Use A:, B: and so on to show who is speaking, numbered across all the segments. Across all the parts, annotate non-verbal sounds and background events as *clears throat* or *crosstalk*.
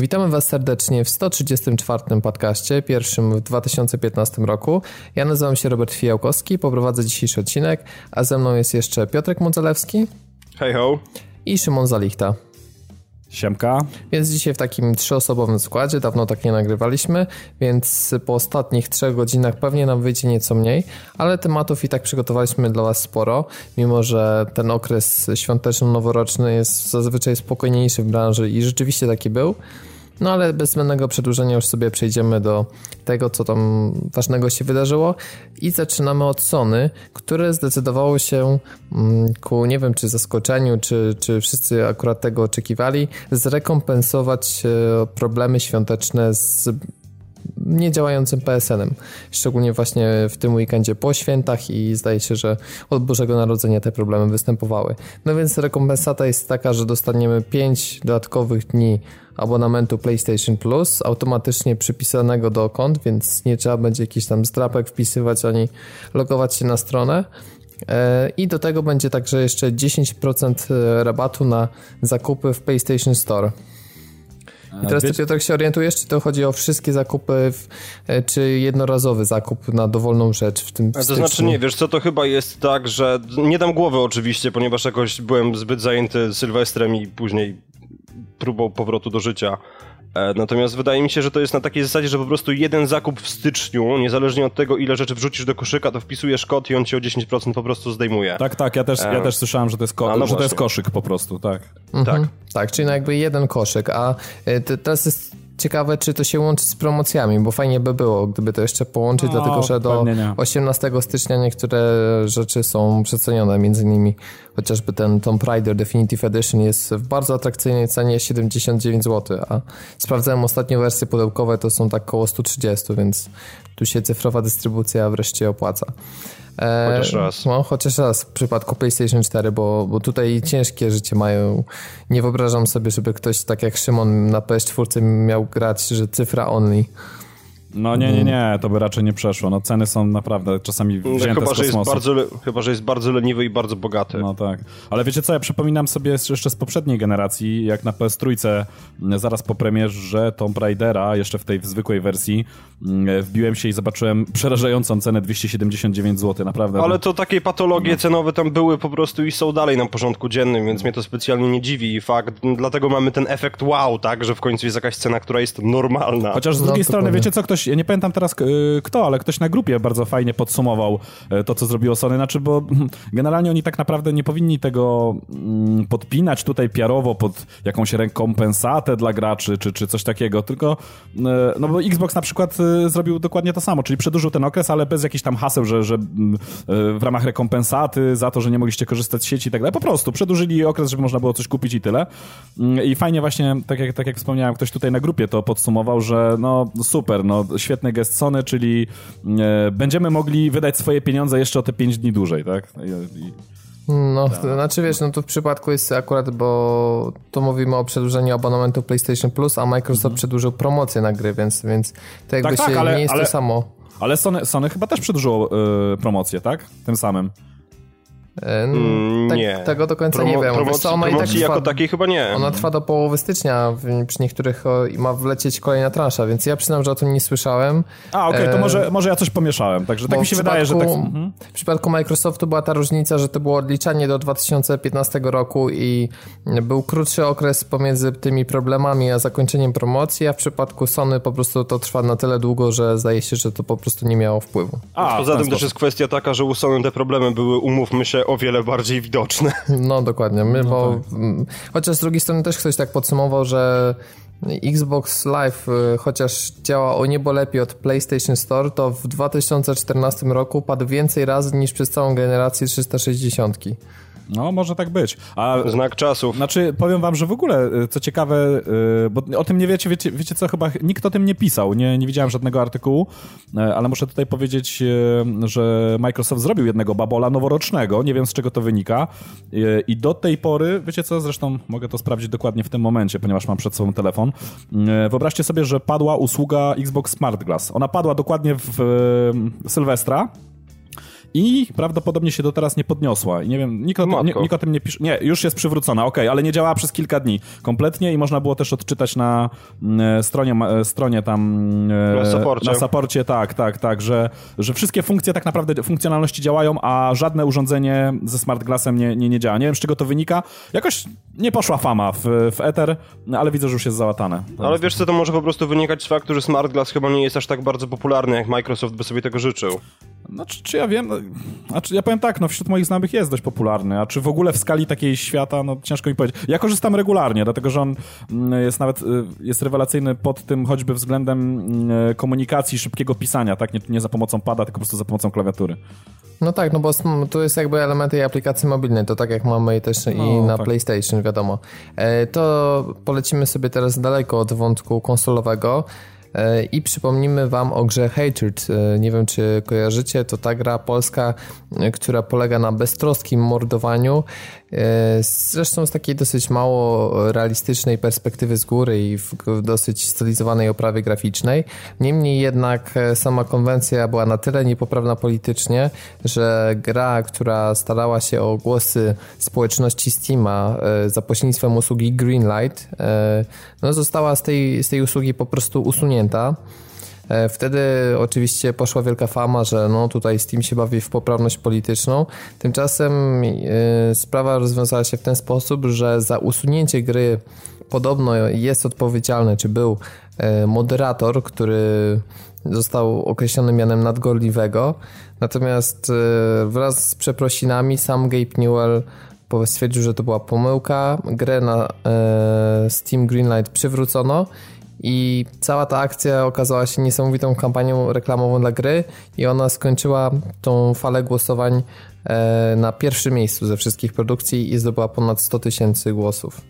A: Witamy Was serdecznie w 134 podcaście, pierwszym w 2015 roku. Ja nazywam się Robert Fijałkowski, poprowadzę dzisiejszy odcinek, a ze mną jest jeszcze Piotrek Modzelewski.
B: Hej ho.
A: I Szymon Zalichta.
C: Siemka.
A: Więc dzisiaj w takim trzyosobowym składzie, dawno tak nie nagrywaliśmy, więc po ostatnich trzech godzinach pewnie nam wyjdzie nieco mniej, ale tematów i tak przygotowaliśmy dla Was sporo, mimo że ten okres świąteczno-noworoczny jest zazwyczaj spokojniejszy w branży i rzeczywiście taki był. No ale bez zbędnego przedłużenia już sobie przejdziemy do tego, co tam ważnego się wydarzyło. I zaczynamy od Sony, które zdecydowało się mm, ku, nie wiem czy zaskoczeniu, czy, czy wszyscy akurat tego oczekiwali, zrekompensować e, problemy świąteczne z niedziałającym PSN-em. Szczególnie właśnie w tym weekendzie po świętach i zdaje się, że od Bożego Narodzenia te problemy występowały. No więc rekompensata jest taka, że dostaniemy 5 dodatkowych dni abonamentu PlayStation Plus automatycznie przypisanego do kont, więc nie trzeba będzie jakiś tam zdrapek wpisywać ani logować się na stronę. E, I do tego będzie także jeszcze 10% rabatu na zakupy w PlayStation Store. I teraz Wiecie... ty, Piotrek, się orientujesz, czy to chodzi o wszystkie zakupy, w, e, czy jednorazowy zakup na dowolną rzecz w tym
B: To znaczy nie, wiesz co, to chyba jest tak, że nie dam głowy oczywiście, ponieważ jakoś byłem zbyt zajęty Sylwestrem i później próbą powrotu do życia. E, natomiast wydaje mi się, że to jest na takiej zasadzie, że po prostu jeden zakup w styczniu, niezależnie od tego, ile rzeczy wrzucisz do koszyka, to wpisujesz kod i on ci o 10% po prostu zdejmuje.
C: Tak, tak, ja też, ja e, też słyszałem, że to jest, ko- no że to jest koszyk po prostu, tak.
A: Mhm. Tak. Tak, czyli no jakby jeden koszyk, a e, teraz jest ciekawe, czy to się łączy z promocjami, bo fajnie by było, gdyby to jeszcze połączyć, no, dlatego że do 18 stycznia niektóre rzeczy są przecenione, między innymi chociażby ten Tomb Raider Definitive Edition jest w bardzo atrakcyjnej cenie 79 zł, a sprawdzałem ostatnie wersje pudełkowe, to są tak około 130, więc tu się cyfrowa dystrybucja wreszcie opłaca.
B: E, chociaż raz.
A: No, chociaż raz w przypadku PlayStation 4, bo, bo tutaj ciężkie życie mają. Nie wyobrażam sobie, żeby ktoś tak jak Szymon na PS4 miał grać, że cyfra only.
C: No nie, nie, nie, to by raczej nie przeszło. No ceny są naprawdę czasami no, wzięte
B: no, chyba,
C: z Że
B: jest bardzo, chyba, że jest bardzo leniwy i bardzo bogaty.
C: No tak. Ale wiecie co, ja przypominam sobie jeszcze z poprzedniej generacji, jak na PS3 zaraz po premierze Tomb Raidera, jeszcze w tej zwykłej wersji, mm, wbiłem się i zobaczyłem przerażającą cenę 279 zł, naprawdę.
B: Ale to takie patologie no. cenowe tam były po prostu i są dalej na porządku dziennym, więc mnie to specjalnie nie dziwi i fakt, dlatego mamy ten efekt wow, tak, że w końcu jest jakaś cena, która jest normalna.
C: Chociaż z drugiej no, strony, wiecie co, ktoś ktoś, ja nie pamiętam teraz y, kto, ale ktoś na grupie bardzo fajnie podsumował y, to, co zrobiło Sony, znaczy, bo *laughs* generalnie oni tak naprawdę nie powinni tego mm, podpinać tutaj piarowo pod jakąś rekompensatę dla graczy, czy, czy coś takiego, tylko y, no bo Xbox na przykład zrobił dokładnie to samo, czyli przedłużył ten okres, ale bez jakichś tam haseł, że, że mm, w ramach rekompensaty za to, że nie mogliście korzystać z sieci i tak dalej, po prostu przedłużyli okres, żeby można było coś kupić i tyle. Mm, I fajnie właśnie, tak jak, tak jak wspomniałem, ktoś tutaj na grupie to podsumował, że no super, no świetny gest Sony, czyli e, będziemy mogli wydać swoje pieniądze jeszcze o te 5 dni dłużej, tak? I,
A: no, tak. to znaczy wiesz, no to w przypadku jest akurat, bo to mówimy o przedłużeniu abonamentu PlayStation Plus, a Microsoft mhm. przedłużył promocję na gry, więc, więc to jakby tak, się tak, ale, nie jest ale, to samo.
C: Ale Sony, Sony chyba też przedłużyło y, promocję, tak? Tym samym.
A: Mm, tak, nie. Tego do końca Promo, nie wiem.
B: Promocji, co, ona i tak trwa, jako takiej chyba nie.
A: Ona trwa do połowy stycznia, przy niektórych ma wlecieć kolejna transza, więc ja przyznam, że o tym nie słyszałem.
C: A, okej, okay, to może, może ja coś pomieszałem, także tak mi się wydaje, że tak... Mhm.
A: W przypadku Microsoftu była ta różnica, że to było odliczanie do 2015 roku i był krótszy okres pomiędzy tymi problemami a zakończeniem promocji, a w przypadku Sony po prostu to trwa na tyle długo, że zdaje się, że to po prostu nie miało wpływu.
B: A, Poza tym też jest kwestia taka, że u Sony te problemy były, umówmy się, o wiele bardziej widoczne. *laughs*
A: No dokładnie, My, no bo tak. chociaż z drugiej strony też ktoś tak podsumował, że Xbox Live y, chociaż działa o niebo lepiej od PlayStation Store, to w 2014 roku padł więcej razy niż przez całą generację 360.
C: No, może tak być.
B: A, Znak czasów.
C: Znaczy, powiem wam, że w ogóle, y, co ciekawe, y, bo o tym nie wiecie, wiecie, wiecie co, chyba nikt o tym nie pisał, nie, nie widziałem żadnego artykułu, y, ale muszę tutaj powiedzieć, że Microsoft zrobił jednego babola noworocznego, nie wiem z czego to wynika i do tej pory, wiecie co, zresztą mogę to sprawdzić dokładnie w tym momencie, ponieważ mam przed sobą telefon. Wyobraźcie sobie, że padła usługa Xbox Smart Glass. Ona padła dokładnie w Sylwestra, i prawdopodobnie się do teraz nie podniosła. I nie wiem, nikt o, tym, nie, nikt o tym nie pisze. Nie, już jest przywrócona, okej, okay, ale nie działała przez kilka dni kompletnie i można było też odczytać na mm, stronie, stronie tam
B: na saporcie.
C: na saporcie, tak, tak, tak, że, że wszystkie funkcje tak naprawdę, funkcjonalności działają, a żadne urządzenie ze Smart Glassem nie, nie, nie działa. Nie wiem, z czego to wynika. Jakoś nie poszła fama w, w Ether, ale widzę, że już jest załatane.
B: Ale wiesz co, to może po prostu wynikać z faktu, że Smart Glass chyba nie jest aż tak bardzo popularny, jak Microsoft by sobie tego życzył.
C: No, czy, czy ja wiem, znaczy ja powiem tak, no wśród moich znajomych jest dość popularny, a czy w ogóle w skali takiej świata, no ciężko mi powiedzieć. Ja korzystam regularnie, dlatego że on mm, jest nawet, y, jest rewelacyjny pod tym choćby względem mm, komunikacji, szybkiego pisania, tak, nie, nie za pomocą pada, tylko po prostu za pomocą klawiatury.
A: No tak, no bo to jest jakby element tej aplikacji mobilnej, to tak jak mamy też no, i na tak. PlayStation, wiadomo. E, to polecimy sobie teraz daleko od wątku konsolowego. E, I przypomnimy Wam o grze Hatred. E, nie wiem, czy kojarzycie, to ta gra polska, e, która polega na beztroskim mordowaniu zresztą z takiej dosyć mało realistycznej perspektywy z góry i w dosyć stylizowanej oprawie graficznej. Niemniej jednak e, sama konwencja była na tyle niepoprawna politycznie, że gra, która starała się o głosy społeczności Steama e, za pośrednictwem usługi Greenlight, no została z tej, z tej usługi po prostu usunięta. E, wtedy oczywiście poszła wielka fama, że no tutaj Steam się bawi w poprawność polityczną. Tymczasem e, sprawa rozwiązała się w ten sposób, że za usunięcie gry podobno jest odpowiedzialny, czy był e, moderator, który został określony mianem nadgorliwego. Natomiast wraz z przeprosinami sam Gabe Newell stwierdził, że to była pomyłka. Grę na Steam Greenlight przywrócono i cała ta akcja okazała się niesamowitą kampanią reklamową dla gry i ona skończyła tą falę głosowań e, na pierwszym miejscu ze wszystkich produkcji i zdobyła ponad 100 tysięcy głosów.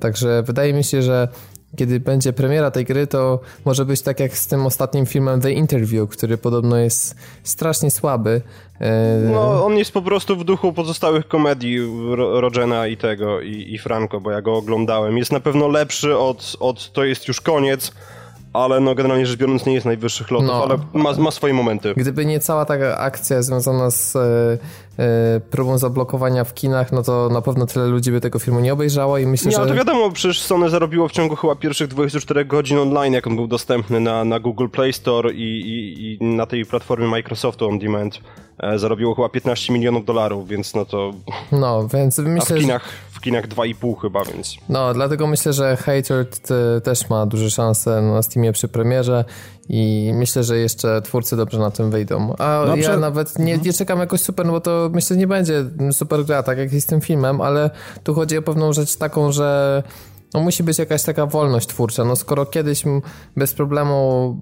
A: Także wydaje mi się, że kiedy będzie premiera tej gry, to może być tak jak z tym ostatnim filmem The Interview, który podobno jest strasznie słaby.
B: E, no, on jest po prostu w duchu pozostałych komedii Rogena i tego, i, i Franco, bo ja go oglądałem. Jest na pewno lepszy od, od To jest już koniec, ale no generalnie rzecz biorąc nie jest najwyższych lotów, no, ale ma, ma swoje momenty.
A: Gdyby nie cała ta akcja związana z e, próbą zablokowania w kinach, no to na pewno tyle ludzi by tego filmu nie obejrzało i myślę,
B: nie,
A: że...
B: Nie, to wiadomo, przecież Sony zarobiło w ciągu chyba pierwszych 24 godzin online, jak on był dostępny na, na Google Play Store i, i, i na tej platformie Microsoftu On Demand e, zarobiło chyba 15 milionów dolarów, więc no to...
A: No, więc myślę,
B: A w kinach, w kinach 2,5 chyba, więc...
A: No, dlatego myślę, że Hater też ma duże szanse na Steamie przy premierze i myślę, że jeszcze twórcy dobrze na tym wyjdą. A no, ja przed... nawet nie, mhm. nie czekam jakoś super, no bo to myślę, nie będzie super gra, tak jak jest z tym filmem, ale tu chodzi o pewną rzecz taką, że no musi być jakaś taka wolność twórcza. No skoro kiedyś bez problemu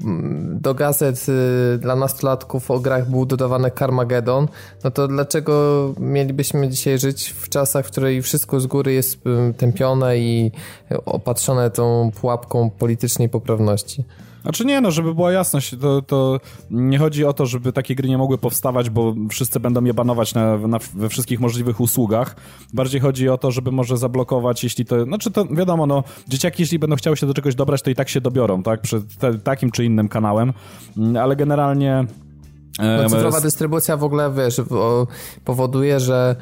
A: do gazet y, dla nastolatków o grach był dodawany Carmageddon, no to dlaczego mielibyśmy dzisiaj żyć w czasach, w której wszystko z góry jest tępione i opatrzone tą pułapką politycznej poprawności?
C: Znaczy nie, no, żeby była jasność, to, to nie chodzi o to, żeby takie gry nie mogły powstawać, bo wszyscy będą je banować na, na, we wszystkich możliwych usługach. Bardziej chodzi o to, żeby może zablokować, jeśli to, znaczy to wiadomo, no, dzieciaki, jeśli będą chciały się do czegoś dobrać, to i tak się dobiorą, tak, przed te, takim czy innym kanałem, mm, ale generalnie...
A: No, cyfrowa dystrybucja w ogóle, wiesz, powoduje, że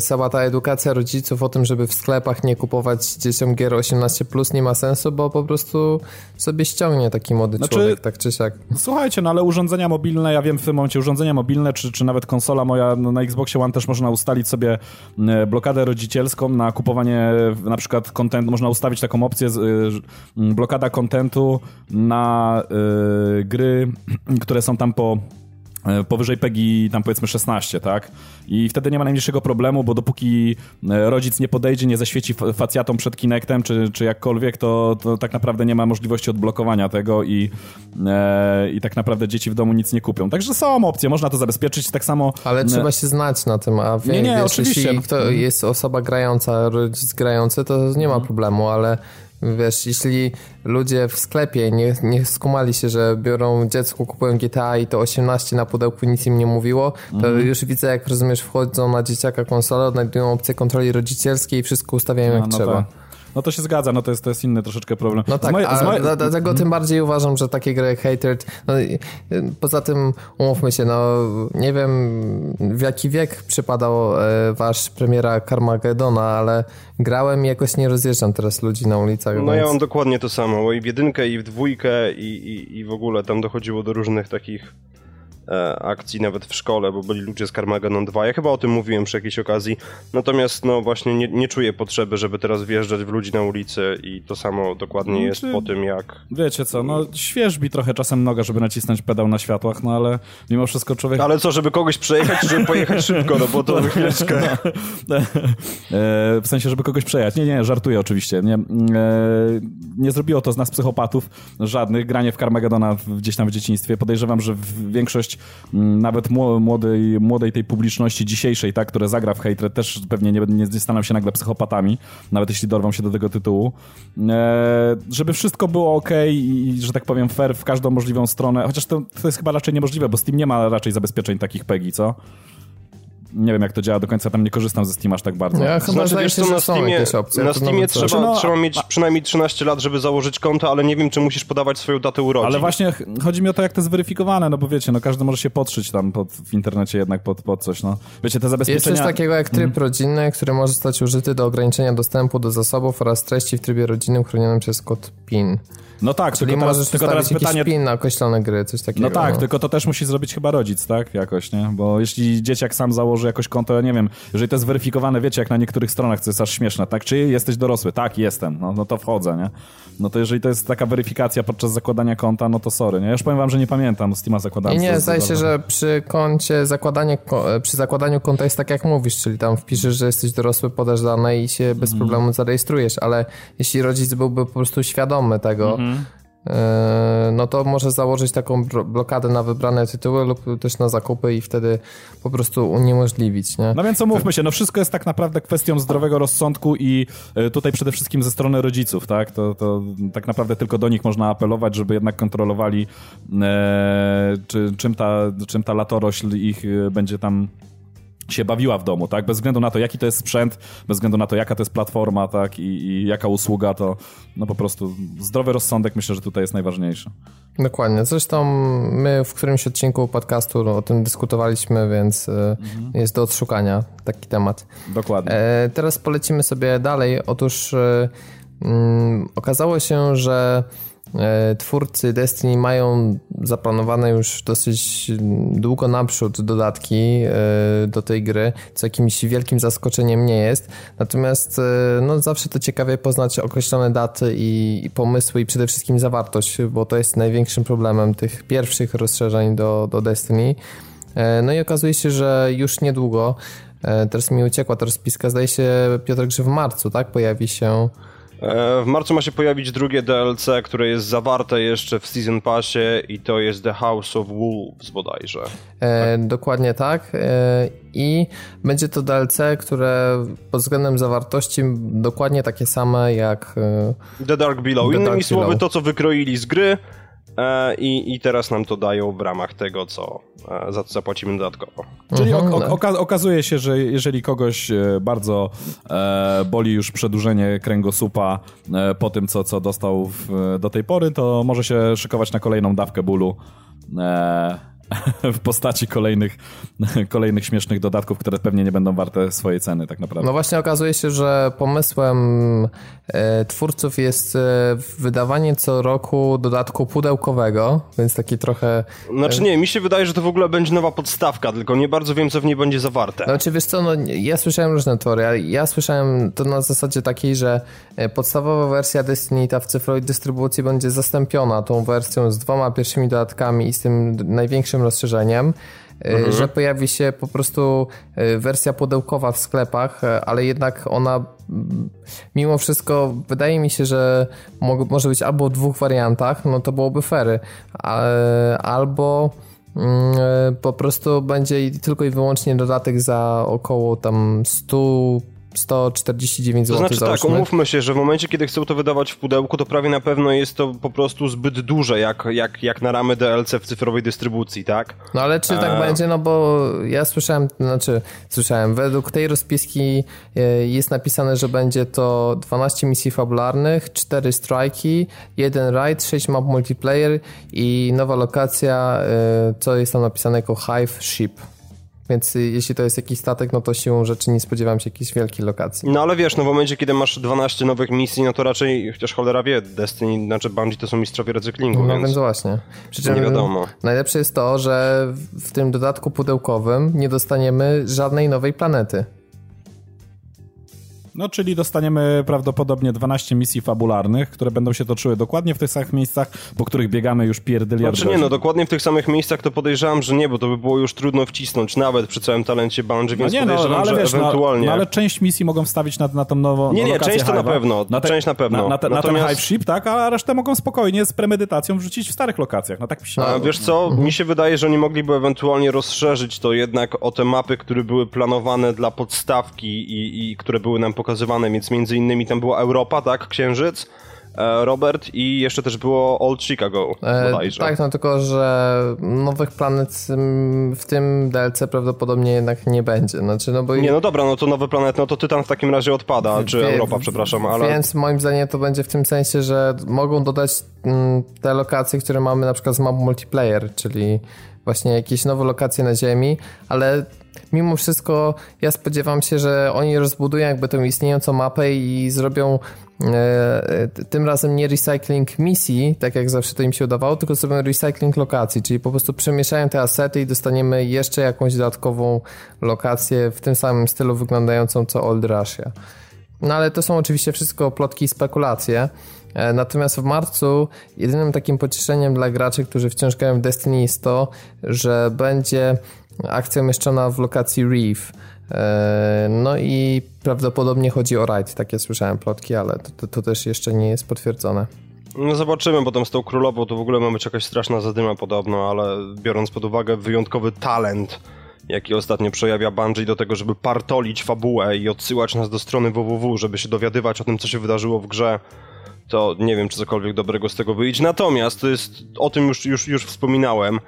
A: Cała ta edukacja rodziców o tym, żeby w sklepach nie kupować dzieciom gier 18 plus nie ma sensu, bo po prostu sobie ściągnie taki młody znaczy, człowiek, tak czy siak.
C: Słuchajcie, no ale urządzenia mobilne, ja wiem w tym momencie urządzenia mobilne, czy, czy nawet konsola moja no, na Xboxie One też można ustalić sobie e, blokadę rodzicielską na kupowanie na przykład kontentu, można ustawić taką opcję y, blokada kontentu na y, gry, *clears throat* które są tam po E, powyżej PEGI tam powiedzmy 16, tak? I wtedy nie ma najmniejszego problemu, bo dopóki e, rodzic nie podejdzie, nie zaświeci facjatą przed Kinectem, czy, czy jakkolwiek, to, to tak naprawdę nie ma możliwości odblokowania tego i, e, i tak naprawdę dzieci w domu nic nie kupią. Także są opcje, można to zabezpieczyć tak samo.
A: Ale trzeba się znać na tym, a wie, nie, nie, wiesz, oczywiście. jeśli kto mhm. jest osoba grająca, rodzic grający, to nie ma problemu, ale Wiesz, jeśli ludzie w sklepie nie, nie skumali się, że biorą dziecko, kupują GTA i to 18 na pudełku nic im nie mówiło, to mm. już widzę, jak rozumiesz, wchodzą na dzieciaka konsolę, odnajdują opcję kontroli rodzicielskiej i wszystko ustawiają jak no, no trzeba. Tak.
C: No to się zgadza, no to jest, to jest inny troszeczkę problem.
A: No tak,
C: moje, moje...
A: dlatego tym bardziej uważam, że takie gry jak Hated, no, poza tym umówmy się, no nie wiem w jaki wiek przypadał e, wasz premiera Carmagedona, ale grałem i jakoś nie rozjeżdżam teraz ludzi na ulicach.
B: No
A: więc...
B: ja mam dokładnie to samo, i w jedynkę, i w dwójkę, i, i, i w ogóle tam dochodziło do różnych takich akcji nawet w szkole, bo byli ludzie z Carmageddon 2. Ja chyba o tym mówiłem przy jakiejś okazji. Natomiast no właśnie nie, nie czuję potrzeby, żeby teraz wjeżdżać w ludzi na ulicy i to samo dokładnie jest
C: Czy-
B: po tym jak...
C: Wiecie co, no świeżbi trochę czasem noga, żeby nacisnąć pedał na światłach, no ale mimo wszystko człowiek...
B: Ale co, żeby kogoś przejechać, żeby pojechać szybko, no bo to *laughs* chwileczkę. *laughs*
C: E, w sensie, żeby kogoś przejechać. Nie, nie, żartuję oczywiście. Nie, e, nie zrobiło to z nas psychopatów żadnych. Granie w Carmagedona gdzieś tam w dzieciństwie. Podejrzewam, że w- większość m, nawet mło- młodej, młodej tej publiczności dzisiejszej, tak, które zagra w Hatred, też pewnie nie, nie, nie staną się nagle psychopatami, nawet jeśli dorwą się do tego tytułu. E, żeby wszystko było ok i, że tak powiem, fair w każdą możliwą stronę. Chociaż to, to jest chyba raczej niemożliwe, bo Steam nie ma raczej zabezpieczeń takich PEGI, co? Nie wiem, jak to działa do końca, tam nie korzystam ze Steam aż tak bardzo.
A: Ja chyba
B: Znaczy, wiesz co, na Steamie,
A: opcje.
B: na Steamie trzeba.
C: Znaczy, no,
B: trzeba mieć przynajmniej 13 lat, żeby założyć konto, ale nie wiem, czy musisz podawać swoją datę urodzin.
C: Ale właśnie ch- chodzi mi o to, jak to jest weryfikowane, no bo wiecie, no każdy może się podszyć tam pod, w internecie jednak pod, pod coś, no. Wiecie, te
A: Jest
C: zabezpieczenia...
A: coś takiego jak tryb
C: Mhm.
A: rodzinny, który może zostać użyty do ograniczenia dostępu do zasobów oraz treści w trybie rodzinnym chronionym przez kod PIN.
C: No tak,
A: Czyli
C: tylko teraz, tylko teraz pytanie...
A: PIN na określone gry, coś takiego.
C: No tak, tylko to też musi zrobić chyba rodzic, tak? Jakoś, nie? Bo jeśli dzieciak sam założy jakoś konto, ja nie wiem, jeżeli to jest weryfikowane, wiecie, jak na niektórych stronach, to jest aż śmieszne, tak? Czy jesteś dorosły? Tak, jestem. No, no to wchodzę, nie? No to jeżeli to jest taka weryfikacja podczas zakładania konta, no to sorry, nie? Ja już powiem wam, że nie pamiętam Steama zakładałem.
A: I nie, zdaje się, że przy koncie zakładanie, przy zakładaniu konta jest tak jak mówisz, czyli tam wpiszesz, że jesteś dorosły, podasz dane i się bez
C: Mhm.
A: problemu zarejestrujesz, ale jeśli rodzic byłby po prostu świadomy tego,
C: Mhm.
A: E, no to może założyć taką blokadę na wybrane tytuły lub też na zakupy i wtedy po prostu uniemożliwić, nie?
C: No więc umówmy się, no wszystko jest tak naprawdę kwestią zdrowego rozsądku i y, tutaj przede wszystkim ze strony rodziców, tak? To, to tak naprawdę tylko do nich można apelować, żeby jednak kontrolowali e, czy, czym, ta, czym ta latorośl ich y, będzie tam się bawiła w domu, tak? Bez względu na to, jaki to jest sprzęt, bez względu na to, jaka to jest platforma, tak? I, i jaka usługa, to no po prostu zdrowy rozsądek myślę, że tutaj jest najważniejszy.
A: Dokładnie. Zresztą my w którymś odcinku podcastu o tym dyskutowaliśmy, więc e, jest do odszukania taki temat.
C: Dokładnie.
A: E, teraz polecimy sobie dalej. Otóż e, mm, okazało się, że twórcy Destiny mają zaplanowane już dosyć długo naprzód dodatki e, do tej gry, co jakimś wielkim zaskoczeniem nie jest. Natomiast e, no, zawsze to ciekawie poznać określone daty i, i pomysły i przede wszystkim zawartość, bo to jest największym problemem tych pierwszych rozszerzeń do, do Destiny. E, No i okazuje się, że już niedługo, e, teraz mi uciekła ta rozpiska, zdaje się Piotrek, że w marcu, tak, pojawi się
B: E, W marcu ma się pojawić drugie DLC, które jest zawarte jeszcze w Season Passie i to jest The House of Wolves bodajże.
A: E, dokładnie tak. E, I będzie to DLC, które pod względem zawartości dokładnie takie same jak. E,
B: The Dark Below. Innymi
A: Dark
B: słowy,
A: Below.
B: to co wykroili z gry e, i, i teraz nam to dają w ramach tego, co e, za co zapłacimy dodatkowo.
C: Czyli
A: Mhm, no.
C: oka- okazuje się, że jeżeli kogoś e, bardzo e, boli już przedłużenie kręgosłupa e, po tym, co, co dostał w, do tej pory, to może się szykować na kolejną dawkę bólu e, *laughs* w postaci kolejnych, *laughs* kolejnych śmiesznych dodatków, które pewnie nie będą warte swojej ceny tak naprawdę.
A: No właśnie okazuje się, że pomysłem e, twórców jest e, wydawanie co roku dodatku pudełkowego, więc taki trochę
B: Znaczy nie, mi się wydaje, że to w ogóle będzie nowa podstawka, tylko nie bardzo wiem, co w niej będzie zawarte.
A: Znaczy wiesz co, no, ja słyszałem różne teorie, ale ja słyszałem to na zasadzie takiej, że e, podstawowa wersja Destiny ta w cyfrowej dystrybucji będzie zastąpiona tą wersją z dwoma pierwszymi dodatkami i z tym d- największym rozszerzeniem. e, Że pojawi się po prostu e, wersja pudełkowa w sklepach, e, ale jednak ona mimo wszystko wydaje mi się, że mo- może być albo w dwóch wariantach, no to byłoby fery, albo Mm, po prostu będzie tylko i wyłącznie dodatek za około tam 100 149 zł.
B: To znaczy
A: załóżmy.
B: tak, umówmy się, że w momencie, kiedy chcą to wydawać w pudełku, to prawie na pewno jest to po prostu zbyt duże, jak, jak, jak na ramy DLC w cyfrowej dystrybucji, tak?
A: No ale czy tak
B: A...
A: będzie? No bo ja słyszałem, znaczy słyszałem, według tej rozpiski e, jest napisane, że będzie to 12 misji fabularnych, 4 strajki, 1 raid, 6 map multiplayer i nowa lokacja, e, co jest tam napisane jako Hive Ship. Więc jeśli to jest jakiś statek, no to siłą rzeczy nie spodziewam się jakiejś wielkiej lokacji.
B: No ale wiesz, no w momencie, kiedy masz 12 nowych misji, no to raczej, chociaż cholera wie, Destiny, znaczy Bungie to są mistrzowie recyklingu,
A: No
B: więc...
A: więc właśnie. Przy czym
B: nie wiadomo.
A: Najlepsze jest to, że w tym dodatku pudełkowym nie dostaniemy żadnej nowej planety.
C: No, czyli dostaniemy prawdopodobnie 12 misji fabularnych, które będą się toczyły dokładnie w tych samych miejscach, po których biegamy już pierdyliard
B: Znaczy nie, no dokładnie w tych samych miejscach to podejrzewam, że nie, bo to by było już trudno wcisnąć nawet przy całym talencie Bungie,
C: No
B: więc
C: nie, no,
B: podejrzewam,
C: no ale
B: że
C: wiesz, no,
B: ewentualnie...
C: no, ale część misji mogą wstawić na, na tą nową
B: Nie, nie, część to na pewno, część na pewno.
C: Na, na, te, na ten
B: Natomiast-
C: Hive Ship, tak, a resztę mogą spokojnie z premedytacją wrzucić w starych lokacjach. No tak mi się...
B: A wiesz co, mi się wydaje, że oni mogliby ewentualnie rozszerzyć to jednak o te mapy, które były planowane dla podstawki i, i które były nam pokazywane, więc między innymi tam była Europa, tak, Księżyc, e, Robert i jeszcze też było Old Chicago
A: E,
B: bodajże.
A: tak, no tylko, że nowych planet w tym DLC prawdopodobnie jednak nie będzie. Znaczy, no bo
B: Nie, no dobra, no to nowy planet, no to Tytan w takim razie odpada, czy
A: Wie-
B: Europa, przepraszam, ale...
A: Więc moim zdaniem to będzie w tym sensie, że mogą dodać te lokacje, które mamy na przykład z map multiplayer, czyli właśnie jakieś nowe lokacje na Ziemi, ale mimo wszystko ja spodziewam się, że oni rozbudują jakby tą istniejącą mapę i zrobią e, tym razem nie recycling misji, tak jak zawsze to im się udawało, tylko zrobią recycling lokacji, czyli po prostu przemieszają te asety i dostaniemy jeszcze jakąś dodatkową lokację w tym samym stylu wyglądającą co Old Russia. No ale to są oczywiście wszystko plotki i spekulacje. E, Natomiast w marcu jedynym takim pocieszeniem dla graczy, którzy wciąż grają w Destiny jest to, że będzie akcja umieszczona w lokacji Reef. E, No i prawdopodobnie chodzi o raid, takie słyszałem plotki, ale to, to, to też jeszcze nie jest potwierdzone.
B: No zobaczymy, bo tam z tą królową to w ogóle ma być jakaś straszna zadyma podobno, ale biorąc pod uwagę wyjątkowy talent, jaki ostatnio przejawia Bungie do tego, żeby partolić fabułę i odsyłać nas do strony www, żeby się dowiadywać o tym, co się wydarzyło w grze, to nie wiem, czy cokolwiek dobrego z tego wyjdzie. Natomiast to jest, o tym już, już, już wspominałem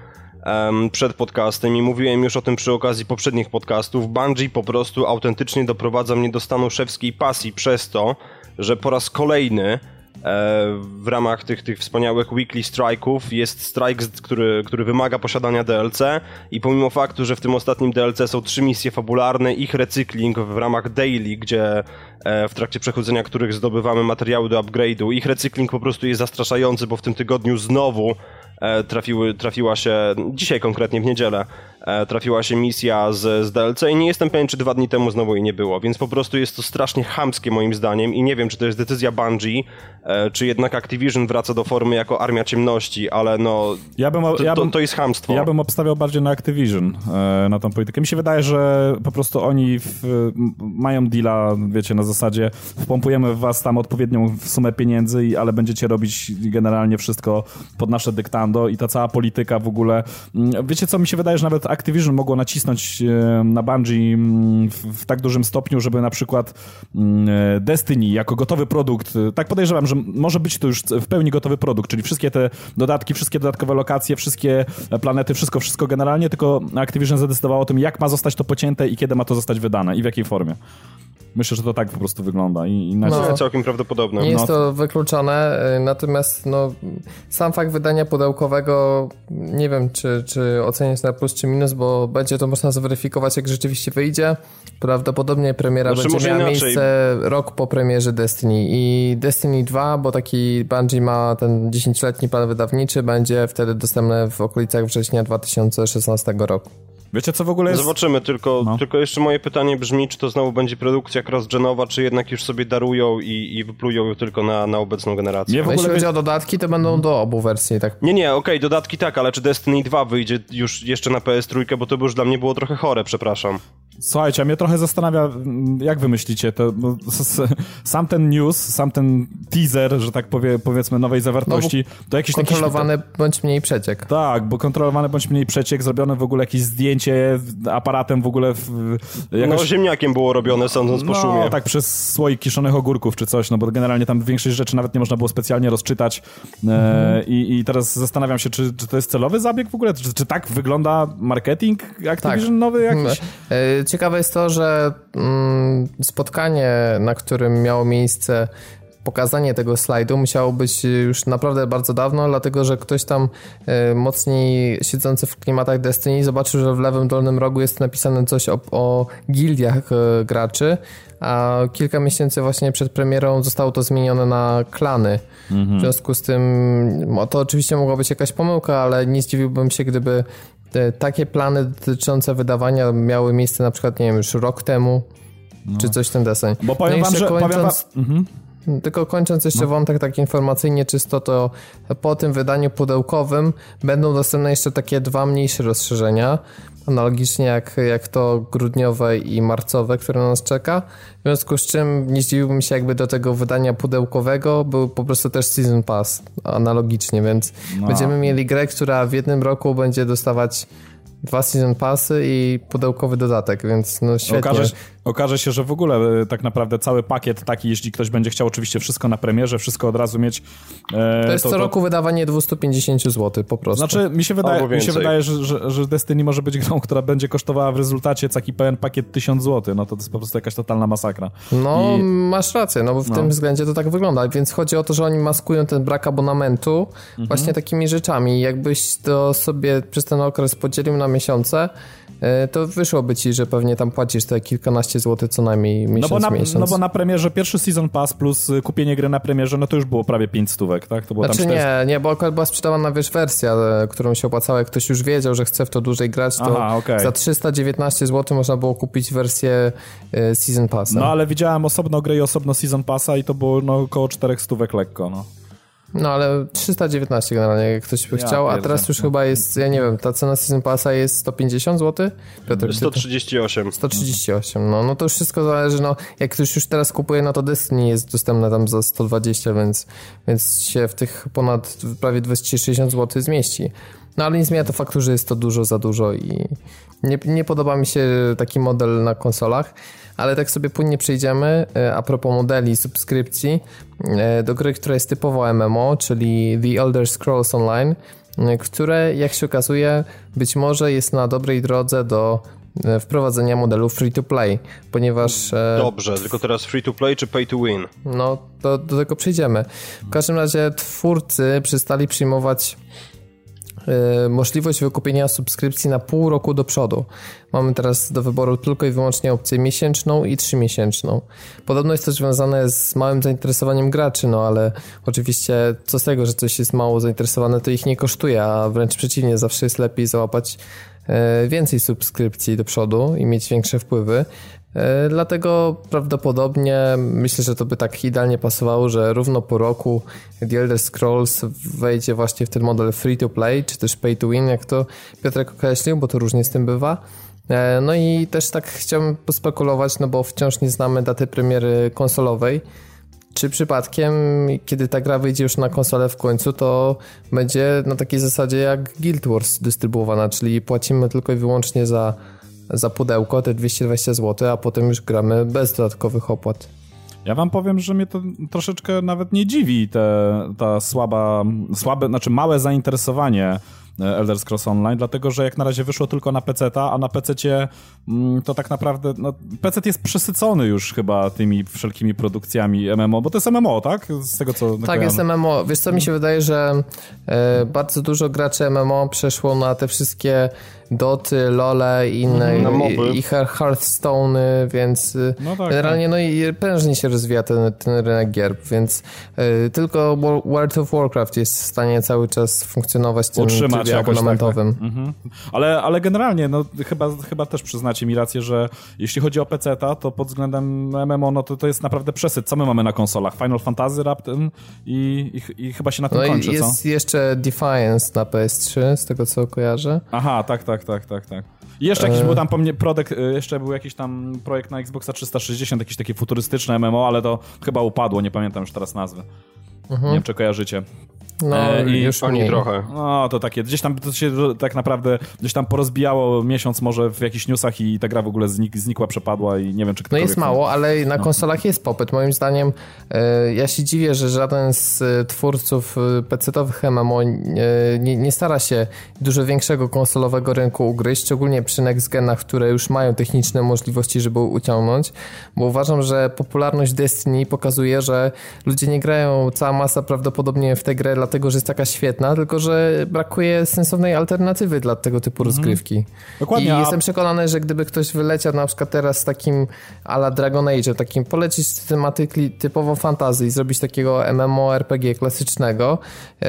B: em, przed podcastem i mówiłem już o tym przy okazji poprzednich podcastów. Bungie po prostu autentycznie doprowadza mnie do stanu szewskiej pasji przez to, że po raz kolejny w ramach tych, tych wspaniałych weekly strike'ów jest strike, który, który wymaga posiadania DLC i pomimo faktu, że w tym ostatnim DLC są trzy misje fabularne, ich recykling w ramach daily, gdzie e, w trakcie przechodzenia których zdobywamy materiały do upgrade'u, ich recykling po prostu jest zastraszający, bo w tym tygodniu znowu e, trafiły, trafiła się, dzisiaj konkretnie w niedzielę, e, trafiła się misja z, z DLC i nie jestem pewien, czy dwa dni temu znowu jej nie było, więc po prostu jest to strasznie chamskie moim zdaniem i nie wiem, czy to jest decyzja Bungie, e, czy jednak Activision wraca do formy jako Armia Ciemności, ale no,
C: Ja bym,
B: to,
C: ja
B: to,
C: bym,
B: to jest chamstwo.
C: ja bym obstawiał bardziej na Activision, e, na tą politykę. Mi się wydaje, że po prostu oni w, mają deala, wiecie, na zasadzie wpompujemy w was tam odpowiednią sumę pieniędzy, i- ale będziecie robić generalnie wszystko pod nasze i ta cała polityka w ogóle. Mm, Wiecie co, mi się wydaje, że nawet Activision mogło nacisnąć e, na Bungie mm, w, w tak dużym stopniu, żeby na przykład mm, e, Destiny jako gotowy produkt, e, tak podejrzewam, że może być to już w pełni gotowy produkt, czyli wszystkie te dodatki, wszystkie dodatkowe lokacje, wszystkie planety, wszystko, wszystko generalnie, tylko Activision zadecydowało o tym, jak ma zostać to pocięte i kiedy ma to zostać wydane i w jakiej formie. Myślę, że to tak po prostu wygląda. I, i na
A: No.
B: To całkiem prawdopodobne.
A: Nie jest
C: No.
A: to wykluczone, y, natomiast no, sam fakt wydania pudełkowego nie wiem, czy, czy oceniać na plus czy minus, bo będzie to można zweryfikować, jak rzeczywiście wyjdzie. Prawdopodobnie premiera
B: Znaczy,
A: będzie miała
B: inaczej.
A: miejsce rok po premierze Destiny i Destiny 2, bo taki Bungie ma ten 10-letni plan wydawniczy, będzie wtedy dostępne w okolicach września 2016 roku.
C: Wiecie, co w ogóle jest...
B: Zobaczymy, tylko,
C: No.
B: tylko jeszcze moje pytanie brzmi, czy to znowu będzie produkcja cross-genowa, czy jednak już sobie darują i, i wyplują ją tylko na, na obecną generację.
C: Nie, w
A: No, jeśli
C: ogóle
A: chodzi o dodatki, to będą do obu wersji, tak
B: Nie, nie, okej, dodatki tak, ale czy Destiny 2 wyjdzie już jeszcze na PS3, bo to by już dla mnie było trochę chore, przepraszam.
C: Słuchajcie, a mnie trochę zastanawia, mm, jak wy myślicie, to no, sam ten news, sam ten teaser, że tak powie, powiedzmy, nowej zawartości,
A: no,
C: to jakiś
A: kontrolowany
C: taki...
A: bądź mniej przeciek.
C: Tak, bo kontrolowany bądź mniej przeciek, zrobione w ogóle jakieś zdjęcie aparatem w ogóle... W,
B: jakoś... No, ziemniakiem było robione, sądząc po
C: no,
B: szumie.
C: No, tak, przez słoik kiszonych ogórków czy coś, no bo generalnie tam większość rzeczy nawet nie można było specjalnie rozczytać e, i, i teraz zastanawiam się, czy, czy to jest celowy zabieg w ogóle, czy, czy tak wygląda marketing Activision tak. nowy jakiś?
A: Ciekawe jest to, że mm, spotkanie, na którym miało miejsce pokazanie tego slajdu musiało być już naprawdę bardzo dawno, dlatego że ktoś tam e, mocniej siedzący w klimatach Destiny zobaczył, że w lewym dolnym rogu jest napisane coś o, o gildiach e, graczy, a kilka miesięcy właśnie przed premierą zostało to zmienione na klany. Mhm. W związku z tym no, to oczywiście mogła być jakaś pomyłka, ale nie zdziwiłbym się, gdyby takie plany dotyczące wydawania miały miejsce na przykład, nie wiem, już rok temu, no. czy coś ten deseń.
C: Bo powiem no wam, że... Kończąc, powiem wam... Mhm.
A: Tylko kończąc jeszcze no. wątek tak informacyjnie czysto, to po tym wydaniu pudełkowym będą dostępne jeszcze takie dwa mniejsze rozszerzenia, analogicznie jak, jak to grudniowe i marcowe, które nas czeka. W związku z czym nie zdziwiłbym się jakby do tego wydania pudełkowego był po prostu też Season Pass analogicznie, więc no. będziemy mieli grę, która w jednym roku będzie dostawać dwa season passy i pudełkowy dodatek, więc no świetnie.
C: Okaże, okaże się, że w ogóle e, tak naprawdę cały pakiet taki, jeśli ktoś będzie chciał oczywiście wszystko na premierze, wszystko od razu mieć.
A: E, to jest to, co to... roku wydawanie 250 zł po prostu.
C: Znaczy, mi się wydaje, mi się wydaje że, że, że, Destiny może być grą, która będzie kosztowała w rezultacie taki pełen pakiet 1000 zł. No to, to jest po prostu jakaś totalna masakra.
A: No, I... masz rację, no bo w no. tym względzie to tak wygląda, więc chodzi o to, że oni maskują ten brak abonamentu mhm. właśnie takimi rzeczami. Jakbyś to sobie przez ten okres podzielił na miesiące, e, to wyszłoby ci, że pewnie tam płacisz te kilkanaście złotych co najmniej miesiąc,
C: no bo na,
A: miesiąc.
C: No bo na premierze pierwszy Season Pass plus kupienie gry na premierze, no to już było prawie 5 stówek, tak? To było
A: znaczy
C: tam
A: 400... nie, nie, bo akurat była sprzedawana wiesz wersja, e, którą się opłacała, jak ktoś już wiedział, że chce w to dłużej grać, to Aha, okay. za 319 zł można było kupić wersję e, Season Passa.
C: No ale widziałem osobno grę i osobno Season Passa i to było no, około 4 stówek lekko, no.
A: No ale 319 generalnie, jak ktoś by ja chciał, a teraz już no. chyba jest, ja nie wiem, ta cena Season Passa jest 150 zł?
B: Piotr, 138.
A: 138, no, no to już wszystko zależy, no jak ktoś już teraz kupuje, no to Destiny jest dostępne tam za 120, więc, więc się w tych ponad prawie 260 zł zmieści. No ale nie zmienia to faktu, że jest to dużo za dużo i nie, nie podoba mi się taki model na konsolach ale tak sobie płynnie przejdziemy e, a propos modeli subskrypcji e, do gry, która jest typowo MMO, czyli The Elder Scrolls Online, e, które jak się okazuje być może jest na dobrej drodze do wprowadzenia modelu free to play, ponieważ...
B: Dobrze, tylko teraz free to play czy pay to win?
A: No, do, do tego przejdziemy. W każdym razie twórcy przestali przyjmować możliwość wykupienia subskrypcji na pół roku do przodu. Mamy teraz do wyboru tylko i wyłącznie opcję miesięczną i trzymiesięczną. Podobno jest to związane z małym zainteresowaniem graczy, no ale oczywiście co z tego, że coś jest mało zainteresowane, to ich nie kosztuje, a wręcz przeciwnie, zawsze jest lepiej załapać y, więcej subskrypcji do przodu i mieć większe wpływy. E, dlatego prawdopodobnie myślę, że to by tak idealnie pasowało, że równo po roku The Elder Scrolls wejdzie właśnie w ten model free to play, czy też pay to win, jak to Piotrek określił, bo to różnie z tym bywa. E, no i też tak chciałbym pospekulować, no bo wciąż nie znamy daty premiery konsolowej. Czy przypadkiem, kiedy ta gra wyjdzie już na konsolę w końcu, to będzie na takiej zasadzie jak Guild Wars dystrybuowana, czyli płacimy tylko i wyłącznie za za pudełko te 220 zł, a potem już gramy bez dodatkowych opłat.
C: Ja wam powiem, że mnie to troszeczkę nawet nie dziwi, te, ta słaba, słabe, znaczy małe zainteresowanie e, Elder Scrolls Online, dlatego że jak na razie wyszło tylko na PC, a na PC mm, to tak naprawdę no, PC jest przesycony już chyba tymi wszelkimi produkcjami MMO, bo to jest MMO, tak? Z tego co.
A: Tak, jest MMO. Wiesz co mi się wydaje, że e, bardzo dużo graczy MMO przeszło na te wszystkie Doty, Lole i inne mhm. i, i Hearthstone, więc y, no tak, generalnie tak. no i prężnie się rozwija ten, ten rynek gier, więc y, tylko World of Warcraft jest w stanie cały czas funkcjonować w tym Utrzymać trybie abonamentowym. Tak, tak. Mhm.
C: Ale, ale generalnie, no chyba, chyba też przyznacie mi rację, że jeśli chodzi o PC, to pod względem MMO, no to, to jest naprawdę przesyt. Co my mamy na konsolach? Final Fantasy Raptem i, i, i chyba się na tym
A: no
C: kończy,
A: jest
C: co?
A: jeszcze Defiance na PS3, z tego co kojarzę.
C: Aha, tak, tak, tak, tak, tak. I jeszcze jakiś był tam po mnie produkt, y, jeszcze był jakiś tam projekt na Xboxa 360, jakieś takie futurystyczne MMO, ale to chyba upadło, nie pamiętam już teraz nazwy. Nie wiem, czy kojarzycie.
A: No,
C: E, i
A: już
B: Ani
A: mniej.
B: trochę.
C: No, to takie, gdzieś tam to się tak naprawdę gdzieś tam porozbijało miesiąc może w jakichś newsach i ta gra w ogóle znik, znikła, przepadła i nie wiem, czy
A: No jest mało, ale na konsolach jest popyt. Moim zdaniem e, ja się dziwię, że żaden z e, twórców PC-owych MMO nie, nie stara się dużo większego konsolowego rynku ugryźć, szczególnie przy next genach, które już mają techniczne możliwości, żeby uciągnąć, bo uważam, że popularność Destiny pokazuje, że ludzie nie grają cała masa prawdopodobnie w tę grę dlatego, że jest taka świetna, tylko że brakuje sensownej alternatywy dla tego typu rozgrywki.
C: Dokładnie,
A: I
C: a-
A: jestem przekonany, że gdyby ktoś wyleciał na przykład teraz z takim ala Dragon Age, takim polecić tematyki typowo fantazy i zrobić takiego MMORPG klasycznego, e,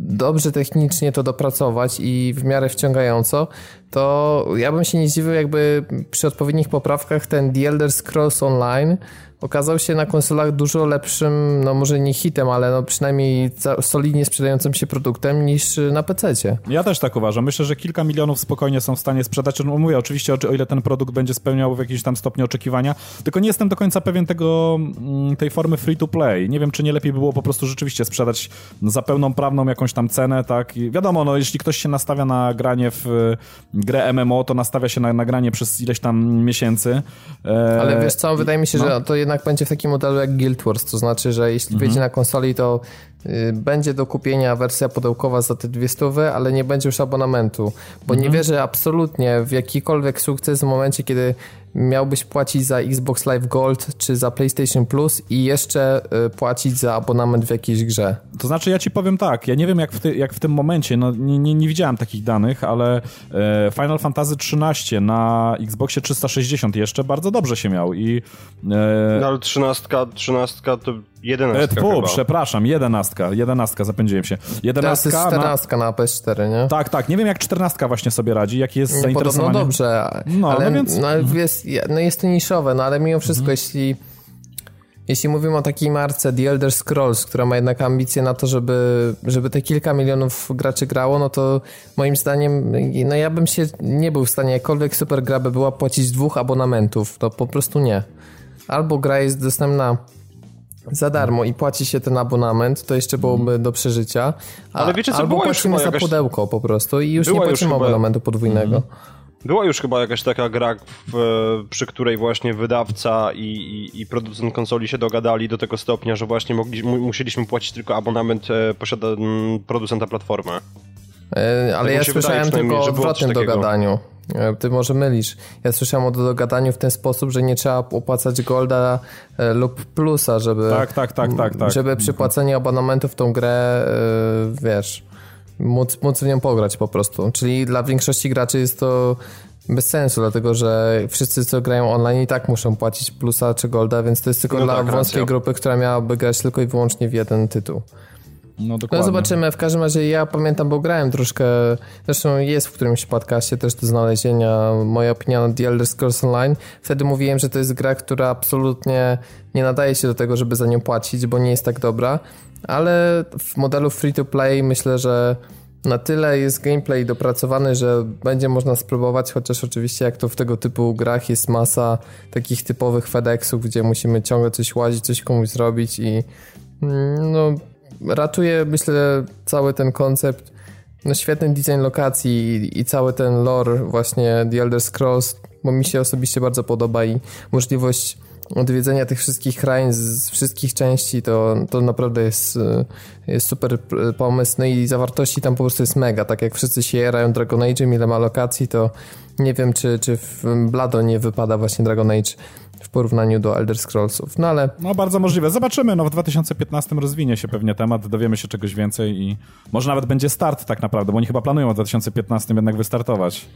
A: dobrze technicznie to dopracować i w miarę wciągająco, to ja bym się nie zdziwił, jakby przy odpowiednich poprawkach ten The Elder Scrolls Online okazał się na konsolach dużo lepszym, no może nie hitem, ale no przynajmniej solidnie sprzedającym się produktem niż na PC-cie.
C: Ja też tak uważam. Myślę, że kilka milionów spokojnie są w stanie sprzedać. No mówię, oczywiście, o, ile ten produkt będzie spełniał w jakimś tam stopniu oczekiwania, tylko nie jestem do końca pewien tego, mm, tej formy free to play. Nie wiem, czy nie lepiej by było po prostu rzeczywiście sprzedać za pełną prawną jakąś tam cenę, tak? I wiadomo, no jeśli ktoś się nastawia na granie w y, grę MMO, to nastawia się na, na granie przez ileś tam miesięcy. E,
A: Ale wiesz co, wydaje mi się,
C: no.
A: że to jednak będzie w takim modelu jak Guild Wars, to znaczy, że jeśli
C: Mhm.
A: wyjdzie na konsoli, to y, będzie do kupienia wersja pudełkowa za te dwie stówy, ale nie będzie już abonamentu, bo
C: Mhm.
A: nie wierzę absolutnie w jakikolwiek sukces w momencie, kiedy miałbyś płacić za Xbox Live Gold czy za PlayStation Plus i jeszcze y, płacić za abonament w jakiejś grze.
C: To znaczy, ja ci powiem tak, ja nie wiem jak w, ty, jak w tym momencie, no nie, nie, nie widziałem takich danych, ale e, Final Fantasy XIII na Xboxie 360 jeszcze bardzo dobrze się miał i... E,
B: No ale trzynastka, trzynastka to
C: e,
B: jedenastka
C: tfu,
B: chyba.
C: przepraszam, jedenastka, jedenastka, zapędziłem się.
A: Teraz
C: Jedenastka
A: jest
C: na,
A: 14 na PS4, nie?
C: Tak, tak, nie wiem jak czternastka właśnie sobie radzi, jakie jest
A: Podobno
C: zainteresowanie.
A: dobrze,
C: No,
A: ale
C: no więc-
A: no, jest, no jest to niszowe, no ale mimo wszystko,
C: Mhm.
A: jeśli jeśli mówimy o takiej marce The Elder Scrolls, która ma jednak ambicje na to, żeby, żeby te kilka milionów graczy grało, no to moim zdaniem, no ja bym się nie był w stanie, jakkolwiek super gra by była, płacić dwóch abonamentów, to po prostu nie. Albo gra jest dostępna za darmo i płaci się ten abonament, to jeszcze byłoby do przeżycia. A,
B: Ale wiecie co,
A: albo
B: już
A: płacimy za
B: jakaś-
A: pudełko po prostu i już
B: Była
A: nie
B: już
A: płacimy
B: chyba-
A: abonamentu podwójnego.
B: Była już chyba jakaś taka gra, w, przy której właśnie wydawca i, i, i producent konsoli się dogadali do tego stopnia, że właśnie mogli, mu, musieliśmy płacić tylko abonament e, posiada m, producenta platformy.
A: E, Ale
B: mi
A: ja słyszałem tylko o odwrotnym dogadaniu. E, Ty może mylisz. Ja słyszałem o dogadaniu w ten sposób, że nie trzeba opłacać Golda e, lub Plusa, żeby,
C: Tak, tak, tak, tak, tak.
A: żeby przy płaceniu abonamentu w tą grę, e, wiesz, móc, móc w nią pograć po prostu. Czyli dla większości graczy jest to bez sensu, dlatego że wszyscy, co grają online i tak muszą płacić Plusa czy Golda, więc to jest tylko
B: No
A: dla
B: tak,
A: wąskiej
B: racja.
A: grupy, która miałaby grać tylko i wyłącznie w jeden tytuł.
C: No
A: No
C: dokładnie.
A: zobaczymy, w każdym razie ja pamiętam, bo grałem troszkę, zresztą jest w którymś podcaście też do znalezienia moja opinia na The Elder Scrolls Online. Wtedy mówiłem, że to jest gra, która absolutnie nie nadaje się do tego, żeby za nią płacić, bo nie jest tak dobra, ale w modelu free to play myślę, że na tyle jest gameplay dopracowany, że będzie można spróbować, chociaż oczywiście jak to w tego typu grach jest masa takich typowych FedExów, gdzie musimy ciągle coś łazić, coś komuś zrobić i mm, no ratuje, myślę, cały ten koncept, no świetny design lokacji i, i cały ten lore właśnie The Elder Scrolls, bo mi się osobiście bardzo podoba i możliwość odwiedzenia tych wszystkich krain z, wszystkich części, to, to naprawdę jest, y, jest super pomysł, no i zawartości tam po prostu jest mega, tak jak wszyscy się jarają Dragon Age'em, ile ma lokacji, to nie wiem, czy, czy w Blado nie wypada właśnie Dragon Age w porównaniu do Elder Scrollsów, no ale
C: No bardzo możliwe. Zobaczymy. No w 2015 rozwinie się pewnie temat, dowiemy się czegoś więcej i może nawet będzie start tak naprawdę, bo oni chyba planują w 2015 jednak wystartować.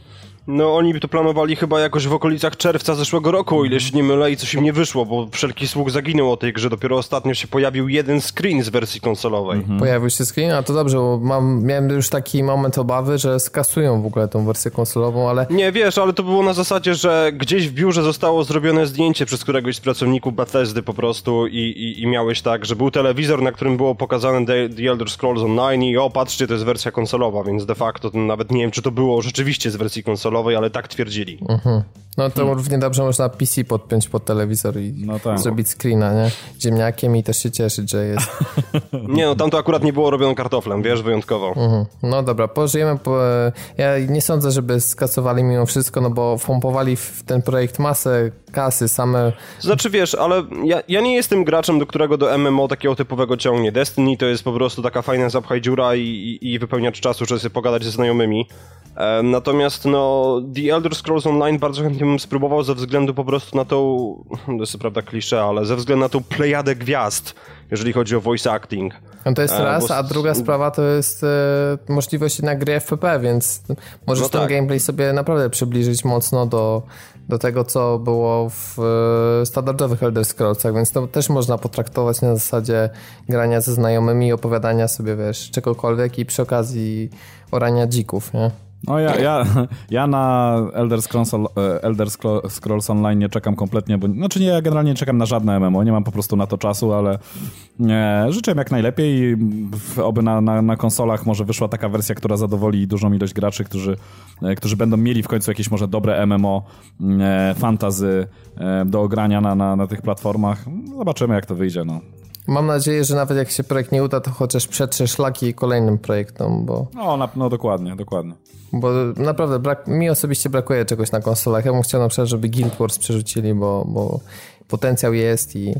B: No oni to planowali chyba jakoś w okolicach czerwca zeszłego roku, o ile się nie mylę i coś im nie wyszło, bo wszelki słuch zaginął o tej grze, dopiero ostatnio się pojawił jeden screen z wersji konsolowej.
A: Pojawił się screen, a to dobrze, bo mam, miałem już taki moment obawy, że skasują w ogóle tą wersję konsolową, ale
B: Nie, wiesz, ale to było na zasadzie, że gdzieś w biurze zostało zrobione zdjęcie zdjęcie przez któregoś z pracowników Bethesdy po prostu i, i, i miałeś tak, że był telewizor, na którym było pokazane The, The Elder Scrolls Online i o, patrzcie, to jest wersja konsolowa, więc de facto nawet nie wiem, czy to było rzeczywiście z wersji konsolowej, ale tak twierdzili.
A: Mhm. No to hmm. równie dobrze można PC podpiąć pod telewizor i no tak. zrobić screena, nie? Ziemniakiem i też się cieszyć, że jest. *laughs*
B: nie, no tam to akurat nie było robione kartoflem, wiesz, wyjątkowo. Mhm.
A: No dobra, pożyjemy. Po... Ja nie sądzę, żeby skasowali mimo wszystko, no bo wpompowali w ten projekt masę kasy, same...
B: Znaczy wiesz, ale ja, ja nie jestem graczem, do którego do MMO takiego typowego ciągnie. Destiny to jest po prostu taka fajna zapchaj dziura i, i, i wypełniacz czasu, żeby sobie pogadać ze znajomymi. E, natomiast no, The Elder Scrolls Online bardzo chętnie bym spróbował ze względu po prostu na tą, to jest prawda klisze, ale ze względu na tą plejadę gwiazd, jeżeli chodzi o voice acting.
A: No to jest e, raz, a druga sprawa to jest e, możliwość jednak gry FPP, więc możesz no ten tak. gameplay sobie naprawdę przybliżyć mocno do, do tego, co było w e, standardowych Elder Scrollsach, więc to też można potraktować na zasadzie grania ze znajomymi, opowiadania sobie, wiesz, czegokolwiek i przy okazji orania dzików, nie?
C: No ja, ja, ja na Elder Scrolls, e, Elder Scrolls Online nie czekam kompletnie, bo znaczy nie, ja generalnie nie czekam na żadne MMO, nie mam po prostu na to czasu, ale nie, życzę jak najlepiej oby na, na, na konsolach może wyszła taka wersja, która zadowoli dużą ilość graczy, którzy, e, którzy będą mieli w końcu jakieś może dobre MMO, e, fantazy do ogrania na, na, na tych platformach. Zobaczymy jak to wyjdzie, no.
A: Mam nadzieję, że nawet jak się projekt nie uda, to chociaż przetrze szlaki kolejnym projektom, bo...
C: No, na, no dokładnie, dokładnie.
A: Bo naprawdę brak, mi osobiście brakuje czegoś na konsolach. Ja bym chciał na przykład, żeby Guild Wars przerzucili, bo, bo potencjał jest i,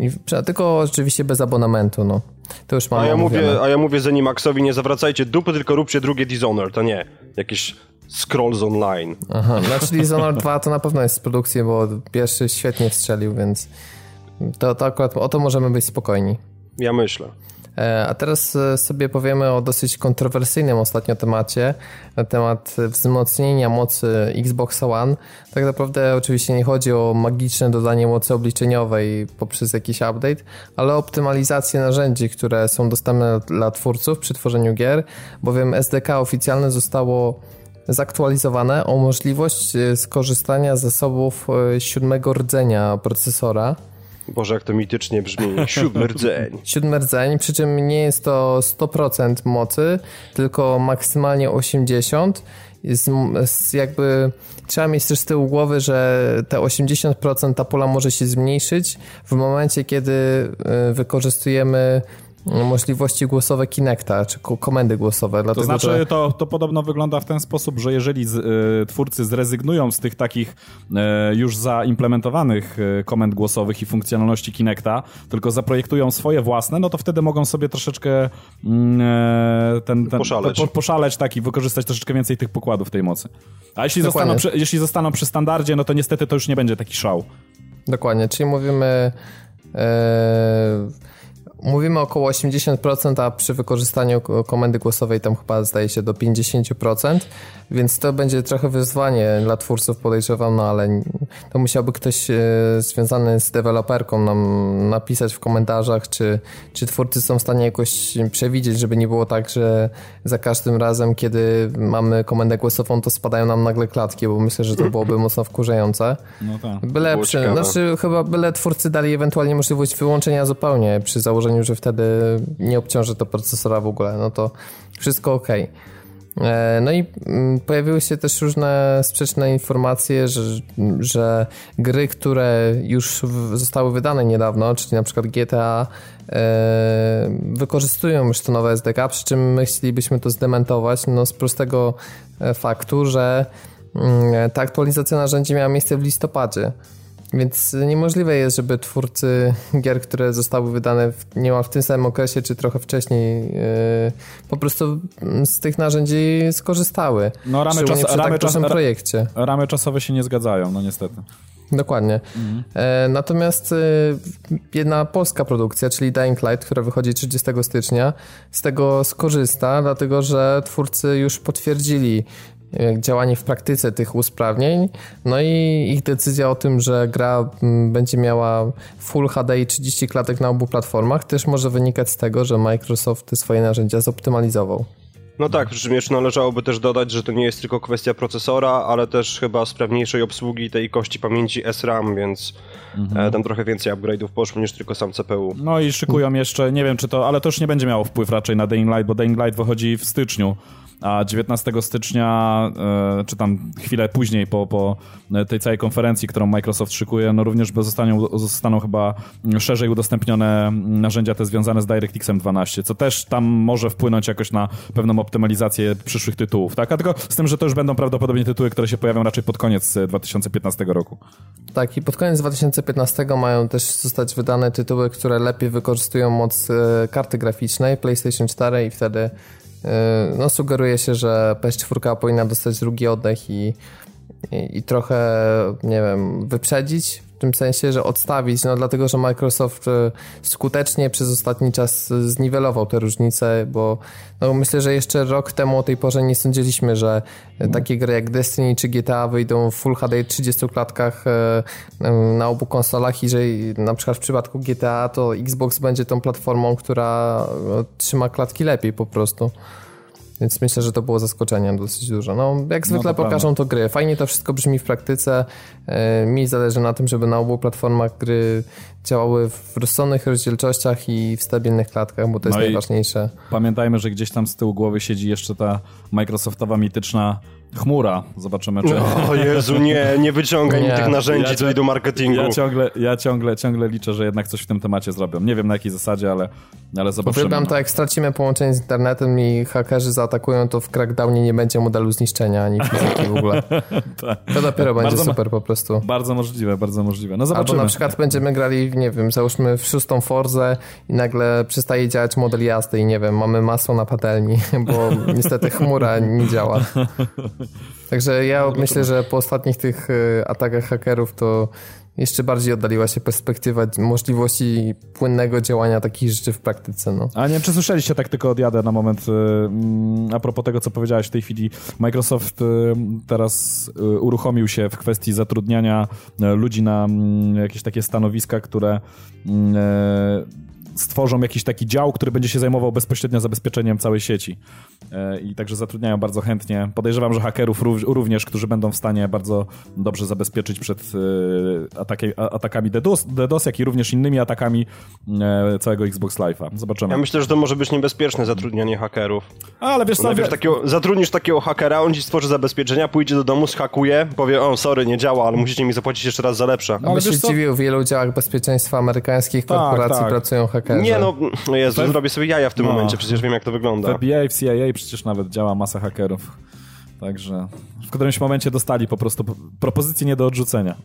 A: i tylko oczywiście bez abonamentu, no. To już mam
B: a ja mówię, A ja mówię Zenimaxowi, nie zawracajcie dupy, tylko róbcie drugie Dishonored, to nie jakieś Scrolls Online.
A: Aha, znaczy Dishonored 2 to na pewno jest z produkcji, bo pierwszy świetnie strzelił, więc to, to akurat o to możemy być spokojni.
B: Ja myślę.
A: E, a teraz e, sobie powiemy o dosyć kontrowersyjnym ostatnio temacie, na temat wzmocnienia mocy Xbox One. Tak naprawdę oczywiście nie chodzi o magiczne dodanie mocy obliczeniowej poprzez jakiś update, ale optymalizację narzędzi, które są dostępne dla twórców przy tworzeniu gier, bowiem SDK oficjalne zostało zaktualizowane o możliwość e, skorzystania z zasobów siódmego rdzenia procesora
B: Boże, jak to mitycznie brzmi. Siódmy rdzeń. *laughs*
A: Siódmy rdzeń, przy czym nie jest to 100% mocy, tylko maksymalnie 80%. Jest, jest jakby trzeba mieć też z tyłu głowy, że te 80% ta pola może się zmniejszyć w momencie, kiedy y, wykorzystujemy możliwości głosowe Kinecta, czy komendy głosowe.
C: Dlatego, to znaczy, że... to, to podobno wygląda w ten sposób, że jeżeli z, y, twórcy zrezygnują z tych takich y, już zaimplementowanych y, komend głosowych i funkcjonalności Kinecta, tylko zaprojektują swoje własne, no to wtedy mogą sobie troszeczkę mm, ten, ten, poszaleć. Po, poszaleć tak i wykorzystać troszeczkę więcej tych pokładów tej mocy. A jeśli zostaną, przy, jeśli zostaną przy standardzie, no to niestety to już nie będzie taki szał.
A: Dokładnie, czyli mówimy... Yy Mówimy około 80%, a przy wykorzystaniu komendy głosowej tam chyba zdaje się do 50%, więc to będzie trochę wyzwanie dla twórców, podejrzewam, no ale to musiałby ktoś e, związany z deweloperką nam napisać w komentarzach, czy, czy twórcy są w stanie jakoś przewidzieć, żeby nie było tak, że za każdym razem, kiedy mamy komendę głosową, to spadają nam nagle klatki, bo myślę, że to byłoby mocno wkurzające. No tak. Byle, przy, znaczy, chyba byle twórcy dali ewentualnie możliwość wyłączenia zupełnie przy założeniu że wtedy nie obciąży to procesora w ogóle, no to wszystko ok. E, no i mm, pojawiły się też różne sprzeczne informacje, że, że gry, które już zostały wydane niedawno, czyli na przykład GTA, e, wykorzystują już to nowe SDK, przy czym my chcielibyśmy to zdementować no z prostego e, faktu, że mm, ta aktualizacja narzędzi miała miejsce w listopadzie. Więc niemożliwe jest, żeby twórcy gier, które zostały wydane w, niemal w tym samym okresie, czy trochę wcześniej, yy, po prostu z tych narzędzi skorzystały. No ramy, czas, przy ramy, tak czas, projekcie.
C: ramy czasowe się nie zgadzają, no niestety.
A: Dokładnie. Mhm. E, natomiast e, jedna polska produkcja, czyli Dying Light, która wychodzi 30 stycznia, z tego skorzysta, dlatego że twórcy już potwierdzili działanie w praktyce tych usprawnień, no i ich decyzja o tym, że gra mm, będzie miała Full HD i 30 klatek na obu platformach też może wynikać z tego, że Microsoft swoje narzędzia zoptymalizował.
B: No tak, przy czym jeszcze należałoby też dodać, że to nie jest tylko kwestia procesora, ale też chyba sprawniejszej obsługi tej kości pamięci SRAM, więc mhm. tam trochę więcej upgrade'ów poszło niż tylko sam CPU.
C: No i szykują jeszcze, nie wiem czy to, ale to już nie będzie miało wpływ raczej na Dying Light, bo Dying Light wychodzi w styczniu a 19 stycznia, e, czy tam chwilę później po, po tej całej konferencji, którą Microsoft szykuje, no również zostaną, zostaną chyba szerzej udostępnione narzędzia te związane z DirectXem 12, co też tam może wpłynąć jakoś na pewną optymalizację przyszłych tytułów, tak? A tylko z tym, że to już będą prawdopodobnie tytuły, które się pojawią raczej pod koniec 2015 roku.
A: Tak, i pod koniec 2015 mają też zostać wydane tytuły, które lepiej wykorzystują moc e, karty graficznej PlayStation 4 i wtedy no, sugeruje się, że PS4 powinna dostać drugi oddech i, i, i, trochę, nie wiem, wyprzedzić tym sensie, że odstawić, no dlatego, że Microsoft yy, skutecznie przez ostatni czas zniwelował te różnice, bo no, myślę, że jeszcze rok temu o tej porze nie sądziliśmy, że takie gry jak Destiny czy GTA wyjdą w Full HD 30 klatkach yy, na obu konsolach i że na przykład w przypadku GTA to Xbox będzie tą platformą, która trzyma klatki lepiej po prostu. Więc myślę, że to było zaskoczenie dosyć dużo. No, jak zwykle no to pokażą prawda. to gry. Fajnie to wszystko brzmi w praktyce. E, mi zależy na tym, żeby na obu platformach gry działały w rozsądnych rozdzielczościach i w stabilnych klatkach, bo to jest no najważniejsze.
C: Pamiętajmy, że gdzieś tam z tyłu głowy siedzi jeszcze ta Microsoftowa mityczna chmura. Zobaczymy, czy...
B: O Jezu, nie, nie wyciągaj nie. mi tych narzędzi ja, tutaj do marketingu.
C: Ja ciągle, ja ciągle, ciągle liczę, że jednak coś w tym temacie zrobią. Nie wiem na jakiej zasadzie, ale, ale zobaczymy.
A: Uwielbiam to, jak stracimy połączenie z internetem i hakerzy zaatakują, to w Crackdownie nie będzie modelu zniszczenia ani fizyki w ogóle. *laughs* tak. To dopiero będzie bardzo super po prostu.
C: Bardzo możliwe, bardzo możliwe. No zobaczymy.
A: Albo na przykład będziemy grali, nie wiem, załóżmy w szóstą Forzę i nagle przestaje działać model jazdy i nie wiem, mamy masło na patelni, *laughs* bo niestety chmura nie działa. Także ja myślę, że po ostatnich tych e, atakach hakerów to jeszcze bardziej oddaliła się perspektywa możliwości płynnego działania takich rzeczy w praktyce. No.
C: A nie wiem, czy słyszeliście, tak tylko odjadę na moment, e, mm, a propos tego, co powiedziałeś w tej chwili. Microsoft e, teraz uruchomił się w kwestii zatrudniania ludzi na mm, jakieś takie stanowiska, które mm, stworzą jakiś taki dział, który będzie się zajmował bezpośrednio zabezpieczeniem całej sieci. E, I także zatrudniają bardzo chętnie. Podejrzewam, że hakerów również, którzy będą w stanie bardzo dobrze zabezpieczyć przed e, ataki, atakami DDoS, DDoS, jak i również innymi atakami e, całego Xbox Live'a. Zobaczymy.
B: Ja myślę, że to może być niebezpieczne zatrudnianie hakerów.
C: Ale wiesz co...
B: Wiesz, takiego, zatrudnisz takiego hakera, on ci stworzy zabezpieczenia, pójdzie do domu, schakuje, powie, o sorry, nie działa, ale musicie mi zapłacić jeszcze raz za lepsze.
A: No, ale się dziwił, w wielu działach bezpieczeństwa amerykańskich tak, korporacji tak. pracują hakerzy
B: Nie no, no Jezu, w... zrobię sobie jaja w tym no. momencie, przecież wiem jak to wygląda.
C: W FBI, w CIA przecież nawet działa masa hakerów. Także w którymś momencie dostali po prostu propozycję nie do odrzucenia. *laughs*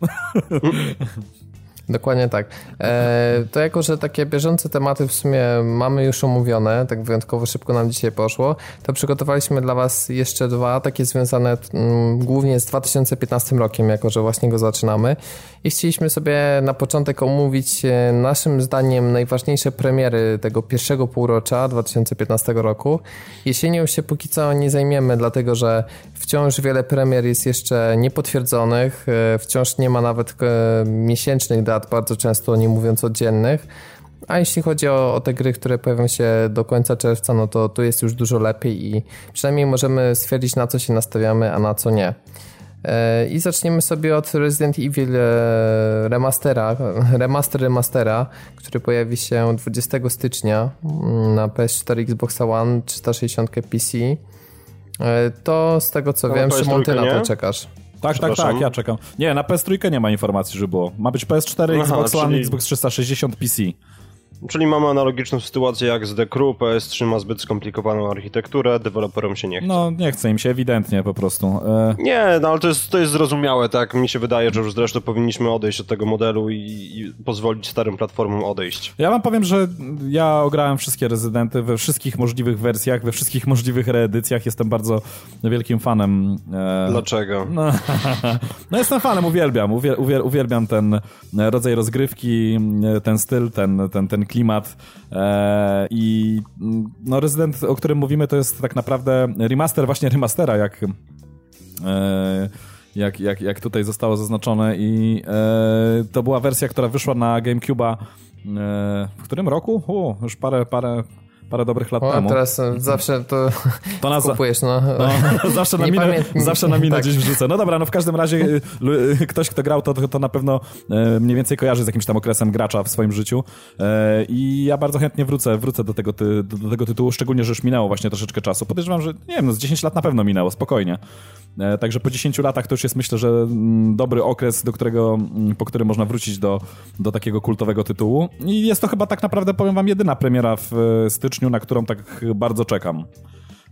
A: Dokładnie tak. E, to jako, że takie bieżące tematy w sumie mamy już omówione, tak wyjątkowo szybko nam dzisiaj poszło, to przygotowaliśmy dla Was jeszcze dwa, takie związane mm, głównie z 2015 rokiem, jako że właśnie go zaczynamy. I chcieliśmy sobie na początek omówić e, naszym zdaniem najważniejsze premiery tego pierwszego półrocza 2015 roku. Jesienią się póki co nie zajmiemy, dlatego że wciąż wiele premier jest jeszcze niepotwierdzonych, e, wciąż nie ma nawet e, miesięcznych dat bardzo często nie mówiąc o dziennych. A jeśli chodzi o, o, te gry, które pojawią się do końca czerwca, no to tu jest już dużo lepiej i przynajmniej możemy stwierdzić, na co się nastawiamy, a na co nie. E, I zaczniemy sobie od Resident Evil remastera, *laughs* remaster remastera, który pojawi się 20 stycznia mm, na PS4, Xbox One, 360 PC. E, to z tego co no, wiem, Szymon, ty na to czekasz.
C: Tak, tak, tak, ja czekam. Nie, na PS3 nie ma informacji, że było. Ma być PS4, Aha, Xbox One, czyli... Xbox 360, PC.
B: Czyli mamy analogiczną sytuację jak z The Crew, PS3 ma zbyt skomplikowaną architekturę, deweloperom się nie chce.
C: No, nie chce im się, ewidentnie po prostu. E...
B: Nie, no ale to jest, to jest zrozumiałe, tak? Mi się wydaje, że już zresztą powinniśmy odejść od tego modelu i, i pozwolić starym platformom odejść.
C: Ja wam powiem, że ja ograłem wszystkie Rezydenty we wszystkich możliwych wersjach, we wszystkich możliwych reedycjach. Jestem bardzo wielkim fanem.
B: E... Dlaczego?
C: No, *laughs* no, jestem fanem, uwielbiam. Uwiel, uwielbiam ten rodzaj rozgrywki, ten styl, ten, ten, ten klimat e, i no Resident, o którym mówimy, to jest tak naprawdę remaster właśnie remastera, jak e, jak, jak, jak tutaj zostało zaznaczone i e, to była wersja, która wyszła na GameCube'a e, w którym roku? U, już parę, parę parę dobrych lat
A: o,
C: temu.
A: teraz e, zawsze to, to nas kupujesz, no.
C: no *laughs* zawsze, na minę, zawsze na minę tak. gdzieś wrzucę. No dobra, no w każdym razie y, ktoś, kto grał, to, to na pewno e, mniej więcej kojarzy z jakimś tam okresem gracza w swoim życiu e, i ja bardzo chętnie wrócę, wrócę do tego, ty, do, tego tytułu, szczególnie, że już minęło właśnie troszeczkę czasu. Podejrzewam, że nie wiem, no z 10 lat na pewno minęło, spokojnie. Także po 10 latach to już jest myślę, że mm, dobry okres, do którego, mm, po którym można wrócić do, do takiego kultowego tytułu. I jest to chyba tak naprawdę, powiem wam, jedyna premiera w e, styczniu, na którą tak bardzo czekam.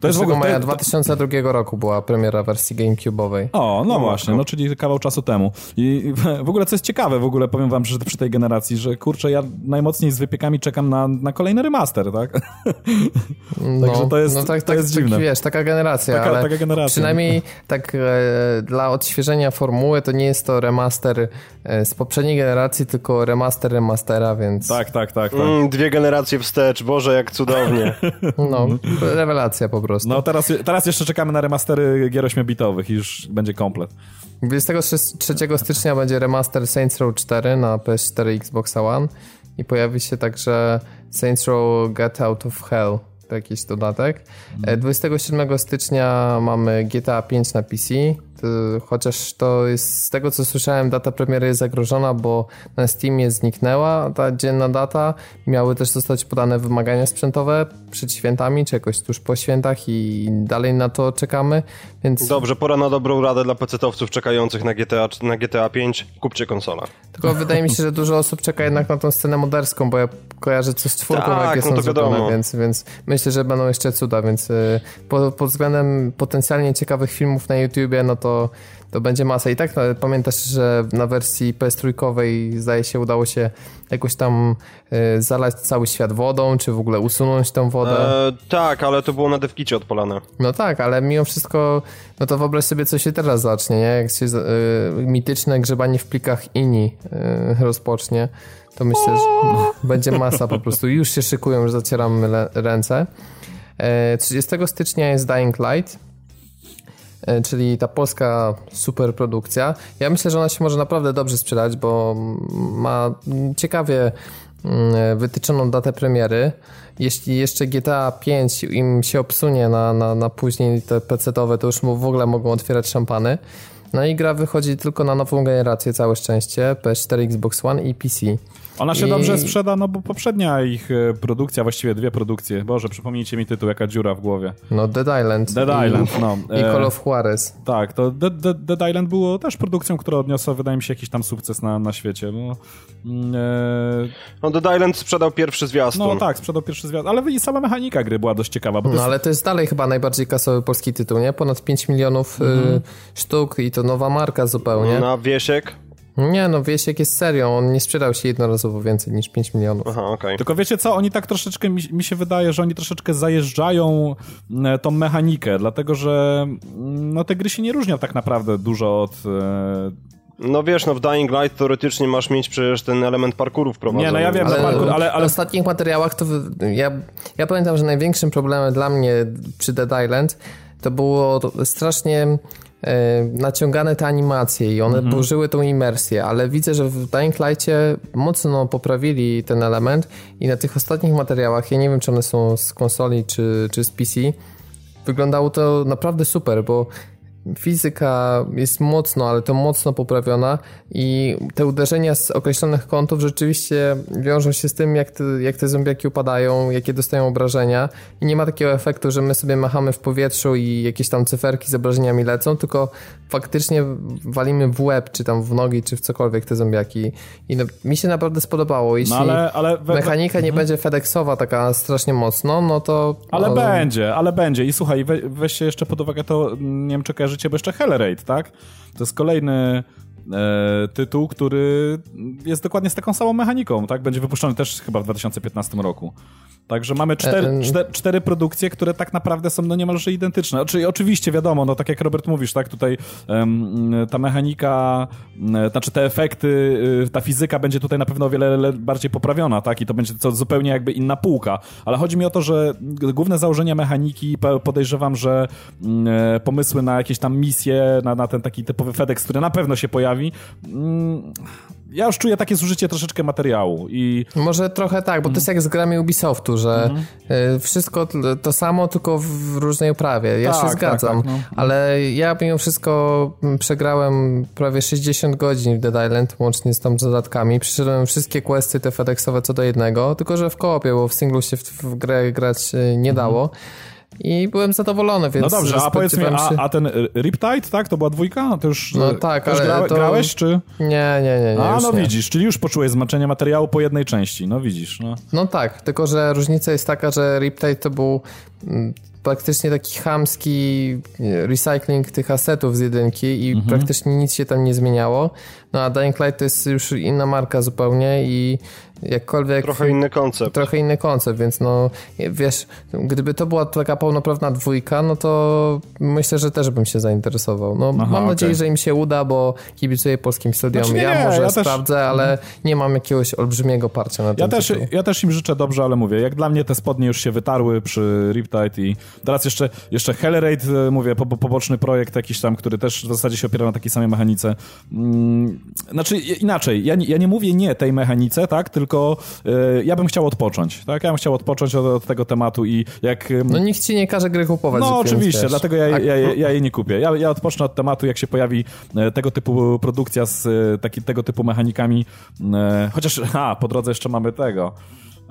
A: To jest w ogóle maja 2002 roku była premiera wersji GameCube'owej.
C: O, no, właśnie, no czyli kawał czasu temu. I w ogóle co jest ciekawe, w ogóle powiem wam, że przy tej generacji, że kurczę, ja najmocniej z wypiekami czekam na, na kolejny remaster, tak?
A: No, *laughs* Także to jest, no tak, to tak, jest dziwne. Tak, wiesz, taka generacja, taka, ale taka generacja. przynajmniej tak e, dla odświeżenia formuły to nie jest to remaster e, z poprzedniej generacji, tylko remaster remastera, więc...
C: Tak, tak, tak. tak.
B: Mm, dwie generacje wstecz, Boże, jak cudownie. *laughs*
A: No, rewelacja po prostu.
C: No teraz, teraz jeszcze czekamy na remastery gier 8-bitowych i już będzie komplet.
A: 23 stycznia będzie remaster Saints Row 4 na PS4 i Xbox One i pojawi się także Saints Row Get Out of Hell jakiś dodatek. 27 mhm. stycznia mamy GTA 5 na PC, chociaż to jest z tego co słyszałem data premiery jest zagrożona, bo na Steamie zniknęła ta dzienna data. Miały też zostać podane wymagania sprzętowe przed świętami, czy jakoś tuż po świętach i dalej na to czekamy, więc...
B: Dobrze, pora na dobrą radę dla pecetowców czekających na GTA, na GTA 5. Kupcie konsolę.
A: Tylko wydaje mi się, że dużo osób czeka jednak na tą scenę moderską, bo ja kojarzę coś z czwórką, tak, jakie no są zrobione, więc, więc myślę, że będą jeszcze cuda, więc y, pod, pod względem potencjalnie ciekawych filmów na YouTubie, no to to, to będzie masa. I tak no, pamiętasz, że na wersji PS3 zdaje się udało się jakoś tam y, zalać cały świat wodą, czy w ogóle usunąć tą wodę. E,
B: tak, ale to było na devkicie odpalane.
A: No tak, ale mimo wszystko, no to wyobraź sobie, co się teraz zacznie, nie? Jak się y, mityczne grzebanie w plikach INI y, rozpocznie, to myślę, że *laughs* będzie masa po prostu. Już się szykują, że zacieramy ręce. 30 e, stycznia jest Dying Light. E, czyli ta polska superprodukcja. Ja myślę, że ona się może naprawdę dobrze sprzedać, bo ma ciekawie mm, wytyczoną datę premiery. Jeśli jeszcze GTA 5 im się obsunie na, na, na później te PC-owe, to już w ogóle mogą otwierać szampany. No i gra wychodzi tylko na nową generację, całe szczęście, PS4, Xbox One i PC.
C: Ona się I... dobrze sprzeda, no bo poprzednia ich e, produkcja, właściwie dwie produkcje. Boże, przypomnijcie mi tytuł, jaka dziura w głowie.
A: No Dead Island.
C: Dead I... Island, no.
A: I Call of Juarez.
C: Tak, to Dead, Dead, Dead, Island było też produkcją, która odniosła, wydaje mi się, jakiś tam sukces na, na świecie. No,
B: mm, e... no Dead Island sprzedał pierwszy zwiastun.
C: No tak, sprzedał pierwszy zwiastun, ale i sama mechanika gry była dość ciekawa.
A: no jest... ale to jest dalej chyba najbardziej kasowy polski tytuł, nie? Ponad 5 milionów mm. y, sztuk i to nowa marka zupełnie.
B: Na Wiesiek?
A: Nie, no Wiesiek jest serią, on nie sprzedał się jednorazowo więcej niż 5 milionów.
B: Aha, okej. Okay.
C: Tylko wiecie co, oni tak troszeczkę, mi, mi, się wydaje, że oni troszeczkę zajeżdżają e, tą mechanikę, dlatego że mm, no te gry się nie różnią tak naprawdę dużo od... E...
B: No wiesz, no w Dying Light teoretycznie masz mieć przecież ten element parkouru wprowadzony.
C: Nie, no ja wiem, ale, parkour, ale, ale...
A: W ostatnich materiałach to... Ja, ja pamiętam, że największym problemem dla mnie przy Dead Island to było strasznie naciągane te animacje i one mhm. burzyły tą imersję, ale widzę, że w Dying Light'cie mocno poprawili ten element i na tych ostatnich materiałach, ja nie wiem czy one są z konsoli czy, czy z PC, wyglądało to naprawdę super, bo fizyka jest mocno, ale to mocno poprawiona i te uderzenia z określonych kątów rzeczywiście wiążą się z tym, jak te, jak te zombiaki upadają, jakie dostają obrażenia i nie ma takiego efektu, że my sobie machamy w powietrzu i jakieś tam cyferki z obrażeniami lecą, tylko faktycznie walimy w łeb, czy tam w nogi, czy w cokolwiek te zombiaki i no, mi się naprawdę spodobało. Jeśli no ale, ale we, mechanika nie mhm. będzie FedExowa taka strasznie mocno, no to...
C: Ale no, będzie, ale będzie i słuchaj, we, weź się jeszcze pod uwagę to, nie wiem czy kojarzycie, bo jeszcze Hellraid, tak? To jest kolejny e, tytuł, który jest dokładnie z taką samą mechaniką, tak? Będzie wypuszczony też chyba w 2015 roku. Także mamy cztery, e, cztery, cztery, produkcje, które tak naprawdę są no niemalże identyczne. Czyli oczywiście wiadomo, no tak jak Robert mówisz, tak? Tutaj ta mechanika, um, znaczy te efekty, y, ta fizyka będzie tutaj na pewno o wiele bardziej poprawiona, tak? I to będzie co zupełnie jakby inna półka. Ale chodzi mi o to, że główne założenia mechaniki, podejrzewam, że pomysły na jakieś tam misje, na, na ten taki typowy FedEx, który na pewno się pojawi, ja już czuję takie zużycie troszeczkę materiału i...
A: Może trochę tak, bo to jest jak z grami Ubisoftu, że mhm. Y, wszystko to samo, tylko w różnej oprawie. Ja tak, się tak, zgadzam, tak, tak, no. ale ja mimo wszystko mm, przegrałem prawie 60 godzin w Dead Island, łącznie z tam dodatkami. Przyszedłem wszystkie questy te FedExowe co do jednego, tylko że w koopie, bo w singlu się w, w grę grać y, nie dało. Mhm i byłem zadowolony, więc...
C: No dobrze, a powiedz mi, a, a, ten Riptide, tak? To była dwójka? To już,
A: no tak, ale
C: gra,
A: to...
C: grałeś, czy...
A: Nie, nie, nie, nie
C: A, no
A: nie.
C: widzisz, czyli już poczułeś zmaczenie materiału po jednej części, no widzisz, no.
A: No tak, tylko że różnica jest taka, że Riptide to był mm, praktycznie taki chamski recycling tych asetów z jedynki i mhm. praktycznie nic się tam nie zmieniało. No a Dying Light to jest już inna marka zupełnie i jakkolwiek...
B: Trochę inny koncept.
A: Trochę inny koncept, więc no wiesz, gdyby to była taka pełnoprawna dwójka, no to myślę, że też bym się zainteresował. No Aha, mam nadzieję, że im się uda, bo kibicuję polskim studiom. Znaczy, nie, ja może ja sprawdzę, też... ale nie mam jakiegoś olbrzymiego parcia na
C: ja też, ja też im życzę dobrze, ale mówię, jak dla mnie te spodnie już się wytarły przy Riptide i teraz jeszcze, jeszcze Hellraid, e, mówię, po, poboczny projekt jakiś tam, który też w zasadzie się opiera na takiej samej mechanice. Znaczy inaczej, ja, ja nie mówię nie tej mechanice, tak, tylko y, ja bym chciał odpocząć, tak, ja bym chciał odpocząć od, od tego tematu i jak...
A: No nikt ci nie każe gry kupować.
C: No oczywiście, wiesz. dlatego ja, ja, ja, ja jej nie kupię. Ja, ja odpocznę od tematu, jak się pojawi e, tego typu produkcja z taki, tego typu mechanikami, chociaż, *laughs* a, po drodze jeszcze mamy tego...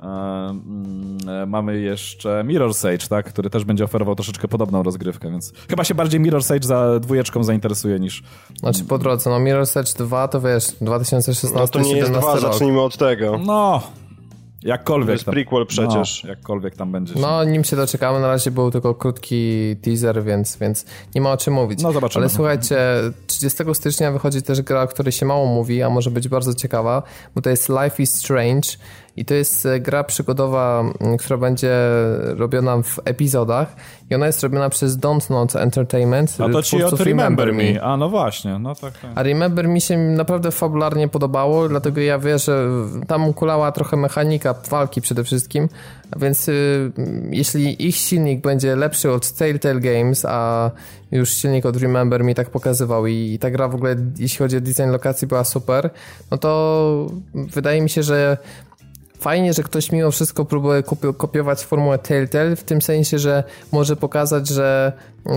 C: Mm, mamy jeszcze Mirror's Edge, tak, który też będzie oferował troszeczkę podobną rozgrywkę, więc chyba się bardziej Mirror's Edge za dwójeczką zainteresuje niż...
A: Znaczy po drodze, no Mirror's Edge 2 to wiesz, 2016 No
B: to nie jest 2, zacznijmy od tego.
C: No, Jakkolwiek. To
B: jest tam, prequel przecież.
C: No, jakkolwiek tam będzie.
A: No, nim się doczekamy. Na razie był tylko krótki teaser, więc, więc nie ma o czym mówić.
C: No, zobaczymy.
A: Ale słuchajcie, 30 stycznia wychodzi też gra, o której się mało mówi, a może być bardzo ciekawa, bo to jest Life is Strange. I to jest e, gra przygodowa, która będzie robiona w epizodach i ona jest robiona przez Don't Not Entertainment.
C: A to ci od Remember Me. A no właśnie, no tak, tak.
A: A Remember Me się naprawdę fabularnie podobało, dlatego ja wiem, że tam kulała trochę mechanika walki przede wszystkim, a więc y, jeśli ich silnik będzie lepszy od Telltale Games, a już silnik od Remember Me tak pokazywał i, i ta gra w ogóle, jeśli chodzi o design lokacji była super, no to wydaje mi się, że fajnie, że ktoś mimo wszystko próbuje kopiować formułę Telltale, w tym sensie, że może pokazać, że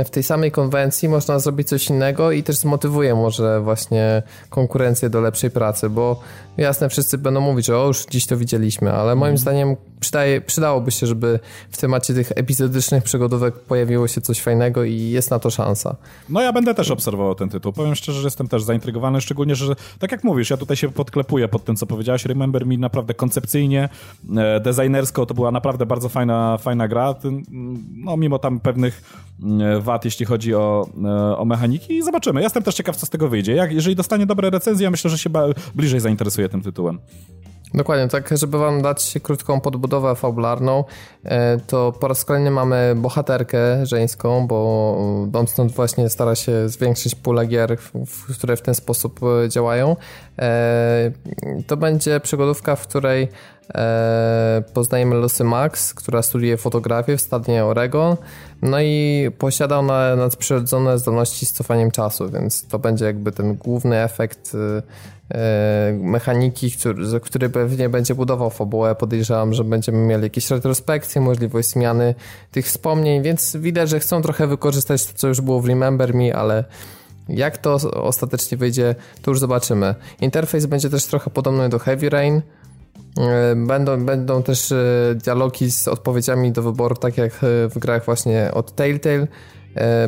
A: w tej samej konwencji można zrobić coś innego i też zmotywuje może właśnie konkurencję do lepszej pracy, bo jasne, wszyscy będą mówić, że o, już dziś to widzieliśmy, ale moim mm. zdaniem przydaje, przydałoby się, żeby w temacie tych epizodycznych przygodówek pojawiło się coś fajnego i jest na to szansa.
C: No ja będę też obserwował ten tytuł. Powiem szczerze, że jestem też zaintrygowany, szczególnie, że tak jak mówisz, ja tutaj się podklepuję pod tym, co powiedziałeś. Remember Me naprawdę koncepcyjnie, e, designersko to była naprawdę bardzo fajna, fajna gra. No mimo tam pewnych e, wad, jeśli chodzi o, e, o mechaniki i zobaczymy. Jestem też ciekaw, co z tego wyjdzie. Jak, jeżeli dostanie dobre recenzje, ja myślę, że się bliżej zainteresuje tym tytułem.
A: Dokładnie, tak, żeby wam dać krótką podbudowę fabularną, e, to po raz kolejny mamy bohaterkę żeńską, bo Domstone właśnie stara się zwiększyć pulę gier, które w ten sposób e, działają. To będzie przygodówka, w której poznajemy Lucy Max, która studiuje fotografię w stadnie Oregon. No i posiada ona nadprzyrodzone zdolności z cofaniem czasu, więc to będzie jakby ten główny efekt y, y, mechaniki, który, który pewnie będzie budował fabułę. Podejrzewam, że będziemy mieli jakieś retrospekcje, możliwość zmiany tych wspomnień, więc widać, że chcą trochę wykorzystać to, co już było w Remember Me, ale jak to ostatecznie wyjdzie, to już zobaczymy. Interfejs będzie też trochę podobny do Heavy Rain, będą, będą też e, dialogi z odpowiedziami do wyboru, tak jak e, w grach właśnie od Telltale.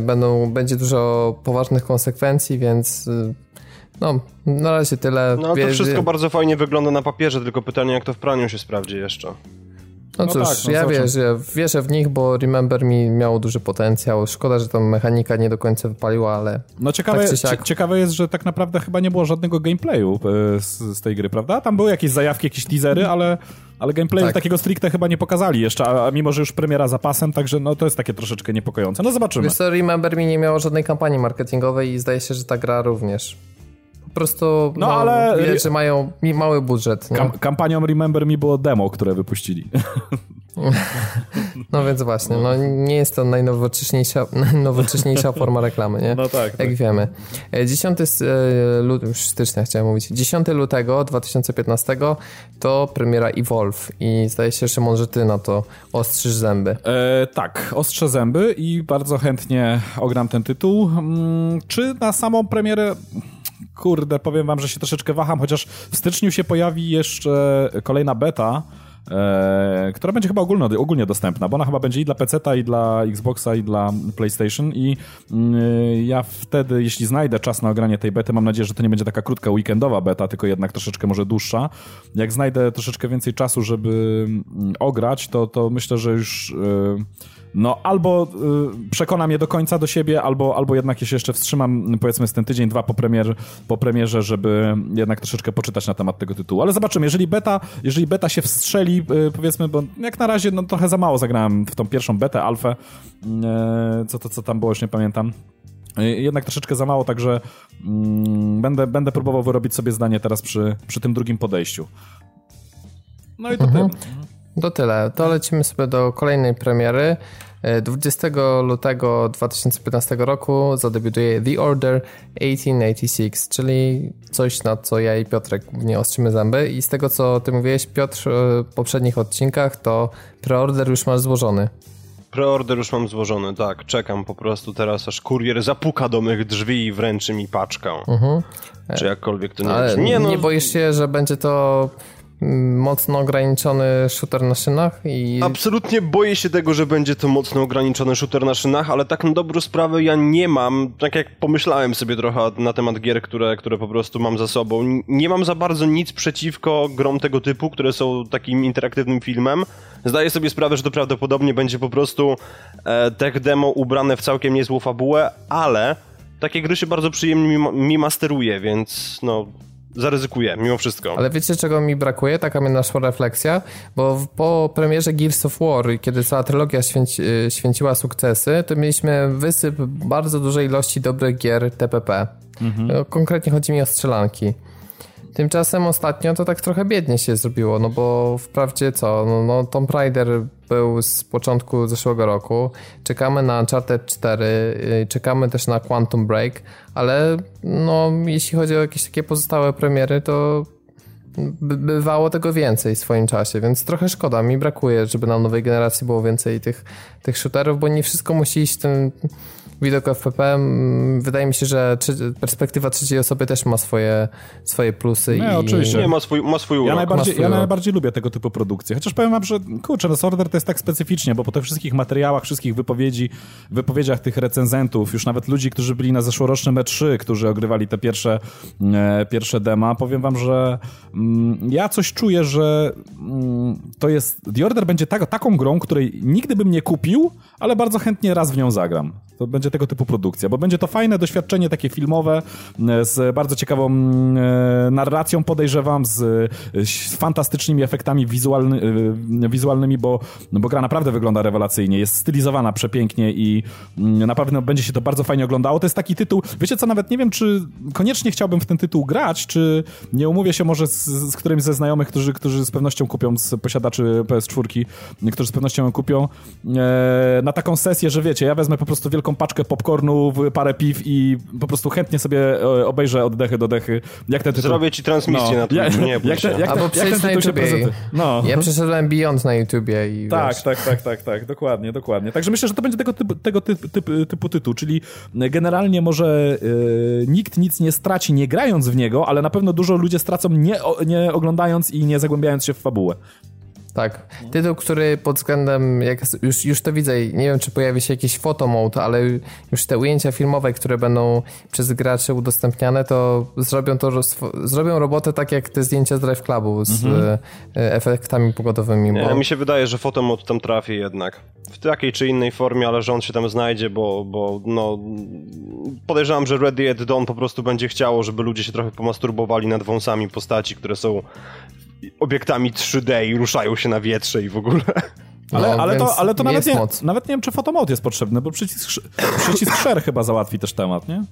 A: Będą, będzie dużo poważnych konsekwencji, więc no, na razie tyle.
B: No to wszystko bardzo fajnie wygląda na papierze, tylko pytanie, jak to w praniu się sprawdzi jeszcze.
A: No, no cóż, tak, no ja wierzę, wierzę w nich, bo Remember mi miało duży potencjał. Szkoda, że tam mechanika nie do końca wypaliła, ale.
C: No ciekawe, tak siak... ciekawe jest, że tak naprawdę chyba nie było żadnego gameplayu e, z, z, tej gry, prawda? Tam były jakieś zajawki, jakieś teasery, ale, ale gameplayu tak. takiego stricte chyba nie pokazali jeszcze, a, a, mimo, że już premiera za pasem, także no to jest takie troszeczkę niepokojące. No zobaczymy.
A: Wiesz co, Remember mi nie miało żadnej kampanii marketingowej i zdaje się, że ta gra również po prostu no, no ale że mają mały budżet.
C: Kam kampanią Remember Me było demo, które wypuścili. *laughs*
A: No więc właśnie, no nie jest to najnowocześniejsza, *laughs* najnowocześniejsza forma reklamy, nie? *laughs*
C: No tak,
A: Jak
C: tak.
A: wiemy. E, 10 lutego, już stycznia chciałem mówić, 10 lutego 2015 to premiera Evolve i zdaje się, Szymon, że ty na to ostrzysz zęby.
C: E, tak, ostrze zęby i bardzo chętnie ogram ten tytuł. Mm, czy na samą premierę... Kurde, powiem wam, że się troszeczkę waham, chociaż w styczniu się pojawi jeszcze kolejna beta, e, która będzie chyba ogólno, ogólnie dostępna, bo ona chyba będzie i dla PC-ta, i dla Xboxa, i dla PlayStation i mm, ja wtedy, jeśli znajdę czas na ogranie tej bety, mam nadzieję, że to nie będzie taka krótka weekendowa beta, tylko jednak troszeczkę może dłuższa. Jak znajdę troszeczkę więcej czasu, żeby mm, ograć, to, to myślę, że już... e, no, albo y, przekona mnie do końca do siebie, albo, albo jednak się jeszcze wstrzymam, powiedzmy, z ten tydzień, dwa po, premier, po premierze, żeby jednak troszeczkę poczytać na temat tego tytułu. Ale zobaczymy, jeżeli beta, jeżeli beta się wstrzeli, y, powiedzmy, bo jak na razie no, trochę za mało zagrałem w tą pierwszą betę, alfę, y, co to, co tam było, już nie pamiętam. Y, Jednak troszeczkę za mało, także mm, będę, będę próbował wyrobić sobie zdanie teraz przy, przy tym drugim podejściu. No i to
A: Mhm. To tyle. To lecimy sobie do kolejnej premiery. E, 20 lutego 2015 roku zadebiutuje The Order 1886, czyli coś, na co ja i Piotrek głównie ostrzymy zęby. I z tego, co ty mówiłeś, Piotr, e, w poprzednich odcinkach, to preorder już masz złożony.
B: Preorder już mam złożony, tak. Czekam po prostu teraz, aż kurier zapuka do mych drzwi i wręczy mi paczkę. Czy jakkolwiek to nie
A: Ale
B: jest.
A: nie,
B: no,
A: boisz się, że będzie to mocno ograniczony shooter na szynach i
B: Absolutnie boję się tego, że będzie to mocno ograniczony shooter na szynach, ale tak na dobrą sprawę ja nie mam, tak jak pomyślałem sobie trochę na temat gier, które, które po prostu mam za sobą, nie mam za bardzo nic przeciwko grom tego typu, które są takim interaktywnym filmem. Zdaję sobie sprawę, że to prawdopodobnie będzie po prostu e, tech demo ubrane w całkiem niezłą fabułę, ale takie gry się bardzo przyjemnie mi, mi masteruje, więc no zaryzykuję mimo wszystko.
A: Ale wiecie, czego mi brakuje? Taka mnie naszła refleksja, bo po premierze Gears of War, kiedy cała trylogia święci, y, święciła sukcesy, to mieliśmy wysyp bardzo dużej ilości dobrych gier TPP. No, Konkretnie chodzi mi o strzelanki. Tymczasem ostatnio to tak trochę biednie się zrobiło, no bo wprawdzie co, no, no Tomb Raider był z początku zeszłego roku, czekamy na Uncharted 4, y, czekamy też na Quantum Break, ale no jeśli chodzi o jakieś takie pozostałe premiery, to by- bywało tego więcej w swoim czasie, więc trochę szkoda. Mi brakuje, żeby na nowej generacji było więcej tych, tych shooterów, bo nie wszystko musi iść ten widok FPP. Mm, Wydaje mi się, że perspektywa trzeciej osoby też ma swoje, swoje plusy.
C: Nie,
A: i,
C: oczywiście.
B: Nie, ma swój, ma swój urok.
C: Ja najbardziej,
A: swój
C: ja
A: urok.
C: najbardziej lubię tego typu produkcje. Chociaż powiem wam, że kurczę, Lost Order to jest tak specyficznie, bo po tych wszystkich materiałach, wszystkich wypowiedzi, wypowiedziach tych recenzentów, już nawet ludzi, którzy byli na zeszłorocznym E3, którzy ogrywali te pierwsze, e, pierwsze dema, powiem wam, że mm, ja coś czuję, że mm, to jest, The Order będzie tak, taką grą, której nigdy bym nie kupił, ale bardzo chętnie raz w nią zagram. To będzie tego typu produkcja, bo będzie to fajne doświadczenie takie filmowe, e, z bardzo ciekawą mm, e, narracją podejrzewam, z, e, z fantastycznymi efektami wizualny, wizualnymi, bo, no bo gra naprawdę wygląda rewelacyjnie, jest stylizowana przepięknie i mm, na pewno będzie się to bardzo fajnie oglądało. To jest taki tytuł, wiecie co, nawet nie wiem, czy koniecznie chciałbym w ten tytuł grać, czy nie umówię się może z, z którymś ze znajomych, którzy, którzy z pewnością kupią, z posiadaczy PS4, którzy z pewnością ją kupią, na taką sesję, że wiecie, ja wezmę po prostu wielką paczkę popcornu, parę piw i po prostu chętnie sobie e, obejrzę oddechy do dechy, jak ten tytuł...
B: Zrobię ci transmisję na
C: ja-
B: nie
C: jak, te, jak,
A: Albo
C: te, jak ten tytuł się. No.
A: Ja przeszedłem Beyond na YouTubie i
C: Tak,
A: wiesz,
C: tak, tak, tak, tak, dokładnie, dokładnie. Także myślę, że to będzie tego typu, tego typu, typu, typu tytuł, czyli generalnie może e, nikt nic nie straci nie grając w niego, ale na pewno dużo ludzie stracą nie, o- nie oglądając i nie zagłębiając się w fabułę.
A: Tak. Tytuł, który pod względem, jak już, już to widzę, nie wiem czy pojawi się jakiś photomode, ale już te ujęcia filmowe, które będą przez graczy udostępniane, to zrobią to zrobią robotę tak jak te zdjęcia z Drive Clubu z e, efektami pogodowymi.
B: Nie,
A: bo...
B: mi się wydaje, że fotomod tam trafi jednak. W takiej czy innej formie, ale że on się tam znajdzie, bo, bo no... Podejrzewam, że Ready at Dawn po prostu będzie chciało, żeby ludzie się trochę pomasturbowali nad wąsami postaci, które są obiektami 3D i ruszają się na wietrze i w ogóle.
C: Ale,
A: No,
C: ale, to, ale to nawet
A: jest
C: nie,
A: moc.
C: nawet nie wiem, czy fotomod jest potrzebny, bo przycisk, przycisk share chyba załatwi też temat, nie?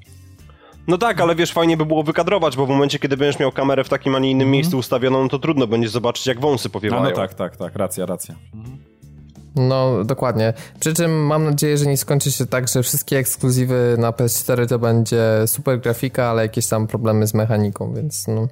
B: No tak, ale wiesz, fajnie by było wykadrować, bo w momencie, kiedy będziesz miał kamerę w takim, a nie innym miejscu ustawioną, no to trudno będzie zobaczyć, jak wąsy
C: A
B: powiewają.
C: no tak, tak, tak, racja, racja.
A: No, dokładnie. Przy czym mam nadzieję, że nie skończy się tak, że wszystkie ekskluzywy na PS4 to będzie super grafika, ale jakieś tam problemy z mechaniką, więc no,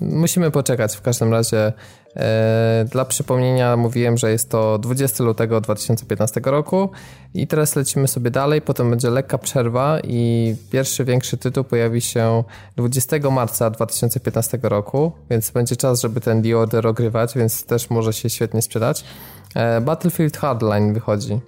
A: musimy poczekać. W każdym razie e, dla przypomnienia mówiłem, że jest to 20 lutego 2015 roku i teraz lecimy sobie dalej, potem będzie lekka przerwa i pierwszy większy tytuł pojawi się 20 marca 2015 roku, więc będzie czas, żeby ten The Order ogrywać, więc też może się świetnie sprzedać. E, Battlefield Hardline wychodzi.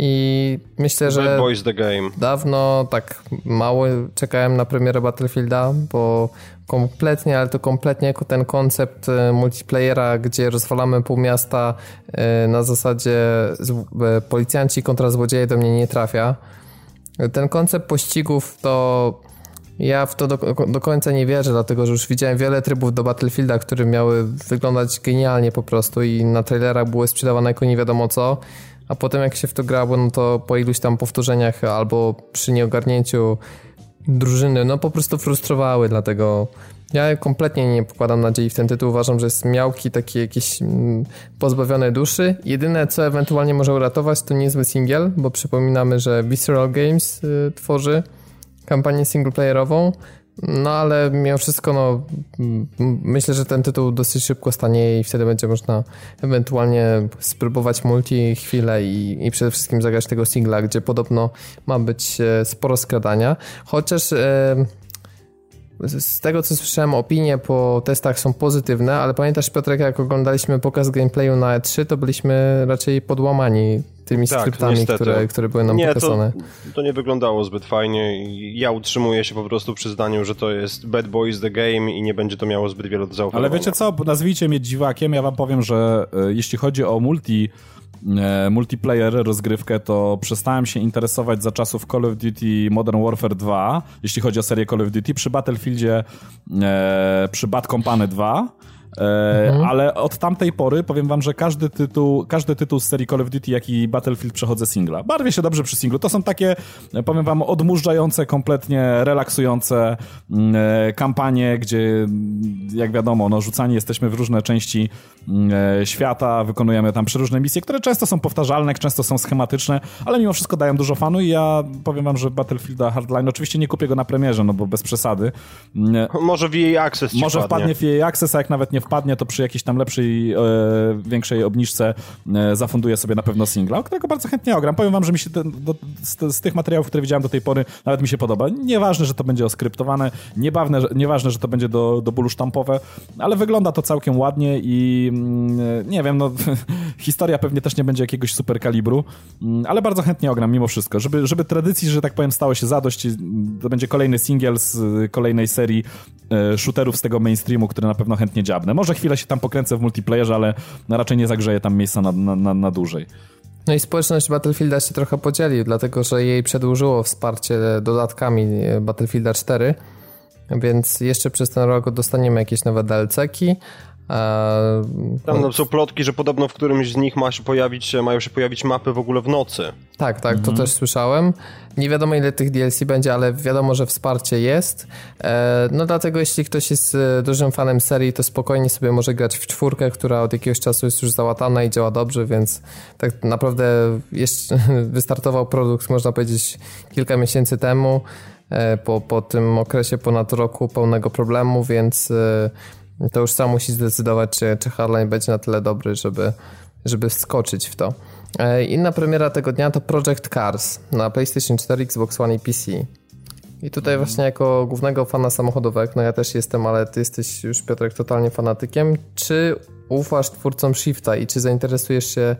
A: I myślę, że.
B: Bad Boys the Game.
A: Dawno tak mało czekałem na premierę Battlefielda, bo kompletnie, ale to kompletnie jako ten koncept e, multiplayera, gdzie rozwalamy pół miasta e, na zasadzie policjanci kontra złodzieje do mnie nie trafia. Ten koncept pościgów to ja w to do, do, końca nie wierzę, dlatego że już widziałem wiele trybów do Battlefielda, które miały wyglądać genialnie po prostu i na trailerach były sprzedawane jako nie wiadomo co, a potem jak się w to grało, no to po iluś tam powtórzeniach albo przy nieogarnięciu drużyny, no po prostu frustrowały, dlatego ja kompletnie nie pokładam nadziei w ten tytuł. Uważam, że jest miałki, taki jakiś mm, pozbawione duszy. Jedyne, co ewentualnie może uratować, to niezły singiel, bo przypominamy, że Visceral Games y, tworzy kampanię singleplayerową. No ale mimo wszystko, no, myślę, że ten tytuł dosyć szybko stanie i wtedy będzie można ewentualnie spróbować multi chwilę i, i przede wszystkim zagrać tego singla, gdzie podobno ma być e, sporo skradania. Chociaż e, z tego co słyszałem, opinie po testach są pozytywne, ale pamiętasz Piotrek, jak oglądaliśmy pokaz gameplayu na E3, to byliśmy raczej podłamani tymi tak, skryptami, które, które były nam nie, pokazane.
B: To, to nie wyglądało zbyt fajnie i ja utrzymuję się po prostu przy zdaniu, że to jest Bad Boys The Game i nie będzie to miało zbyt wiele do zaoferowania.
C: Ale wiecie co, nazwijcie mnie dziwakiem, ja wam powiem, że e, jeśli chodzi o multi multiplayer, rozgrywkę, to przestałem się interesować za czasów Call of Duty Modern Warfare 2, jeśli chodzi o serię Call of Duty. Przy Battlefieldzie, e, przy Bad Company 2 E, mhm. Ale od tamtej pory powiem wam, że każdy tytuł, każdy tytuł z serii Call of Duty, jak i Battlefield przechodzę singla. Barwię się dobrze przy singlu. To są takie, powiem wam, odmurzające, kompletnie relaksujące mm, e, kampanie, gdzie jak wiadomo, no, rzucani jesteśmy w różne części mm, e, świata, wykonujemy tam przeróżne misje, które często są powtarzalne, często są schematyczne, ale mimo wszystko dają dużo fanu i ja powiem wam, że Battlefielda Hardline, oczywiście nie kupię go na premierze, no bo bez przesady.
B: Mm, może w EA Access
C: Może wpadnie w EA Access, a jak nawet nie wpadnie, to przy jakiejś tam lepszej, e, większej obniżce e, zafunduję sobie na pewno singla, którego bardzo chętnie ogram. Powiem wam, że mi się ten, do, z, z, tych materiałów, które widziałem do tej pory, nawet mi się podoba. Nieważne, że to będzie oskryptowane, nieważne, nieważne że to będzie do, do bólu sztampowe, ale wygląda to całkiem ładnie i mm, nie wiem, no *laughs* historia pewnie też nie będzie jakiegoś super kalibru, mm, ale bardzo chętnie ogram mimo wszystko, żeby, żeby tradycji, że tak powiem, stało się zadość. To będzie kolejny singiel z kolejnej serii e, shooterów z tego mainstreamu, który na pewno chętnie dziabnę. Może chwilę się tam pokręcę w multiplayerze, ale raczej nie zagrzeję tam miejsca na, na, na, na dłużej.
A: No i społeczność Battlefielda się trochę podzieli, dlatego że jej przedłużyło wsparcie dodatkami Battlefielda 4, więc jeszcze przez ten rok dostaniemy jakieś nowe DLC-ki,
B: tam no, są plotki, że podobno w którymś z nich ma się pojawić, się, mają się pojawić mapy w ogóle w nocy.
A: Tak, tak, mhm. to też słyszałem. Nie wiadomo ile tych DLC będzie, ale wiadomo, że wsparcie jest. E, no dlatego jeśli ktoś jest e, dużym fanem serii, to spokojnie sobie może grać w czwórkę, która od jakiegoś czasu jest już załatana i działa dobrze, więc tak naprawdę jeszcze *laughs* wystartował produkt, można powiedzieć, kilka miesięcy temu e, po, po tym okresie ponad roku pełnego problemu, więc to już sam musi zdecydować, czy, czy Hardline będzie na tyle dobry, żeby, żeby wskoczyć w to. E, inna premiera tego dnia to Project Cars na PlayStation 4, Xbox One i PC. I tutaj mhm. właśnie jako głównego fana samochodówek, no ja też jestem, ale ty jesteś już Piotrek totalnie fanatykiem. Czy ufasz twórcom Shifta i czy zainteresujesz się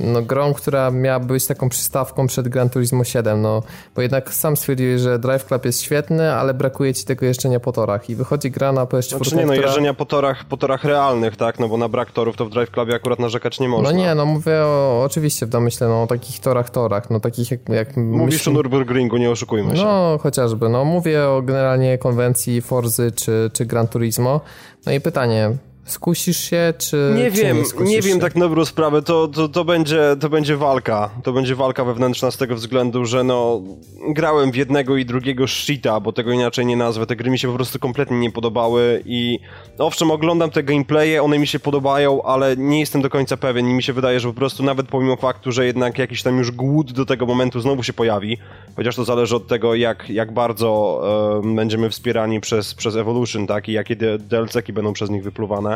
A: no, grą, która miała być taką przystawką przed Gran Turismo 7, no, bo jednak sam stwierdziłeś, że Drive Club jest świetny, ale brakuje ci tego jeżdżenia po torach i wychodzi gra na PS4,
B: Znaczy nie, no która... jeżdżenia po torach, po torach realnych, tak, no bo na brak torów to w Drive Clubie akurat narzekać nie można.
A: No nie, no mówię o, oczywiście w domyśle, no o takich torach, torach, no takich jak... jak
B: Mówisz myśl... o Nürburgringu, nie oszukujmy się.
A: No, chociażby, no mówię o generalnie konwencji Forzy czy, czy Gran Turismo, no i pytanie, Skusisz się, czy
B: Nie
A: czy
B: wiem,
A: nie,
B: nie wiem
A: się?
B: tak na dobrą sprawę, to, to, to, będzie, to będzie walka, to będzie walka wewnętrzna z tego względu, że no grałem w jednego i drugiego shita, bo tego inaczej nie nazwę, te gry mi się po prostu kompletnie nie podobały i owszem oglądam te gameplaye, one mi się podobają, ale nie jestem do końca pewien. I mi się wydaje, że po prostu nawet pomimo faktu, że jednak jakiś tam już głód do tego momentu znowu się pojawi, chociaż to zależy od tego jak, jak bardzo e, będziemy wspierani przez, przez Evolution, tak, i jakie DLC-ki będą przez nich wypluwane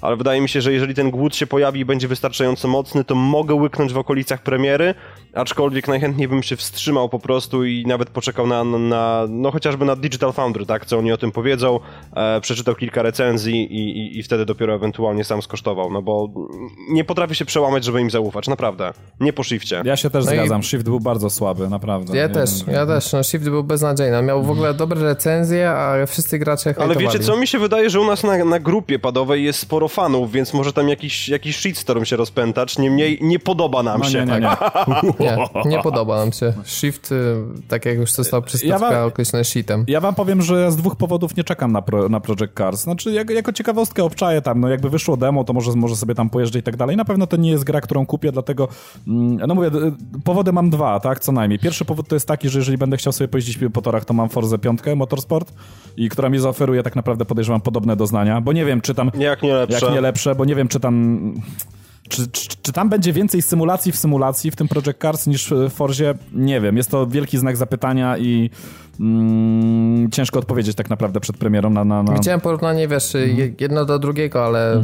B: ale wydaje mi się, że jeżeli ten głód się pojawi i będzie wystarczająco mocny, to mogę łyknąć w okolicach premiery, aczkolwiek najchętniej bym się wstrzymał po prostu i nawet poczekał na, na no chociażby na Digital Foundry, tak, co oni o tym powiedzą, e, przeczytał kilka recenzji i, i, i wtedy dopiero ewentualnie sam skosztował, no bo nie potrafię się przełamać, żeby im zaufać, naprawdę, nie po shifcie.
C: Ja się też
A: No i-
C: zgadzam, Shift był bardzo słaby, naprawdę.
A: Ja
C: Nie
A: też,
C: wiem.
A: ja też. No, Shift był beznadziejny. Miał w ogóle dobre recenzje, a wszyscy gracze
B: Ale wiecie co, mi się wydaje, że u nas na, na grupie padowej jest sporo fanów, więc może tam jakiś, jakiś shitstorm się rozpętać, niemniej nie podoba nam
C: No
B: się.
C: nie, nie,
B: tak?
C: nie. *laughs*
A: Nie, nie podoba nam się. Shift, y, tak jak już został przez
C: Ja wam-
A: określony shitem.
C: Ja wam powiem, że ja z dwóch powodów nie czekam na, pro, na Project Cars. Znaczy, jak, jako ciekawostkę obczaję tam, no jakby wyszło demo, to może, może sobie tam pojeżdżę i tak dalej. Na pewno to nie jest gra, którą kupię, dlatego, mm, no mówię, powody mam dwa, tak, co najmniej. Pierwszy powód to jest taki, że jeżeli będę chciał sobie pojeździć po torach, to mam Forze 5 Motorsport i która mi zaoferuje tak naprawdę, podejrzewam, podobne doznania, bo nie wiem, czy tam...
B: Jak nie lepsze.
C: Jak nie lepsze, bo nie wiem, czy tam... Czy, czy, czy tam będzie więcej symulacji w symulacji w tym Project Cars niż w Forzie? Nie wiem. Jest to wielki znak zapytania i mm, ciężko odpowiedzieć tak naprawdę przed premierą na... na, na...
A: Widziałem porównanie, wiesz, je- jedno do drugiego, ale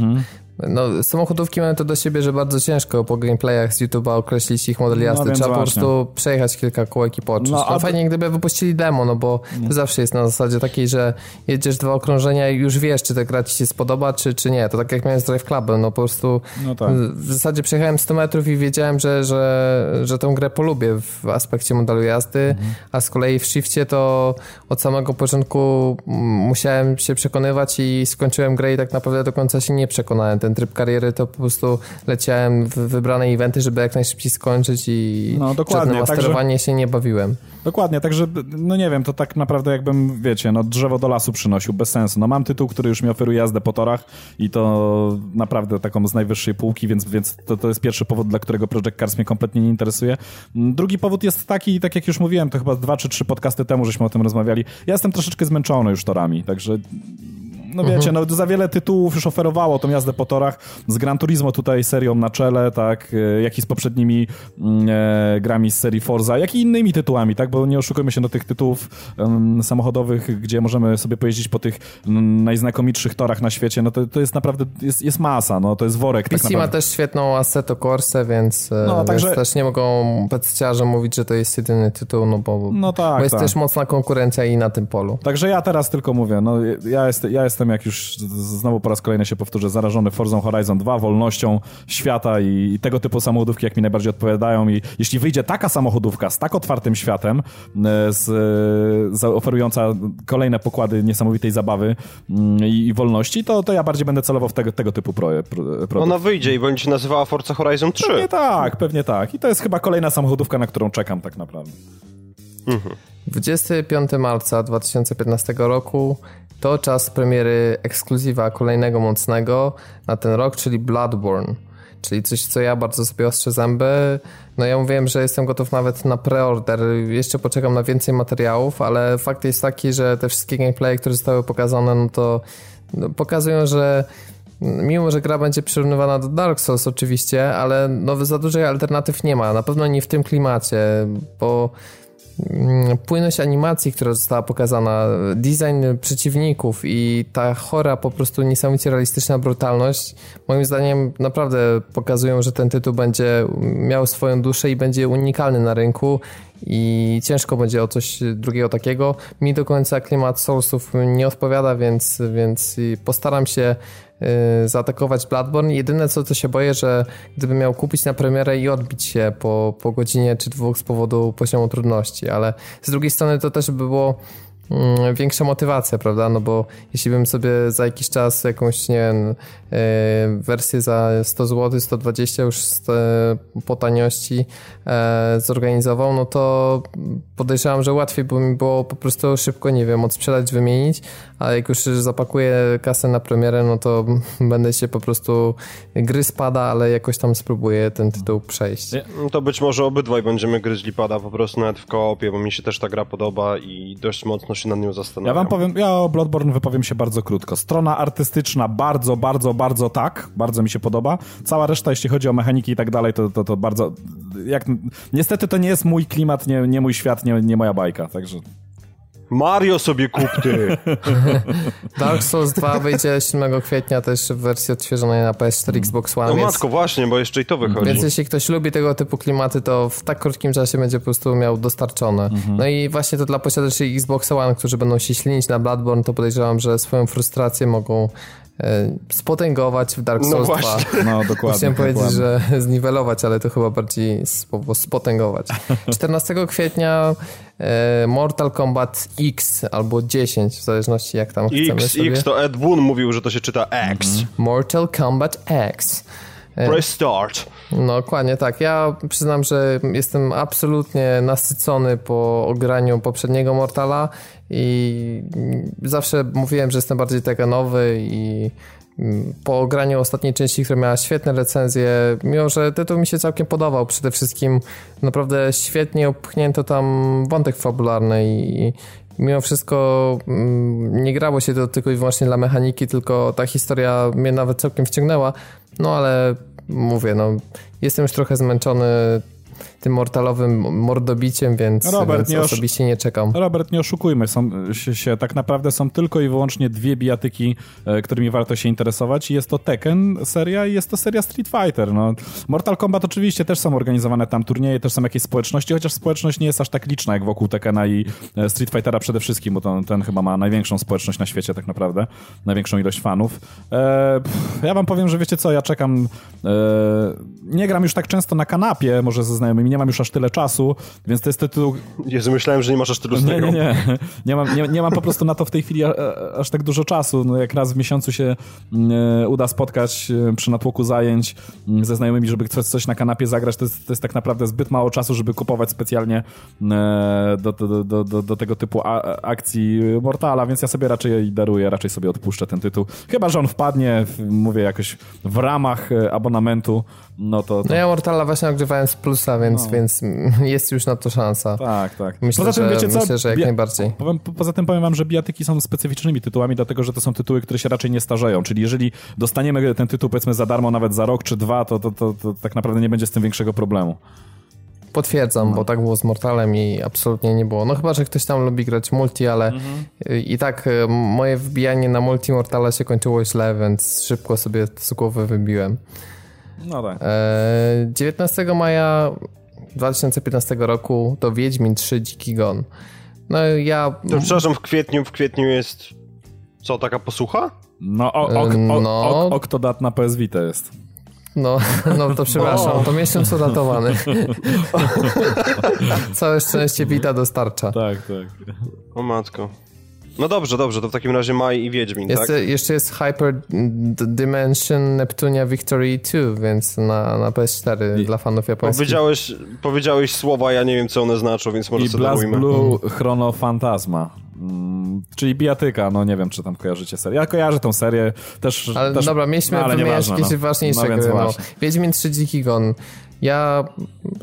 A: no, samochodówki mają to do siebie, że bardzo ciężko po gameplayach z YouTube'a określić ich model jazdy.
C: więc
A: Trzeba po
C: właśnie.
A: prostu przejechać kilka kółek i poczuć.
C: No,
A: No,
C: a-
A: Fajnie, gdyby wypuścili demo, no bo to zawsze jest na zasadzie takiej, że jedziesz dwa okrążenia i już wiesz, czy ta gra ci się spodoba, czy, czy nie. To tak jak miałem z Drive Clubem, no po prostu
C: No tak.
A: w zasadzie przejechałem 100 metrów i wiedziałem, że, że, że tę grę polubię w aspekcie modelu jazdy,
C: Mhm.
A: a z kolei w shifcie to od samego początku mm, musiałem się przekonywać i skończyłem grę i tak naprawdę do końca się nie przekonałem. Ten tryb kariery to po prostu leciałem w wybrane eventy, żeby jak najszybciej skończyć i
C: No, dokładnie,
A: żadne
C: także-
A: masterowanie się nie bawiłem.
C: Dokładnie, także no nie wiem, to tak naprawdę jakbym, wiecie, no drzewo do lasu przynosił, bez sensu. No mam tytuł, który już mi oferuje jazdę po torach i to naprawdę taką z najwyższej półki, więc, więc to, to jest pierwszy powód, dla którego Project Cars mnie kompletnie nie interesuje. Drugi powód jest taki, tak jak już mówiłem, to chyba dwa czy trzy podcasty temu żeśmy o tym rozmawiali. Ja jestem troszeczkę zmęczony już torami, także no wiecie, no za wiele tytułów już oferowało tą jazdę po torach. Z Gran Turismo tutaj serią na czele, tak, e, jak i z poprzednimi mm, e, grami z serii Forza, jak i innymi tytułami, tak, bo nie oszukujmy się do tych tytułów em, samochodowych, gdzie możemy sobie pojeździć po tych mm, najznakomitszych torach na świecie, no to, to jest naprawdę, jest, jest masa, no to jest worek tak
A: PC ma
C: naprawdę.
A: też świetną Assetto Corsa, więc,
C: No,
A: no,
C: także-
A: więc też nie mogą pecciarze mówić, że to jest jedyny tytuł, no bo,
C: No tak,
A: bo jest
C: tak.
A: też mocna konkurencja i na tym polu.
C: Także ja teraz tylko mówię, no ja, jest, ja jestem, jak już z- znowu po raz kolejny się powtórzę, zarażony Forza Horizon 2, wolnością świata i, i tego typu samochodówki, jak mi najbardziej odpowiadają i jeśli wyjdzie taka samochodówka z tak otwartym światem, e, z, e, za- oferująca kolejne pokłady niesamowitej zabawy mm, i, i wolności, to, to ja bardziej będę celował w tego, tego typu proje, pro, produkt.
B: Ona wyjdzie i będzie się nazywała Forza Horizon 3.
C: Pewnie tak, pewnie tak. I to jest chyba kolejna samochodówka, na którą czekam tak naprawdę.
A: 25 marca 2015 roku to czas premiery ekskluzywa kolejnego mocnego na ten rok, czyli Bloodborne. Czyli coś, co ja bardzo sobie ostrzę zęby. No ja mówiłem, że jestem gotów nawet na preorder. Jeszcze poczekam na więcej materiałów, ale fakt jest taki, że te wszystkie gameplaye, które zostały pokazane, no to no, pokazują, że mimo, że gra będzie przyrównywana do Dark Souls oczywiście, ale no, za dużej alternatyw nie ma. Na pewno nie w tym klimacie, bo płynność animacji, która została pokazana, design przeciwników i ta chora, po prostu niesamowicie realistyczna brutalność, moim zdaniem naprawdę pokazują, że ten tytuł będzie miał swoją duszę i będzie unikalny na rynku i ciężko będzie o coś drugiego takiego. Mi do końca klimat Soulsów nie odpowiada, więc, więc postaram się zaatakować Bloodborne. Jedyne co to się boję, że gdybym miał kupić na premierę i odbić się po, po godzinie czy dwóch z powodu poziomu trudności, ale z drugiej strony to też by było większa motywacja, prawda? No bo jeśli bym sobie za jakiś czas jakąś, nie wiem, e, wersję za 100 zł, 120 już po taniości e, zorganizował, no to podejrzewam, że łatwiej by mi było po prostu szybko, nie wiem, odsprzedać, wymienić, a jak już zapakuję kasę na premierę, no to *laughs* będę się po prostu gry spada, ale jakoś tam spróbuję ten tytuł przejść.
B: No to być może obydwaj będziemy gryźli pada po prostu nawet w koopie, bo mi się też ta gra podoba i dość mocno się nad nią zastanawiam.
C: Ja wam powiem, ja o Bloodborne wypowiem się bardzo krótko. Strona artystyczna bardzo, bardzo, bardzo tak, bardzo mi się podoba. Cała reszta, jeśli chodzi o mechaniki i tak dalej, to, to, to bardzo... Jak, niestety to nie jest mój klimat, nie, nie mój świat, nie, nie moja bajka, także...
B: Mario sobie kup ty. *laughs*
A: Dark Souls 2 wyjdzie 7 kwietnia też w wersji odświeżonej na PS4, Xbox One.
B: No
A: więc,
B: matko, właśnie, bo jeszcze i to wychodzi.
A: Więc jeśli ktoś lubi tego typu klimaty, to w tak krótkim czasie będzie po prostu miał dostarczone. Mhm. No i właśnie to dla posiadaczy Xbox One, którzy będą się ślinić na Bloodborne, to podejrzewam, że swoją frustrację mogą spotęgować w Dark no Souls no 2.
C: No, dokładnie.
A: Chciałem powiedzieć, że zniwelować, ale to chyba bardziej spotęgować. *laughs* 14 kwietnia e, Mortal Kombat X albo 10, w zależności jak tam
B: X,
A: chcemy sobie.
B: X to Ed Boon mówił, że to się czyta X. Mhm.
A: Mortal Kombat X.
B: E, Press start.
A: No, dokładnie tak. Ja przyznam, że jestem absolutnie nasycony po ograniu poprzedniego Mortala i zawsze mówiłem, że jestem bardziej nowy i po ograniu ostatniej części, która miała świetne recenzje, mimo że tytuł mi się całkiem podobał, przede wszystkim naprawdę świetnie opchnięto tam wątek fabularny i mimo wszystko mm, nie grało się to tylko i wyłącznie dla mechaniki, tylko ta historia mnie nawet całkiem wciągnęła, no ale mówię, no jestem już trochę zmęczony tym mortalowym mordobiciem, więc, Robert, więc nie osobiście nie czekam.
C: Robert, nie oszukujmy są, się, się, Tak naprawdę są tylko i wyłącznie dwie bijatyki, e, którymi warto się interesować jest to Tekken seria i jest to seria Street Fighter. No, Mortal Kombat oczywiście też są organizowane tam turnieje, też są jakieś społeczności, chociaż społeczność nie jest aż tak liczna jak wokół Tekkena i e, Street Fightera przede wszystkim, bo to, ten chyba ma największą społeczność na świecie tak naprawdę, największą ilość fanów. E, ja wam powiem, że wiecie co, ja czekam e, nie gram już tak często na kanapie, może ze znajomymi, nie mam już aż tyle czasu, więc to jest tytuł...
B: Jezu, myślałem, że nie masz aż tylu
C: nie, nie, nie, nie. mam, nie, nie mam po prostu na to w tej chwili aż tak dużo czasu. No, jak raz w miesiącu się mm, e, uda spotkać e, przy natłoku zajęć mm, ze znajomymi, żeby coś, coś na kanapie zagrać, to jest, to jest tak naprawdę zbyt mało czasu, żeby kupować specjalnie e, do, do, do, do, do tego typu akcji Mortala, więc ja sobie raczej daruję, raczej sobie odpuszczę ten tytuł. Chyba, że on wpadnie, mówię, jakoś w ramach abonamentu, no to... to...
A: No ja Mortala właśnie ogrywałem z plusa, więc, no. więc *laughs* jest już na to szansa.
C: Tak, tak.
A: Myślę, poza tym, że, wiecie co? myślę, że jak Bia... najbardziej.
C: Powiem, poza tym powiem wam, że bijatyki są specyficznymi tytułami, dlatego, że to są tytuły, które się raczej nie starzeją, czyli jeżeli dostaniemy ten tytuł powiedzmy za darmo nawet za rok czy dwa, to, to, to, to tak naprawdę nie będzie z tym większego problemu.
A: Potwierdzam, no. bo tak było z Mortalem i absolutnie nie było. No chyba, że ktoś tam lubi grać multi, ale mhm. i tak y, moje wbijanie na multi Mortala się kończyło źle, więc szybko sobie z głowy wybiłem.
C: No tak.
A: 19 e, maja 2015 roku to Wiedźmin 3 Dziki Gon. No ja...
B: To, przepraszam, w kwietniu, w kwietniu jest co, taka posłucha?
C: No, o, ok, o, no. Ok, Octodat na PS Vita jest.
A: No, *laughs* no to przepraszam, to miesiąc udatowany. *laughs* Całe szczęście Vita dostarcza.
C: Tak, tak.
B: O matko. No dobrze, dobrze, to w takim razie Maj i Wiedźmin,
A: jest,
B: tak?
A: Jeszcze jest Hyper Dimension Neptunia Victory 2, więc na, na PS4 I, dla fanów japońskich.
B: Powiedziałeś, powiedziałeś słowa, ja nie wiem, co one znaczą, więc może I sobie
C: Blast Blue Chrono Phantasma. Mm, czyli bijatyka, no nie wiem, czy tam kojarzycie serię. Ja kojarzę tą serię, też...
A: Ale
C: też,
A: dobra, mieliśmy no, wymieniać jakieś no. ważniejsze no, gry. No. Wiedźmin 3 Dziki Gon. Ja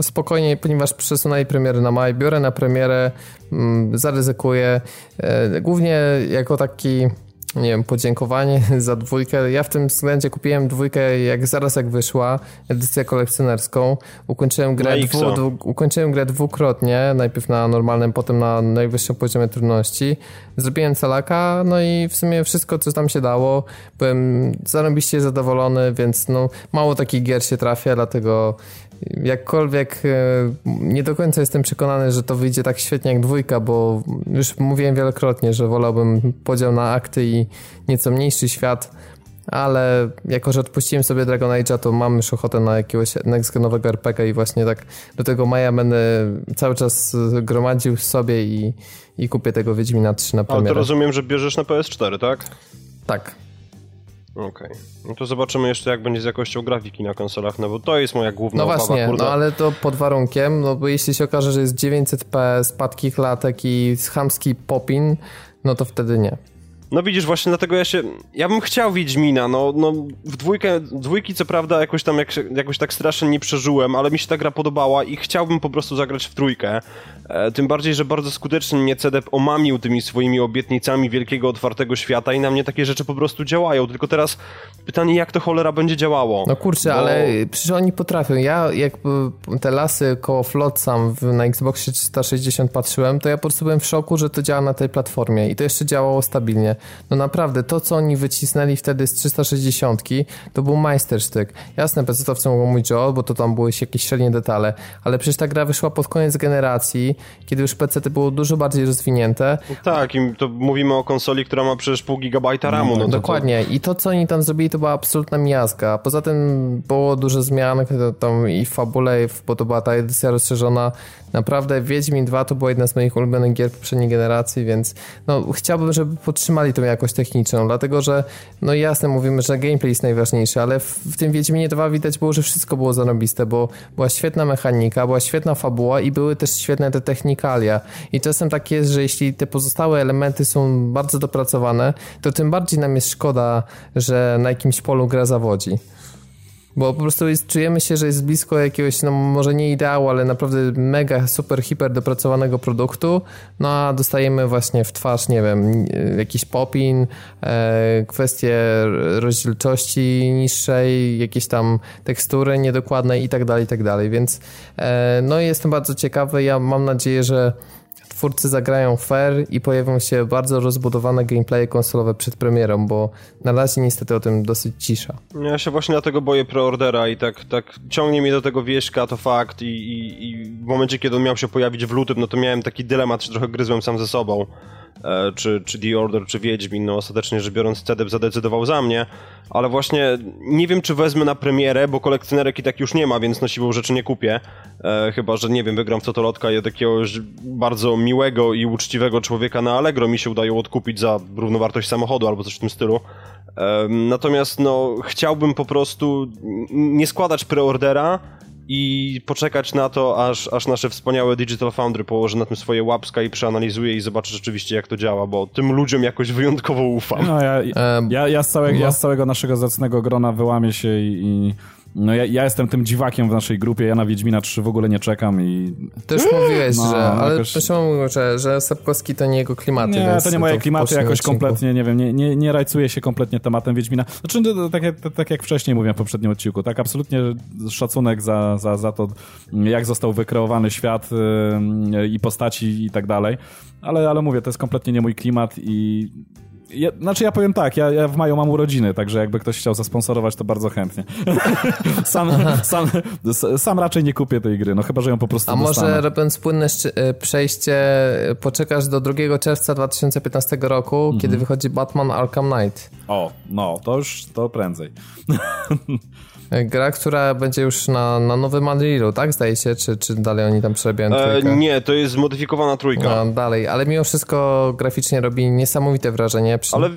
A: spokojnie, ponieważ przesunęli premiery na maj, biorę na premierę, mm, zaryzykuję. E, głównie jako taki nie wiem, podziękowanie *laughs* za dwójkę. Ja w tym względzie kupiłem dwójkę jak zaraz jak wyszła, edycję kolekcjonerską. Ukończyłem grę, dwu, dwu, ukończyłem grę dwukrotnie, najpierw na normalnym, potem na najwyższym poziomie trudności. Zrobiłem calaka, no i w sumie wszystko, co tam się dało. Byłem zarobiście zadowolony, więc no, mało takich gier się trafia, dlatego jakkolwiek e, nie do końca jestem przekonany, że to wyjdzie tak świetnie jak dwójka, bo już mówiłem wielokrotnie, że wolałbym podział na akty i nieco mniejszy świat, ale jako, że odpuściłem sobie Dragon Age'a, to mam już ochotę na jakiegoś next-genowego RPG i właśnie tak do tego maja będę cały czas gromadził sobie i, i kupię tego Wiedźmina 3 na premierę.
B: Ale to rozumiem, że bierzesz na PS4, tak?
A: Tak.
B: Okej. Okay. No to zobaczymy jeszcze, jak będzie z jakością grafiki na konsolach, no bo to jest moja główna
A: No
B: obawa,
A: właśnie,
B: kurde.
A: no ale to pod warunkiem, no bo jeśli się okaże, że jest 900p, spadki klatek i chamski popin, no to wtedy nie.
B: No widzisz, właśnie dlatego ja się. Ja bym chciał Wiedźmina, no, no w dwójkę, dwójki co prawda jakoś tam jak, jakoś tak strasznie nie przeżyłem, ale mi się ta gra podobała i chciałbym po prostu zagrać w trójkę. E, tym bardziej, że bardzo skutecznie mnie CDEP omamił tymi swoimi obietnicami wielkiego otwartego świata i na mnie takie rzeczy po prostu działają. Tylko teraz pytanie, jak to cholera będzie działało?
A: No kurczę, bo... ale przecież oni potrafią. Ja jak te lasy koło Flotsam na Xboxie 360 patrzyłem, to ja po prostu byłem w szoku, że to działa na tej platformie i to jeszcze działało stabilnie. No naprawdę, to co oni wycisnęli wtedy z 360 to był majstersztyk. Jasne, PC-towcy mogą mówić, o, bo to tam były jakieś średnie detale, ale przecież ta gra wyszła pod koniec generacji, kiedy już PC było dużo bardziej rozwinięte.
B: No tak, i to mówimy o konsoli, która ma przecież pół gigabajta RAMu. No,
A: dokładnie.
B: To...
A: I to, co oni tam zrobili, to była absolutna miazga. Poza tym było dużo zmian tam i w fabule, bo to była ta edycja rozszerzona. Naprawdę Wiedźmin 2 to była jedna z moich ulubionych gier poprzedniej generacji, więc no, chciałbym, żeby podtrzymali tą jakość techniczną, dlatego że, no jasne, mówimy, że gameplay jest najważniejszy, ale w, w tym Wiedźminie 2 widać było, że wszystko było zarobiste, bo była świetna mechanika, była świetna fabuła i były też świetne te technikalia. I czasem tak jest, że jeśli te pozostałe elementy są bardzo dopracowane, to tym bardziej nam jest szkoda, że na jakimś polu gra zawodzi. Bo po prostu jest, czujemy się, że jest blisko jakiegoś, no może nie ideału, ale naprawdę mega, super, hiper dopracowanego produktu, no a dostajemy właśnie w twarz, nie wiem, jakiś popin, e, kwestie rozdzielczości niższej, jakieś tam tekstury niedokładne i tak dalej, i tak dalej, więc e, no jestem bardzo ciekawy, ja mam nadzieję, że twórcy zagrają fair i pojawią się bardzo rozbudowane gameplaye konsolowe przed premierą, bo na razie niestety o tym dosyć cisza.
B: Ja się właśnie dlatego boję preordera i tak, tak ciągnie mnie do tego wieśka, to fakt i, i, i w momencie, kiedy on miał się pojawić w lutym, no to miałem taki dylemat, że trochę gryzłem sam ze sobą. E, czy, czy The Order, czy Wiedźmin, no ostatecznie rzecz biorąc CDEP zadecydował za mnie, ale właśnie nie wiem, czy wezmę na premierę, bo kolekcjonerek i tak już nie ma, więc no siłą rzeczy nie kupię, e, chyba, że nie wiem, wygram w Totolotka i jakiegoś bardzo miłego i uczciwego człowieka na Allegro mi się udaje odkupić za równowartość samochodu albo coś w tym stylu. E, natomiast no chciałbym po prostu nie składać preordera, i poczekać na to, aż, aż nasze wspaniałe Digital Foundry położy na tym swoje łapska i przeanalizuje i zobaczy rzeczywiście, jak to działa, bo tym ludziom jakoś wyjątkowo ufam.
C: No, ja, ja, ja, z, całego, ja z całego naszego zacnego grona wyłamię się i, i no ja, ja, jestem tym dziwakiem w naszej grupie, ja na Wiedźmina 3 w ogóle nie czekam i...
A: Też mówiłeś, no, że... Ale jakoś... też mówił, że, że Sapkowski to nie jego klimaty,
C: Nie, to nie moje to klimaty, jakoś odcinku. kompletnie, nie wiem, nie, nie, nie rajcuję się kompletnie tematem Wiedźmina. Znaczy, tak, tak, tak jak wcześniej mówiłem w poprzednim odcinku, tak absolutnie szacunek za, za, za to, jak został wykreowany świat yy, i postaci i tak dalej, ale, ale mówię, to jest kompletnie nie mój klimat i ja, znaczy ja powiem tak, ja, ja, w maju mam urodziny, także jakby ktoś chciał zasponsorować, to bardzo chętnie. *laughs* sam, sam, sam raczej nie kupię tej gry, no chyba, że ją po prostu
A: A
C: dostanę.
A: może robiąc płynne e, przejście, poczekasz do 2 czerwca 2015 roku, mhm. kiedy wychodzi Batman Arkham Knight.
C: O, no, to już, to prędzej. *laughs*
A: Gra, która będzie już na, na nowym Unrealu, tak? Zdaje się, czy, czy dalej oni tam przerabiają e, trójkę?
B: E, nie, to jest zmodyfikowana trójka.
A: No, dalej, ale mimo wszystko graficznie robi niesamowite wrażenie.
B: Przy... Ale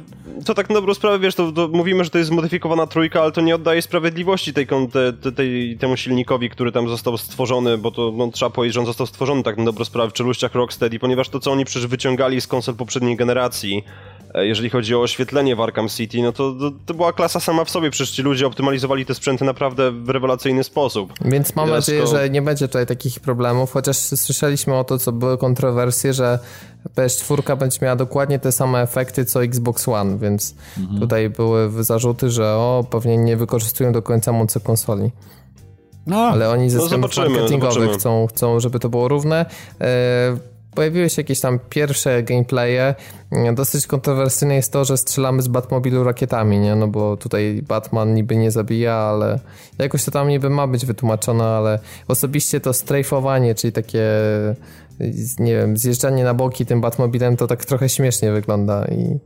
B: to tak na dobrą sprawę, wiesz, to, to, mówimy, że to jest zmodyfikowana trójka, ale to nie oddaje sprawiedliwości tej, tej, tej, temu silnikowi, który tam został stworzony, bo to no, trzeba powiedzieć, że on został stworzony tak na dobrą sprawę w czeluściach Rocksteady, ponieważ to, co oni przecież wyciągali z konsol poprzedniej generacji, jeżeli chodzi o oświetlenie w Arkham City, no to, to, to, była klasa sama w sobie, przecież ci ludzie optymalizowali te sprzęty naprawdę w rewelacyjny sposób.
A: Więc mam nadzieję, że nie będzie tutaj takich problemów, chociaż słyszeliśmy o to, co były kontrowersje, że PS4 będzie miała dokładnie te same efekty co Xbox One, więc mhm. tutaj były zarzuty, że o, pewnie nie wykorzystują do końca mocy konsoli. No, Ale oni ze no względów marketingowych chcą, chcą, żeby to było równe. E, pojawiły się jakieś tam pierwsze gameplaye. Dosyć kontrowersyjne jest to, że strzelamy z Batmobilu rakietami, nie? No bo tutaj Batman niby nie zabija, ale jakoś to tam niby ma być wytłumaczone, ale osobiście to strajfowanie, czyli takie nie wiem, zjeżdżanie na boki tym Batmobilem to tak trochę śmiesznie wygląda i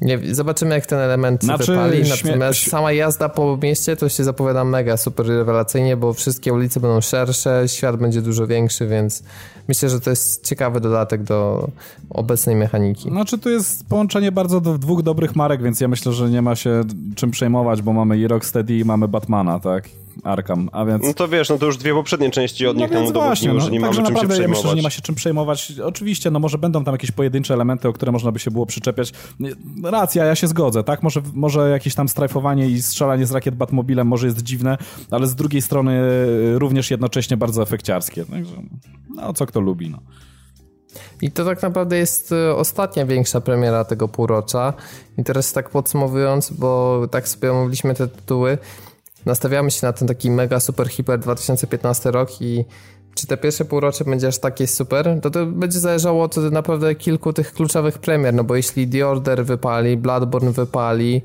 A: Nie, zobaczymy jak ten element znaczy, wypali, natomiast śmie... sama jazda po mieście to się zapowiada mega super rewelacyjnie, bo wszystkie ulice będą szersze, świat będzie dużo większy, więc myślę, że to jest ciekawy dodatek do obecnej mechaniki.
C: Znaczy to jest połączenie bardzo do, dwóch dobrych marek, więc ja myślę, że nie ma się czym przejmować, bo mamy i Rocksteady i mamy Batmana, tak? Arkham, a więc...
B: No to wiesz, no to już dwie poprzednie części od no nich nam udowodniły, no, że nie mamy czym
C: naprawdę,
B: się przejmować.
C: Ja myślę, że nie ma się czym przejmować. Oczywiście, no może będą tam jakieś pojedyncze elementy, o które można by się było przyczepiać. Racja, ja się zgodzę, tak? Może, może jakieś tam strajfowanie i strzelanie z rakiet Batmobilem może jest dziwne, ale z drugiej strony również jednocześnie bardzo efekciarskie. Także, no co kto lubi, no.
A: I to tak naprawdę jest e, ostatnia większa premiera tego półrocza. I teraz tak podsumowując, bo tak sobie omówiliśmy te tytuły, nastawiamy się na ten taki mega super hiper 2015 rok i czy te pierwsze półrocze będzie aż takie super, to to będzie zależało od naprawdę kilku tych kluczowych premier, no bo jeśli The Order wypali, Bloodborne wypali,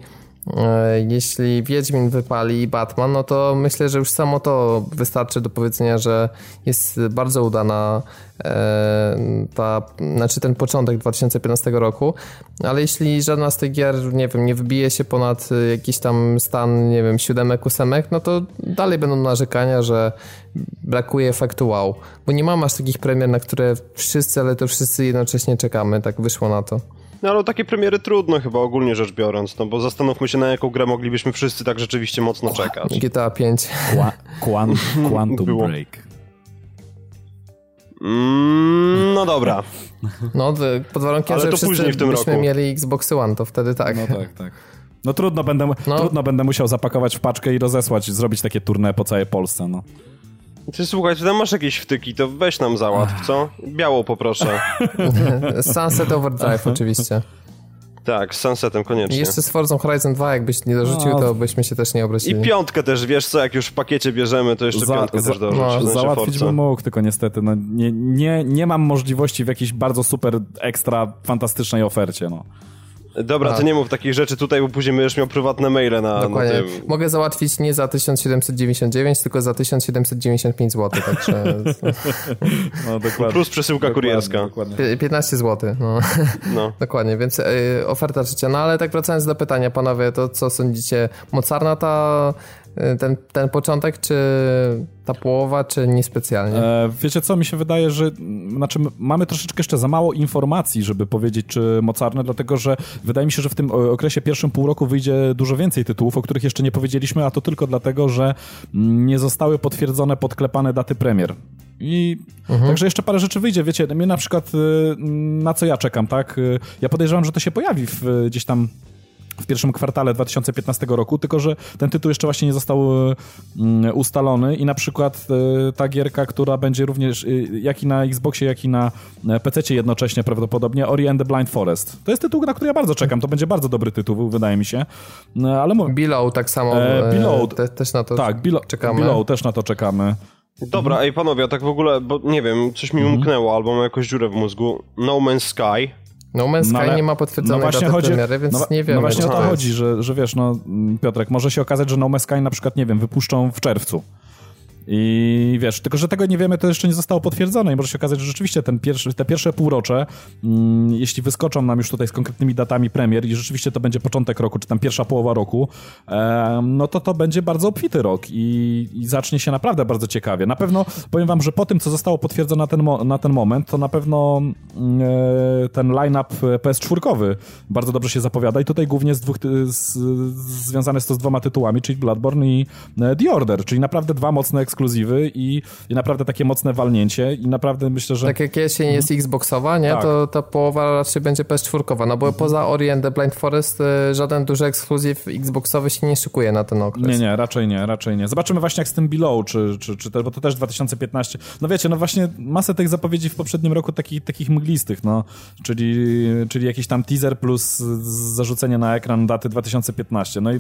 A: jeśli Wiedźmin wypali i Batman, no to myślę, że już samo to wystarczy do powiedzenia, że jest bardzo udana e, ta, znaczy ten początek 2015 roku, ale jeśli żadna z tych gier, nie wiem, nie wybije się ponad jakiś tam stan, nie wiem, siódemek, ósemek, no to dalej będą narzekania, że brakuje efektu wow, bo nie mam aż takich premier, na które wszyscy, ale to wszyscy jednocześnie czekamy, tak wyszło na to.
B: No ale takie premiery trudno chyba ogólnie rzecz biorąc, no bo zastanówmy się na jaką grę moglibyśmy wszyscy tak rzeczywiście mocno czekać.
A: GTA 5. *laughs*
C: Quantum Break.
B: Mm, no dobra.
A: No, pod warunkiem, ale że to później w tym byśmy roku. mieli Xbox One, to wtedy tak.
C: No tak, tak. No trudno będę, no. trudno będę musiał zapakować w paczkę i rozesłać, zrobić takie turne po całej Polsce, no.
B: Ty słuchaj, ty tam masz jakieś wtyki, to weź nam załatw, co? Białą poproszę. *laughs*
A: Sunset Overdrive oczywiście.
B: Tak, z Sunsetem koniecznie.
A: I jeszcze z Forza Horizon 2, jakbyś nie dorzucił, no. to byśmy się też nie obrazili.
B: I piątkę też, wiesz co, jak już w pakiecie bierzemy, to jeszcze za, piątkę za, też dorzuć. No,
C: załatwić bym mógł, tylko niestety no, nie, nie, nie mam możliwości w jakiejś bardzo super, ekstra, fantastycznej ofercie, no.
B: Dobra, to nie mów takich rzeczy tutaj, bo później będziesz miał prywatne maile na, Dokładnie. na tym.
A: Mogę załatwić nie za 1799, tylko za 1795 zł, także... *laughs*
B: no, dokładnie. Plus przesyłka dokładnie, kurierska.
A: Dokładnie. 15 zł, no. no. *laughs* dokładnie, więc y, oferta życia. No ale tak wracając do pytania, panowie, to co sądzicie? Mocarna ta ten, ten początek, czy ta połowa, czy niespecjalnie? E,
C: wiecie co, mi się wydaje, że znaczy mamy troszeczkę jeszcze za mało informacji, żeby powiedzieć, czy mocarne, dlatego że wydaje mi się, że w tym okresie pierwszym pół roku wyjdzie dużo więcej tytułów, o których jeszcze nie powiedzieliśmy, a to tylko dlatego, że nie zostały potwierdzone, podklepane daty premier. I mhm. także jeszcze parę rzeczy wyjdzie, wiecie, mnie na przykład y, na co ja czekam, tak? Y, ja podejrzewam, że to się pojawi w, gdzieś tam w pierwszym kwartale 2015 roku, tylko że ten tytuł jeszcze właśnie nie został mm, ustalony i na przykład e, ta gierka, która będzie również e, jak i na Xboxie, jak i na e, PC jednocześnie prawdopodobnie, Ori and the Blind Forest. To jest tytuł, na który ja bardzo czekam, to będzie bardzo dobry tytuł, wydaje mi się.
A: No, ale mówię... Below tak samo, e, Below, te, też na to tak, Below, czekamy.
C: Below też na to czekamy.
B: Dobra, ej panowie, a tak w ogóle, bo nie wiem, coś mi mhm. umknęło, albo mam jakąś dziurę w mózgu. No Man's Sky
A: no Man's no, nie ma potwierdzonej no daty chodzi, premiery, więc
C: no,
A: nie wiem.
C: No właśnie o to chodzi, że, że wiesz, no Piotrek, może się okazać, że No Man's Sky na przykład, nie wiem, wypuszczą w czerwcu. I wiesz, tylko że tego nie wiemy, to jeszcze nie zostało potwierdzone i może się okazać, że rzeczywiście ten pierwszy, te pierwsze półrocze, mm, jeśli wyskoczą nam już tutaj z konkretnymi datami premier i rzeczywiście to będzie początek roku, czy tam pierwsza połowa roku, e, no to to będzie bardzo obfity rok i, i, zacznie się naprawdę bardzo ciekawie. Na pewno powiem wam, że po tym, co zostało potwierdzone na ten, na ten moment, to na pewno mm, e, ten line-up PS4 bardzo dobrze się zapowiada i tutaj głównie z dwóch, z, związane jest to z dwoma tytułami, czyli Bloodborne i e, The Order, czyli naprawdę dwa mocne ekskluzywy i, i naprawdę takie mocne walnięcie i naprawdę myślę, że...
A: Tak jak jesień jest mhm. Xboxowa, nie? Tak. To ta połowa raczej będzie PS4, no bo mhm. poza Ori and the Blind Forest y, żaden duży ekskluzyw Xboxowy się nie szykuje na ten okres.
C: Nie, nie, raczej nie, raczej nie. Zobaczymy właśnie jak z tym Below, czy, czy, czy te, bo to też 2015. No wiecie, no właśnie masę tych zapowiedzi w poprzednim roku takich, takich mglistych, no, czyli, czyli jakiś tam teaser plus zarzucenie na ekran daty 2015. No i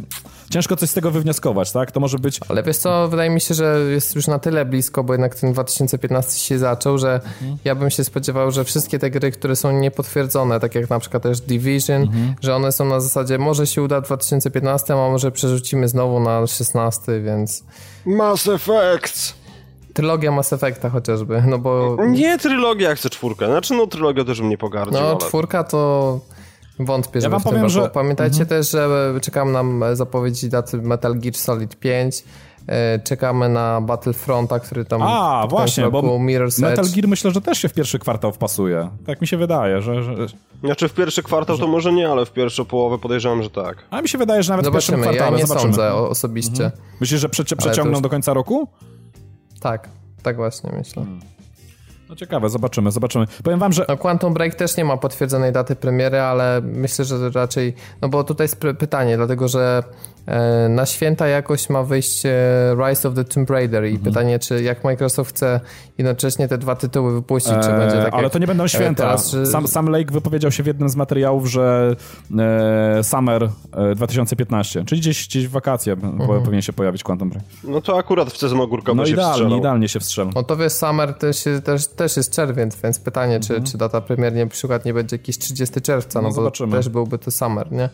C: ciężko coś z tego wywnioskować, tak? To może być...
A: Ale wiesz co, wydaje mi się, że jest jest już na tyle blisko, bo jednak ten 2015 się zaczął, że mhm. ja bym się spodziewał, że wszystkie te gry, które są niepotwierdzone, tak jak na przykład też Division, mhm. że one są na zasadzie może się uda w 2015, a może przerzucimy znowu na 16, więc...
B: Mass Effect!
A: Trylogia Mass Effecta chociażby, no bo...
B: Nie trylogia, jak chcę czwórkę. Znaczy, no trylogia też mnie pogardził,
A: No, ale... czwórka to Wątpię, że
C: wam
A: w tym
C: powiem,
A: roku.
C: że-
A: Pamiętajcie
C: Mhm.
A: też, że czekam na zapowiedzi daty Metal Gear Solid 5. e, Czekamy na Battlefronta, który tam
C: A,
A: koniec
C: właśnie, bo
A: roku, Mirror's
C: Metal
A: Edge.
C: Gear myślę, że też się w pierwszy kwartał wpasuje. Tak mi się wydaje, że... że...
B: Znaczy w pierwszy kwartał to może nie, ale w pierwszą połowę podejrzewam, że tak.
C: A mi się wydaje, że nawet w pierwszym
A: Zobaczymy, ja
C: kwartale.
A: nie
C: Zobaczymy.
A: sądzę osobiście.
C: Myślisz, że przecie- przeciągną
A: już-
C: do końca roku?
A: Tak, tak właśnie myślę.
C: No ciekawe, zobaczymy, zobaczymy. Powiem wam, że
A: No Quantum Break też nie ma potwierdzonej daty premiery, ale myślę, że raczej, no bo tutaj jest pytanie, dlatego że na święta jakoś ma wyjść e, Rise of the Tomb Raider i
C: Mhm.
A: pytanie, czy jak Microsoft chce jednocześnie te dwa tytuły wypuścić, czy
C: e,
A: będzie tak
C: ale
A: jak,
C: to nie będą
A: e,
C: święta.
A: Teraz, że,
C: Sam, sam Lake wypowiedział się w jednym z materiałów, że e, Summer e, 2015, czyli gdzieś, gdzieś w wakacje
A: Mhm.
C: powinien się pojawić Quantum Break.
B: No to akurat w sezon ogórkowy
C: No
B: się
C: idealnie,
B: wstrzelał.
C: idealnie się wstrzelą.
A: no to wiesz, Summer też, jest- też, też jest czerwiec, więc pytanie, czy, czy data premiernie na przykład nie będzie jakiś 30 czerwca, no,
C: Mhm. No
A: bo
C: zobaczymy.
A: też byłby to Summer, nie?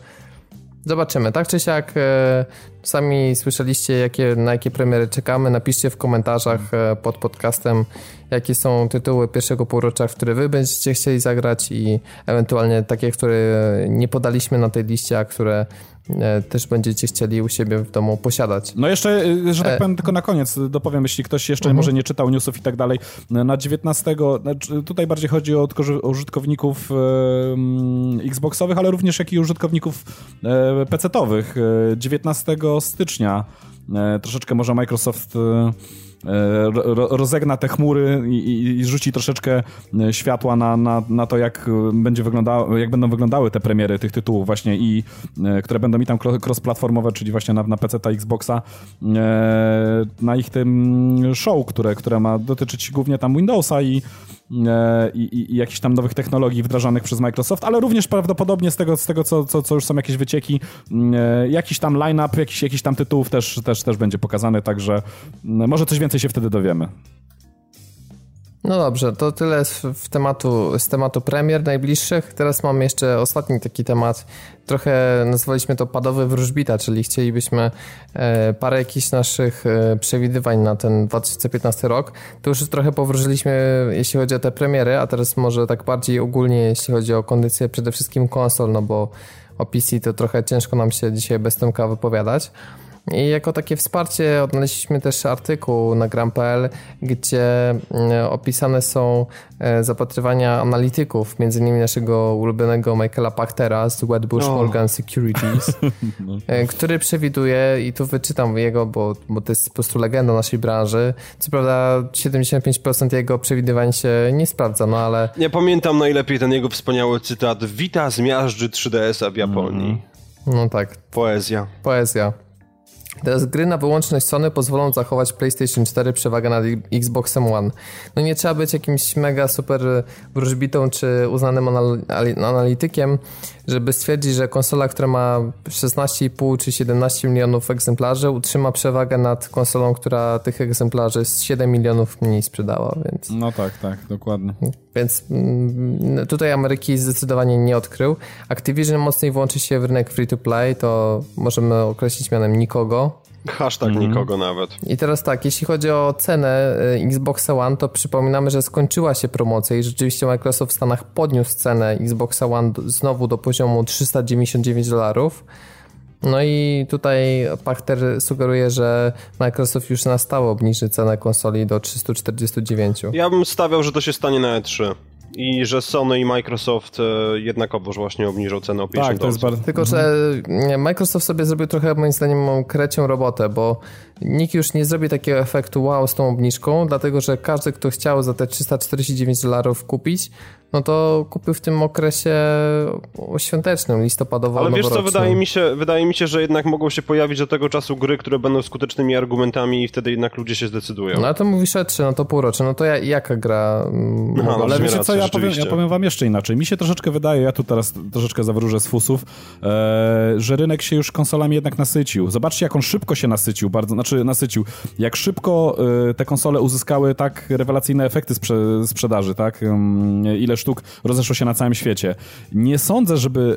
A: Zobaczymy. Tak czy siak, e, sami słyszeliście, jakie, na jakie premiery czekamy. Napiszcie w komentarzach e, pod podcastem, jakie są tytuły pierwszego półrocza, w które wy będziecie chcieli zagrać i ewentualnie takie, które nie podaliśmy na tej liście, a które też będziecie chcieli u siebie w domu posiadać.
C: No jeszcze, y, że tak
A: E.
C: powiem, tylko na koniec dopowiem, jeśli ktoś jeszcze może nie czytał newsów i tak dalej. Na 19, znaczy, tutaj bardziej chodzi o użytkowników e, mm, Xboxowych, ale również jak i użytkowników e, PC-towych. E, 19 stycznia e, troszeczkę może Microsoft e, e, ro, rozegna te chmury i, i, i rzuci troszeczkę e, światła na, na, na to, jak, e, będzie wyglądało, jak będą wyglądały te premiery tych tytułów właśnie i e, które będą i tam cross-platformowe, czyli właśnie na, na PC, ta Xboxa, e, na ich tym show, które, które ma dotyczyć głównie tam Windowsa i, e, i, i, i jakichś tam nowych technologii wdrażanych przez Microsoft, ale również prawdopodobnie z tego, z tego co, co, co już są jakieś wycieki, e, jakiś tam line-up, jakiś, jakiś tam tytułów też, też, też będzie pokazany, także m, może coś więcej się wtedy dowiemy.
A: No dobrze, to tyle z, w tematu, z tematu premier najbliższych. Teraz mamy jeszcze ostatni taki temat. Trochę nazwaliśmy to padowy wróżbita, czyli chcielibyśmy e, parę jakichś naszych e, przewidywań na ten 2015 rok. To już trochę powróżyliśmy, jeśli chodzi o te premiery, a teraz może tak bardziej ogólnie, jeśli chodzi o kondycję przede wszystkim konsol, no bo o PC to trochę ciężko nam się dzisiaj bez Tomka wypowiadać. I jako takie wsparcie odnaleźliśmy też artykuł na gram.pl, gdzie mm, opisane są e, zapatrywania analityków, między innymi naszego ulubionego Michaela Pachtera z Wedbush
B: O.
A: Morgan Securities, *laughs* e, który przewiduje, i tu wyczytam jego, bo, bo to jest po prostu legenda naszej branży, co prawda 75% jego przewidywań się nie sprawdza, no ale
B: Nie pamiętam najlepiej ten jego wspaniały cytat. Wita zmiażdży 3DS-a w Japonii.
A: no tak,
B: Poezja.
A: Poezja. Teraz gry na wyłączność Sony pozwolą zachować PlayStation 4 przewagę nad Xboxem One. No nie trzeba być jakimś mega super wróżbitą czy uznanym anal- ali- analitykiem, żeby stwierdzić, że konsola, która ma 16,5 czy 17 milionów egzemplarzy utrzyma przewagę nad konsolą, która tych egzemplarzy z 7 milionów mniej sprzedała, więc...
C: No tak, tak, dokładnie.
A: Więc mm, tutaj Ameryki zdecydowanie nie odkrył. Activision mocniej włączy się w rynek free-to-play, to możemy określić mianem nikogo.
B: Hashtag nikogo nawet.
A: I teraz tak, jeśli chodzi o cenę y, Xboxa One, to przypominamy, że skończyła się promocja i rzeczywiście Microsoft w Stanach podniósł cenę Xboxa One znowu do poziomu 399 dolarów. No i tutaj Pachter sugeruje, że Microsoft już na stałe obniży cenę konsoli do 349.
B: Ja bym stawiał, że to się stanie na E3. I że Sony i Microsoft e, jednakowoż właśnie obniżą cenę o 50
C: Tak, to jest bardzo...
A: Tylko, że nie, Microsoft sobie zrobił trochę, moim zdaniem, krecią robotę, bo nikt już nie zrobi takiego efektu wow z tą obniżką, dlatego że każdy, kto chciał za te 349 dolarów kupić, no to kupił w tym okresie świątecznym, listopadowo
B: Ale wiesz co, wydaje mi, się, wydaje mi się, że jednak mogą się pojawić do tego czasu gry, które będą skutecznymi argumentami i wtedy jednak ludzie się zdecydują.
A: No ale to mówisz E3, no to półrocze, no to ja, jaka gra mm,
B: Aha, no
C: Ale wiecie co, ja powiem, ja powiem wam jeszcze inaczej. Mi się troszeczkę wydaje, ja tu teraz troszeczkę zawróżę z fusów, e, że rynek się już konsolami jednak nasycił. Zobaczcie, jak on szybko się nasycił. Bardzo, znaczy znaczy nasycił, jak szybko y, te konsole uzyskały tak rewelacyjne efekty sprze sprzedaży, tak? ile sztuk rozeszło się na całym świecie. Nie sądzę, żeby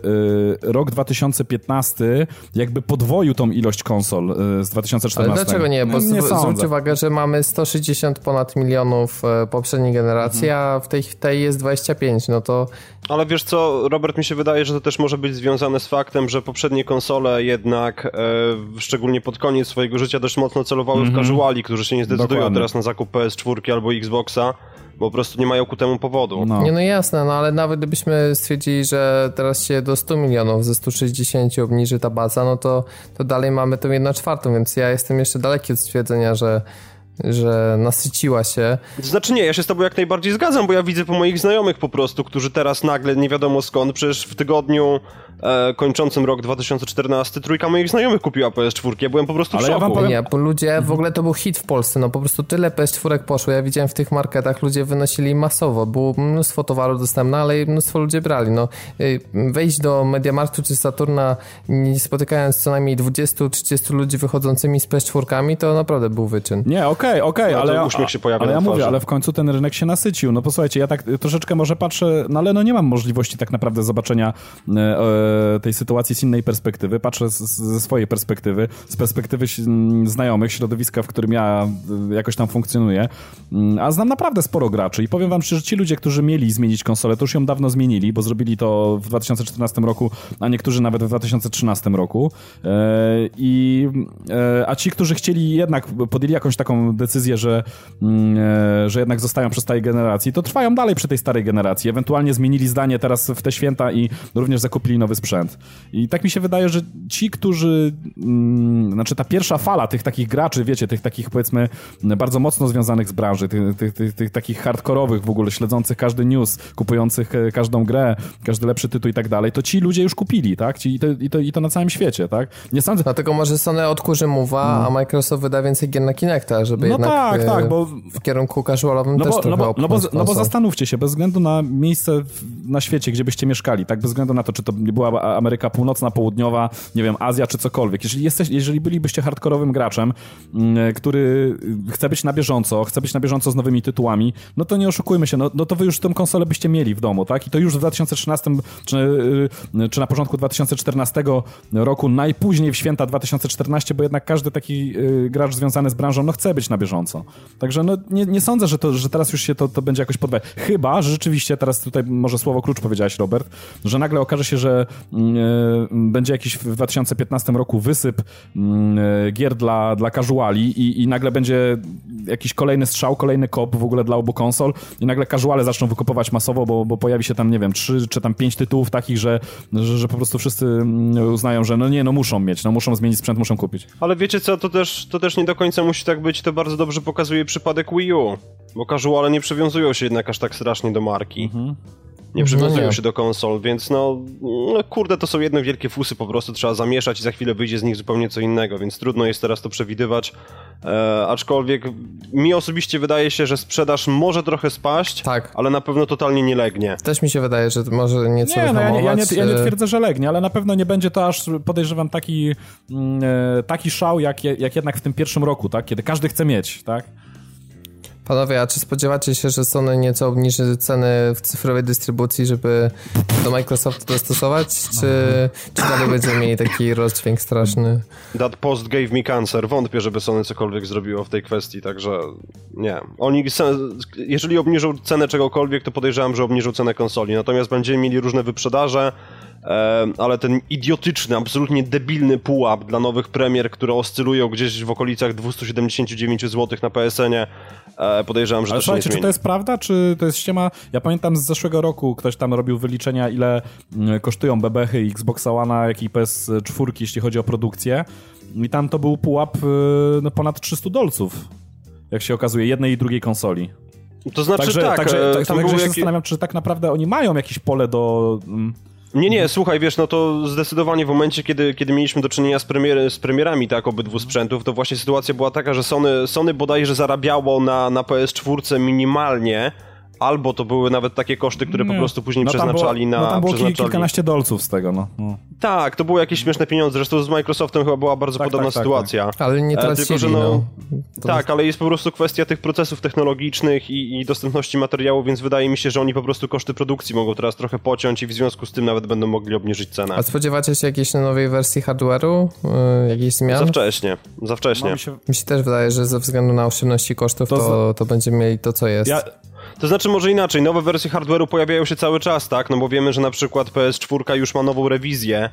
C: y, rok 2015 jakby podwoił tą ilość konsol y, z 2014.
A: Ale dlaczego nie? Bo nie zwróć uwagę, że mamy 160 ponad milionów e, poprzedniej generacji, mhm. a w tej, tej jest 25, no to...
B: Ale wiesz co, Robert, mi się wydaje, że to też może być związane z faktem, że poprzednie konsole jednak, e, szczególnie pod koniec swojego życia, dość mocno celowały mm -hmm. w mhm. casuali, którzy się nie zdecydują Dokładnie. teraz na zakup PS4 albo Xboxa bo po prostu nie mają ku temu powodu.
A: No. Nie, no jasne, no ale nawet gdybyśmy stwierdzili, że teraz się do 100 milionów ze 160 obniży ta baza, no to, to dalej mamy tą 1 czwartą, więc ja jestem jeszcze daleki od stwierdzenia, że że nasyciła się.
B: Znaczy nie, ja się z tobą jak najbardziej zgadzam, bo ja widzę po moich znajomych po prostu, którzy teraz nagle nie wiadomo skąd, przecież w tygodniu e, kończącym rok 2014 trójka moich znajomych kupiła PS4. Ja byłem po prostu Ale w szoku. Ja wam
A: powiem... Nie, bo ludzie, w ogóle to był hit w Polsce, no po prostu tyle PS4 poszło. Ja widziałem w tych marketach, ludzie wynosili masowo. Było mnóstwo towaru dostępne, ale mnóstwo ludzi brali. No, y, wejść do Mediamarktu czy Saturna nie spotykając co najmniej 20-30 ludzi wychodzącymi z PS4, to naprawdę był wyczyn.
C: Nie, okej, okay, okej, okay, ale, uśmiech się pojawia ale ja mówię, ale w końcu ten rynek się nasycił. No posłuchajcie, ja tak troszeczkę może patrzę, no ale no nie mam możliwości tak naprawdę zobaczenia e, e tej sytuacji z innej perspektywy. Patrzę z, ze swojej perspektywy, z perspektywy znajomych, środowiska, w którym ja e, jakoś tam funkcjonuję. Mm, a znam naprawdę sporo graczy i powiem wam szczerze, ci ludzie, którzy mieli zmienić konsolę, to już ją dawno zmienili, bo zrobili to w 2014 roku, a niektórzy nawet w 2013 roku. E, I, a ci, którzy chcieli jednak, podjęli jakąś taką decyzję, że, mm, że jednak zostają przy starej generacji, to trwają dalej przy tej starej generacji. Ewentualnie zmienili zdanie teraz w te święta i również zakupili nowy sprzęt. I tak mi się wydaje, że ci, którzy, mm, znaczy ta pierwsza fala tych takich graczy, wiecie, tych takich powiedzmy bardzo mocno związanych z branży, tych, tych, tych, tych takich hardkorowych w ogóle, śledzących każdy news, kupujących e, każdą grę, każdy lepszy tytuł i tak dalej, to ci ludzie już kupili, tak? Ci, i, to, i, to, I to na całym świecie, tak?
A: Nie sądzę... Dlatego może Sony odkurzy mowa, no. a Microsoft wyda więcej gier na Kinecta, żeby no jednak tak, e, tak, bo... w kierunku casualowym
C: no
A: też
C: bo, no bo, no bo, no bo zastanówcie się, bez względu na miejsce na świecie, gdzie byście mieszkali, tak? Bez względu na to, czy to była Ameryka Północna, Południowa, nie wiem, Azja czy cokolwiek. Jeżeli, jesteś, jeżeli bylibyście hardkorowym graczem, mm, który chce być na bieżąco, chce być na bieżąco z nowymi tytułami, no to nie oszukujmy się, no, no to wy już tę konsolę byście mieli w domu, tak? I to już w 2013 czy, y, czy na początku 2014 roku, najpóźniej w święta 2014, bo jednak każdy taki y, gracz związany z branżą, no chce być na bieżąco. Także no nie, nie sądzę, że, to, że teraz już się to, to będzie jakoś podwajać. Chyba, że rzeczywiście teraz tutaj może słowo klucz powiedziałeś, Robert, że nagle okaże się, że yy, będzie jakiś w 2015 roku wysyp yy, gier dla, dla casuali i, i nagle będzie jakiś kolejny strzał, kolejny kop w ogóle dla obu konsol i nagle casuale zaczną wykupować masowo, bo, bo pojawi się tam, nie wiem, trzy czy tam pięć tytułów takich, że, że, że po prostu wszyscy mm, uznają, że no nie, no muszą mieć, no muszą zmienić sprzęt, muszą kupić.
B: Ale wiecie co, to też, to też nie do końca musi tak być, to bardzo dobrze pokazuje przypadek Wii U, bo casuale nie przywiązują się jednak aż tak strasznie do marki. Mhm nie no przywiązują no nie. się do konsol, więc no, no kurde, to są jedne wielkie fusy, po prostu trzeba zamieszać i za chwilę wyjdzie z nich zupełnie co innego, więc trudno jest teraz to przewidywać, e, aczkolwiek mi osobiście wydaje się, że sprzedaż może trochę spaść, tak. ale na pewno totalnie nie legnie.
A: Też mi się wydaje, że może nieco
C: nie, no, ja, nie, ja, nie, ja nie twierdzę, że legnie, ale na pewno nie będzie to aż, podejrzewam, taki, mm, e, taki szał, jak, jak jednak w tym pierwszym roku, tak, kiedy każdy chce mieć, tak?
A: Panowie, a czy spodziewacie się, że Sony nieco obniży ceny w cyfrowej dystrybucji, żeby do Microsoftu dostosować? Czy, czy dalej będziemy mieli taki rozdźwięk straszny?
B: That post gave me cancer. Wątpię, żeby Sony cokolwiek zrobiło w tej kwestii, także nie. Oni, jeżeli obniżą cenę czegokolwiek, to podejrzewam, że obniżą cenę konsoli. Natomiast będziemy mieli różne wyprzedaże, ale ten idiotyczny, absolutnie debilny pułap dla nowych premier, które oscylują gdzieś w okolicach 279 zł na PSN-ie, e, podejrzewam, że Ale to słuchajcie,
C: czy to jest prawda, czy to jest ściema? Ja pamiętam z zeszłego roku ktoś tam robił wyliczenia, ile mm, kosztują bebechy Xbox One, jak i PS4, jeśli chodzi o produkcję. I tam to był pułap y, no, ponad 300 dolców, jak się okazuje, jednej i drugiej konsoli.
B: To znaczy także, tak, także,
C: e, tak, także się zastanawiam, czy tak naprawdę oni mają jakieś pole do... Mm,
B: nie, nie, słuchaj, wiesz, no to zdecydowanie w momencie, kiedy, kiedy mieliśmy do czynienia z, premier, z premierami tak obydwu sprzętów, to właśnie sytuacja była taka, że Sony, Sony bodajże zarabiało na, na PS4 minimalnie, albo to były nawet takie koszty, które po prostu później
C: no
B: przeznaczali
C: było,
B: na...
C: No tam było
B: przeznaczali...
C: kilkanaście dolców z tego, no. no.
B: Tak, to były jakieś śmieszne pieniądze, zresztą z Microsoftem chyba była bardzo
C: tak,
B: podobna
C: tak, tak,
B: sytuacja.
A: Tak. Ale nie tracili,
B: tylko, że no,
A: no.
B: Tak, ale jest po prostu kwestia tych procesów technologicznych i, i dostępności materiału, więc wydaje mi się, że oni po prostu koszty produkcji mogą teraz trochę pociąć i w związku z tym nawet będą mogli obniżyć cenę.
A: A spodziewacie się jakiejś nowej wersji hardware'u? Yy, jakichś zmian?
B: Za wcześnie, za wcześnie.
C: No, mi, się...
A: mi się też wydaje, że ze względu na oszczędności kosztów to, to, to będziemy mieli to, co jest.
C: Ja...
B: To znaczy może inaczej, nowe wersje hardware'u pojawiają się cały czas, tak? No bo wiemy, że na przykład PS4 już ma nową rewizję.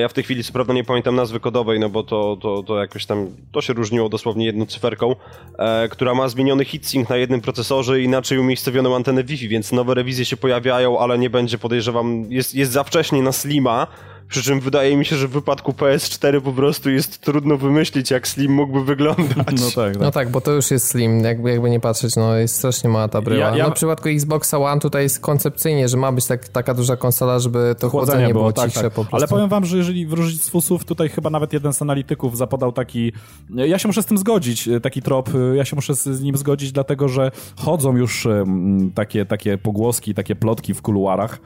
B: Ja w tej chwili co prawda nie pamiętam nazwy kodowej, no bo to, to, to jakoś tam, to się różniło dosłownie jedną cyferką, e, która ma zmieniony heatsink na jednym procesorze i inaczej umiejscowioną antenę Wi-Fi, więc nowe rewizje się pojawiają, ale nie będzie, podejrzewam, jest, jest za wcześnie na Slima, przy czym wydaje mi się, że w wypadku PS4 po prostu jest trudno wymyślić, jak Slim mógłby wyglądać.
C: No tak, tak.
A: No tak, bo to już jest Slim, jakby, jakby nie patrzeć, no jest strasznie mała ta bryła. Ja, ja... No w przypadku Xboxa One tutaj jest koncepcyjnie, że ma być tak, taka duża konsola, żeby to chłodzenie, chłodzenie było, było cichsze tak, po prostu.
C: Ale powiem wam, że jeżeli wróżyć z fusów, tutaj chyba nawet jeden z analityków zapodał taki, ja się muszę z tym zgodzić, taki trop, ja się muszę z nim zgodzić, dlatego że chodzą już takie, takie pogłoski, takie plotki w kuluarach,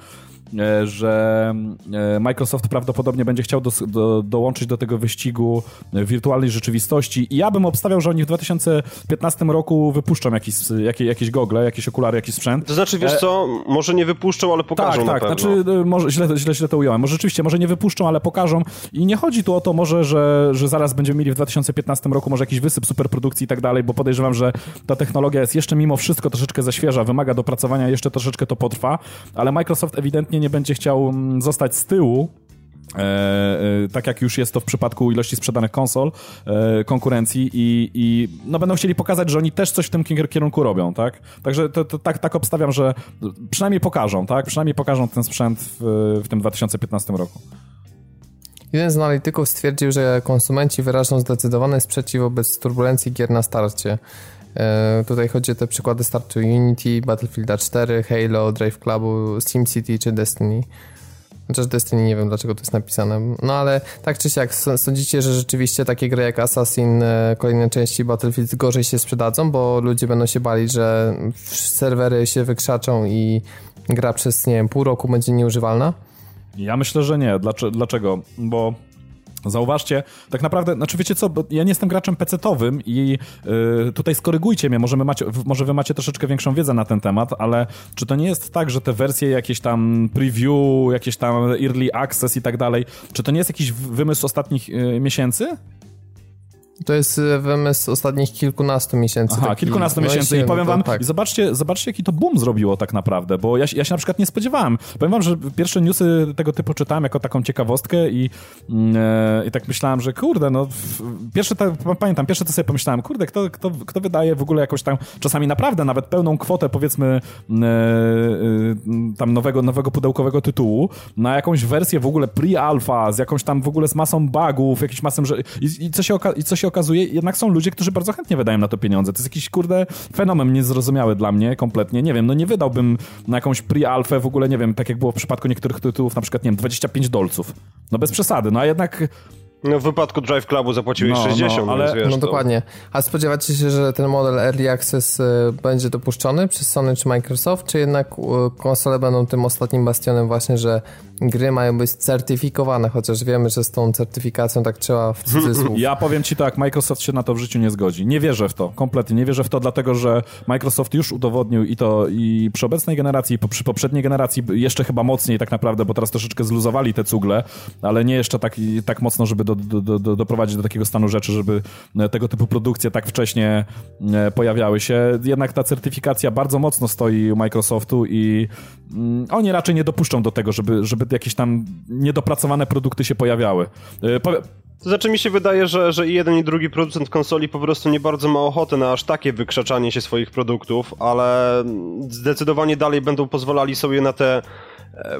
C: że e, Microsoft prawdopodobnie będzie chciał do, do, dołączyć do tego wyścigu wirtualnej rzeczywistości i ja bym obstawiał, że oni w 2015 roku wypuszczą jakieś, jakieś, jakieś gogle, jakieś okulary, jakiś sprzęt.
B: To znaczy, wiesz e, co, może nie wypuszczą, ale pokażą
C: tak,
B: tak,
C: znaczy może, źle, źle, źle to ująłem. Może rzeczywiście, może nie wypuszczą, ale pokażą i nie chodzi tu o to może, że, że zaraz będziemy mieli w 2015 roku może jakiś wysyp superprodukcji i tak dalej, bo podejrzewam, że ta technologia jest jeszcze mimo wszystko troszeczkę za świeża, wymaga dopracowania, jeszcze troszeczkę to potrwa, ale Microsoft ewidentnie nie będzie chciał mm, zostać z tyłu, E, e, tak jak już jest to w przypadku ilości sprzedanych konsol, e, konkurencji i, i no będą chcieli pokazać, że oni też coś w tym kierunku robią, tak? Także to, to, tak, tak obstawiam, że przynajmniej pokażą, tak? Przynajmniej pokażą ten sprzęt w, w tym 2015 roku.
A: Jeden z analityków stwierdził, że konsumenci wyrażą zdecydowany sprzeciw wobec turbulencji gier na starcie. E, tutaj chodzi o te przykłady startu Unity, Battlefield 4, Halo, Drive Clubu, SimCity czy Destiny. Chociaż Destiny nie wiem dlaczego to jest napisane. No ale tak czy siak, sądzicie, że rzeczywiście takie gry jak Assassin, e, kolejne części Battlefield gorzej się sprzedadzą, bo ludzie będą się bali, że serwery się wykrzaczą i gra przez, nie wiem, pół roku będzie nieużywalna?
C: Ja myślę, że nie. Dlaczego? Bo Zauważcie, tak naprawdę, znaczy wiecie co, ja nie jestem graczem pecetowym i yy, tutaj skorygujcie mnie, może, macie, może wy macie troszeczkę większą wiedzę na ten temat, ale czy to nie jest tak, że te wersje jakieś tam preview, jakieś tam early access i tak dalej, czy to nie jest jakiś wymysł ostatnich yy, miesięcy?
A: To jest e, wymysł ostatnich kilkunastu miesięcy.
C: Aha, kilkunastu miesięcy i powiem wam, tak. zobaczcie, zobaczcie jaki to boom zrobiło tak naprawdę, bo ja, ja się na przykład nie spodziewałem. Powiem wam, że pierwsze newsy tego typu czytałem jako taką ciekawostkę i, mm, e, i tak myślałem, że kurde, no pierwsze, te, pamiętam, pierwsze to sobie pomyślałem, kurde, kto, kto, kto wydaje w ogóle jakąś tam, czasami naprawdę nawet pełną kwotę powiedzmy mm, e, e, tam nowego, nowego pudełkowego tytułu na jakąś wersję w ogóle pre-alpha, z jakąś tam w ogóle z masą bugów, jakimś masą, że, i, i co się, i co się się okazuje, jednak są ludzie, którzy bardzo chętnie wydają na to pieniądze. To jest jakiś, kurde, fenomen niezrozumiały dla mnie kompletnie. Nie wiem, no nie wydałbym na jakąś pre-alfę w ogóle, nie wiem, tak jak było w przypadku niektórych tytułów, na przykład, nie wiem, 25 dolców. No bez przesady, no a jednak
B: no w wypadku Drive Clubu zapłaciłeś no, 60, no, ale, wiesz,
A: No dokładnie. A spodziewacie się, że ten model Early Access y, będzie dopuszczony przez Sony czy Microsoft, czy jednak y, konsole będą tym ostatnim bastionem właśnie, że gry mają być certyfikowane, chociaż wiemy, że z tą certyfikacją tak trzeba w cudzysłów. *laughs*
C: Ja powiem ci tak, Microsoft się na to w życiu nie zgodzi. Nie wierzę w to, kompletnie. Nie wierzę w to, dlatego że Microsoft już udowodnił i to i przy obecnej generacji, i przy poprzedniej generacji jeszcze chyba mocniej tak naprawdę, bo teraz troszeczkę zluzowali te cugle, ale nie jeszcze tak, tak mocno, żeby do, do, do, do, doprowadzić do takiego stanu rzeczy, żeby e, tego typu produkcje tak wcześnie e, pojawiały się. Jednak ta certyfikacja bardzo mocno stoi u Microsoftu i mm, oni raczej nie dopuszczą do tego, żeby, żeby jakieś tam niedopracowane produkty się pojawiały. E, powie
B: to znaczy mi się wydaje, że, że i jeden i drugi producent konsoli po prostu nie bardzo ma ochoty na aż takie wykrzaczanie się swoich produktów, ale zdecydowanie dalej będą pozwalali sobie na te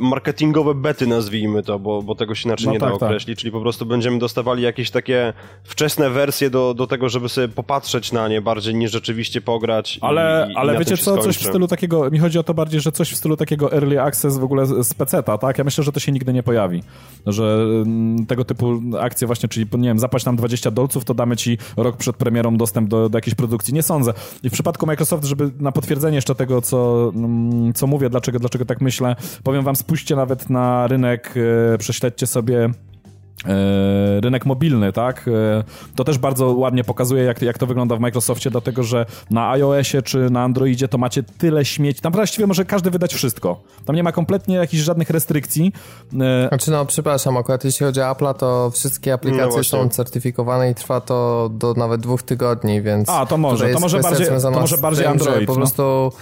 B: marketingowe bety, nazwijmy to, bo, bo tego się inaczej
C: No
B: nie
C: tak,
B: da
C: tak.
B: określić, czyli po prostu będziemy dostawali jakieś takie wczesne wersje do, do tego, żeby sobie popatrzeć na nie bardziej niż rzeczywiście pograć.
C: Ale,
B: i, i
C: ale
B: na
C: wiecie co, coś w
B: skończy.
C: stylu takiego, mi chodzi o to bardziej, że coś w stylu takiego early access w ogóle z z peceta, tak? Ja myślę, że to się nigdy nie pojawi. Że mm, tego typu akcje właśnie, czyli nie wiem, zapłać nam 20 dolców, to damy ci rok przed premierą dostęp do, do jakiejś produkcji. Nie sądzę. I w przypadku Microsoft, żeby na potwierdzenie jeszcze tego, co, mm, co mówię, dlaczego, dlaczego tak myślę, powiem wam, spójrzcie nawet na rynek, e, prześledźcie sobie e, rynek mobilny, tak? E, To też bardzo ładnie pokazuje, jak, jak to wygląda w Microsoftie, dlatego że na iOSie czy na Androidzie to macie tyle śmieci. Tam właściwie może każdy wydać wszystko. Tam nie ma kompletnie jakichś żadnych restrykcji. E,
A: Znaczy no, przepraszam, akurat jeśli chodzi o Apple'a, to wszystkie
B: No
A: aplikacje
B: właśnie.
A: są certyfikowane i trwa to do nawet dwóch tygodni, więc...
C: A, to może, to może bardziej- to może bardziej
A: tym,
C: Android,
A: po
C: no.
A: prostu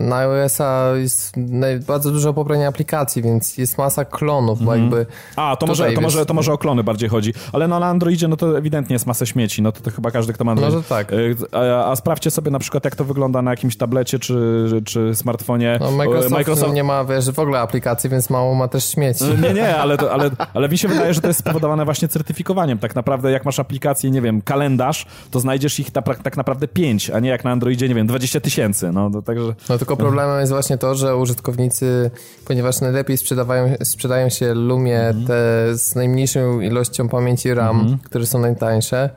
A: na iOS-a jest bardzo dużo pobrania aplikacji, więc jest masa klonów, bo jakby...
C: A, to może, to, może, to może o klony bardziej chodzi. Ale no na Androidzie no to ewidentnie jest masę śmieci. No to, to chyba każdy, kto ma Android.
A: No to tak.
C: E, A, a sprawdźcie sobie na przykład, jak to wygląda na jakimś tablecie czy, czy smartfonie.
A: No, Microsoft, nie ma, wiesz, w ogóle aplikacji, więc mało ma też śmieci.
C: Nie, nie, *laughs* ale, to, ale, ale mi się wydaje, że to jest spowodowane właśnie certyfikowaniem. Tak naprawdę, jak masz aplikację, nie wiem, kalendarz, to znajdziesz ich tak, tak naprawdę pięć, a nie jak na Androidzie, nie wiem, 20 tysięcy. No to także.
A: No tylko problemem jest właśnie to, że użytkownicy, ponieważ najlepiej sprzedawają, sprzedają się Lumie
C: Mhm.
A: te z najmniejszą ilością pamięci RAM, które są najtańsze,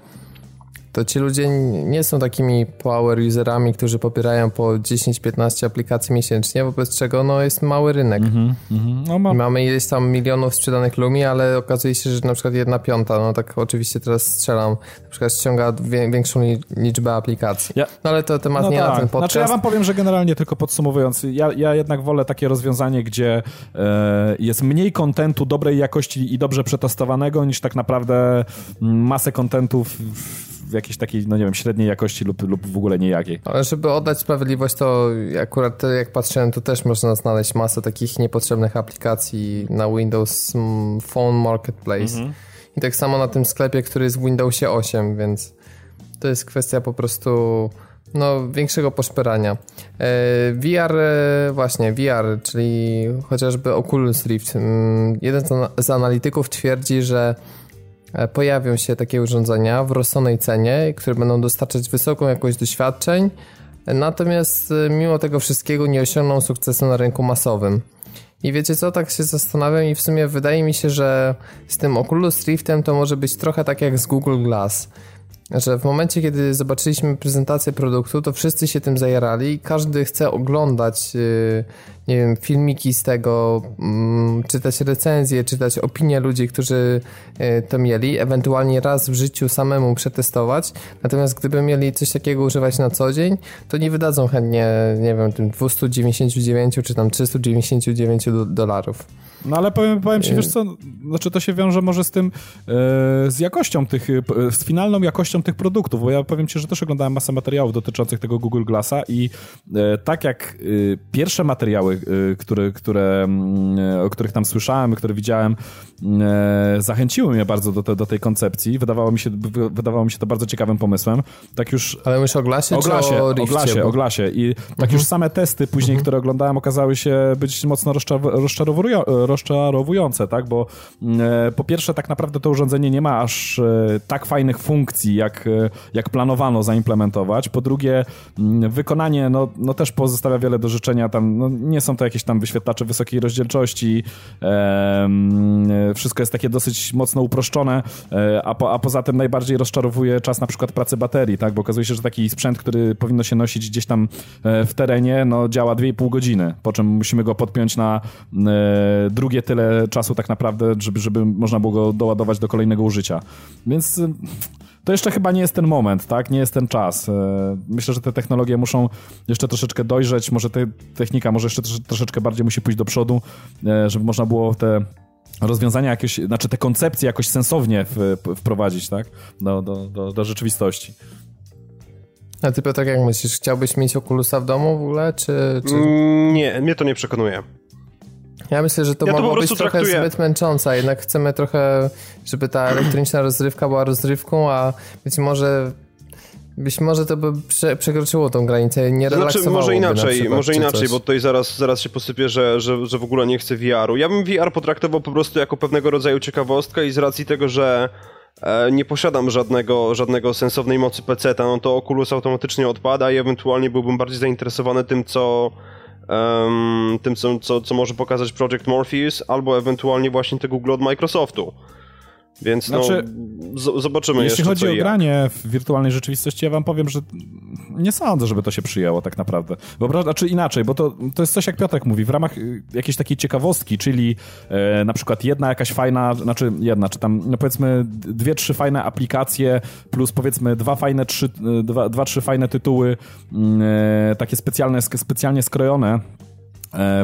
A: to ci ludzie nie są takimi power userami, którzy popierają po 10-15 aplikacji miesięcznie, wobec czego no, jest mały rynek.
C: Mhm. No, ma,
A: Mamy ileś tam milionów sprzedanych Lumi, ale okazuje się, że na przykład jedna piąta, no tak oczywiście teraz strzelam, na przykład ściąga większą li, liczbę aplikacji.
C: Ja-
A: No ale to temat
C: No
A: nie na
C: tak.
A: ten podcast.
C: Znaczy ja wam powiem, że generalnie tylko podsumowując, ja, ja jednak wolę takie rozwiązanie, gdzie e, jest mniej kontentu dobrej jakości i dobrze przetestowanego, niż tak naprawdę mm, masę kontentów jakiejś takiej, no nie wiem, średniej jakości lub, lub w ogóle niejakiej.
A: Ale żeby oddać sprawiedliwość, to akurat jak patrzyłem, to też można znaleźć masę takich niepotrzebnych aplikacji na Windows mm, Phone Marketplace. I tak samo na tym sklepie, który jest w Windowsie 8, więc to jest kwestia po prostu no, większego poszperania. E, VR, e, właśnie, VR, czyli chociażby Oculus Rift. Mm, Jeden z ana- z analityków twierdzi, że pojawią się takie urządzenia w rozsądnej cenie, które będą dostarczać wysoką jakość doświadczeń, e, natomiast e, mimo tego wszystkiego nie osiągną sukcesu na rynku masowym. I wiecie co, tak się zastanawiam i w sumie wydaje mi się, że z tym Oculus Riftem to może być trochę tak jak z Google Glass. Że w momencie, kiedy zobaczyliśmy prezentację produktu, to wszyscy się tym zajarali i każdy chce oglądać, yy, nie wiem, filmiki z tego, mm, czytać recenzje, czytać opinie ludzi, którzy yy, to mieli, ewentualnie raz w życiu samemu przetestować. Natomiast gdyby mieli coś takiego używać na co dzień, to nie wydadzą chętnie, nie wiem, tym 299 czy tam 399 do- dolarów.
C: No ale powiem, powiem ci, wiesz co, znaczy to się wiąże może z tym, e, z jakością tych, e, z finalną jakością tych produktów, bo ja powiem ci, że też oglądałem masę materiałów dotyczących tego Google Glassa i e, tak jak e, pierwsze materiały, e, które, które, mm, o których tam słyszałem, które widziałem, zachęciły mnie bardzo do, te, do tej koncepcji, wydawało mi, się, wy- wydawało mi się to bardzo ciekawym pomysłem, tak już
A: Ale myślę o glasie,
C: o glasie,
A: czy o
C: o
A: Rifcie?
C: glasie,
A: Bo-
C: o glasie. I tak już same testy później, które oglądałem, okazały się być mocno rozczarow- rozczarowują- rozczarowujące, tak? Bo e, po pierwsze, tak naprawdę to urządzenie nie ma aż e, tak fajnych funkcji, jak, e, jak planowano zaimplementować. Po drugie, mm, wykonanie no, no też pozostawia wiele do życzenia. Tam no, nie są to jakieś tam wyświetlacze wysokiej rozdzielczości. E, mm, e, wszystko jest takie dosyć mocno uproszczone, e, a, po, a poza tym najbardziej rozczarowuje czas na przykład pracy baterii, tak? Bo okazuje się, że taki sprzęt, który powinno się nosić gdzieś tam e, w terenie, no działa 2,5 godziny, po czym musimy go podpiąć na e, drugie tyle czasu tak naprawdę, żeby, żeby można było go doładować do kolejnego użycia. Więc to jeszcze chyba nie jest ten moment, tak? Nie jest ten czas. Myślę, że te technologie muszą jeszcze troszeczkę dojrzeć, może te technika może jeszcze trosze- troszeczkę bardziej musi pójść do przodu, żeby można było te rozwiązania jakieś, znaczy te koncepcje jakoś sensownie w, wprowadzić, tak? Do, do, do, do rzeczywistości.
A: A ty Piotr, jak myślisz, chciałbyś mieć Oculusa w domu w ogóle, czy... czy...
B: Mm, Nie, mnie to nie przekonuje.
A: Ja myślę, że to
B: Ja to
A: mogło być
B: prostu
A: trochę
B: traktuję-
A: zbyt męcząca, jednak chcemy trochę, żeby ta elektroniczna rozrywka była rozrywką, a być może być może to by prze, przekroczyło tą granicę, nie
B: Znaczy, może inaczej, przykład, może inaczej, bo tutaj zaraz, zaraz się posypie, że, że, że w ogóle nie chcę VR-u. Ja bym VR potraktował po prostu jako pewnego rodzaju ciekawostkę i z racji tego, że e, nie posiadam żadnego, żadnego sensownej mocy PC, no to Oculus automatycznie odpada i ewentualnie byłbym bardziej zainteresowany tym, co um, tym, co, co, co może pokazać Project Morpheus, albo ewentualnie właśnie te Google od Microsoftu. Więc no, znaczy, z- zobaczymy
C: jeśli
B: jeszcze,
C: chodzi o granie w wirtualnej rzeczywistości, ja wam powiem, że nie sądzę, żeby to się przyjęło tak naprawdę. Bo, znaczy inaczej, bo to, to jest coś jak Piotrek mówi, w ramach y, jakiejś takiej ciekawostki, czyli e, na przykład jedna jakaś fajna, znaczy jedna, czy tam no powiedzmy dwie, trzy fajne aplikacje plus powiedzmy dwa fajne, trzy, y, dwa, dwa trzy fajne tytuły mm, e, takie specjalne, specjalnie skrojone E,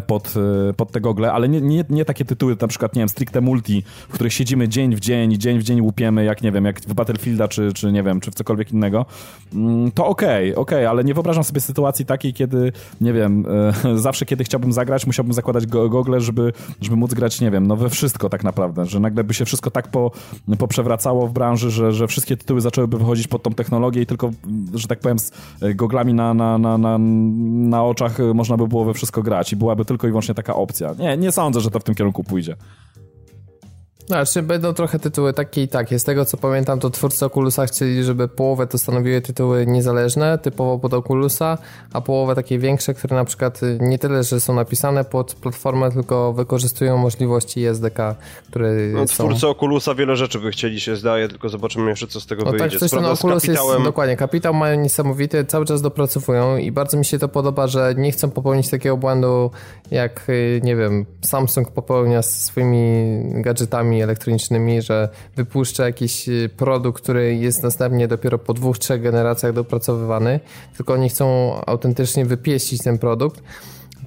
C: pod, e, pod te gogle, ale nie, nie, nie takie tytuły, na przykład, nie wiem, stricte multi, w których siedzimy dzień w dzień dzień w dzień łupiemy, jak nie wiem, jak w Battlefielda, czy, czy nie wiem, czy w cokolwiek innego, mm, to okej, okay, okej, okay, ale nie wyobrażam sobie sytuacji takiej, kiedy, nie wiem, e, *laughs* zawsze kiedy chciałbym zagrać, musiałbym zakładać go, gogle, żeby, żeby móc grać, nie wiem, no we wszystko tak naprawdę, że nagle by się wszystko tak po, poprzewracało w branży, że, że wszystkie tytuły zaczęłyby wychodzić pod tą technologię i tylko, że tak powiem, z goglami na, na, na, na, na oczach można by było we wszystko grać byłaby tylko i wyłącznie taka opcja. Nie, nie sądzę, że to w tym kierunku pójdzie.
A: Znaczy będą trochę tytuły takie i takie. Z tego co pamiętam, to twórcy Oculusa chcieli, żeby połowę to stanowiły tytuły niezależne, typowo pod Oculusa, a połowę takie większe, które na przykład nie tyle, że są napisane pod platformę, tylko wykorzystują możliwości SDK, które no,
B: są... Twórcy Oculusa wiele rzeczy by chcieli się zdaje, tylko zobaczymy jeszcze co z tego no, tak, wyjdzie.
A: Tak, ten Oculus kapitałem... jest, dokładnie, kapitał mają niesamowity, cały czas dopracowują i bardzo mi się to podoba, że nie chcą popełnić takiego błędu, jak y, nie wiem, Samsung popełnia z swoimi gadżetami elektronicznymi, że wypuszcza jakiś y, produkt, który jest następnie dopiero po dwóch, trzech generacjach dopracowywany, tylko oni chcą autentycznie wypieścić ten produkt.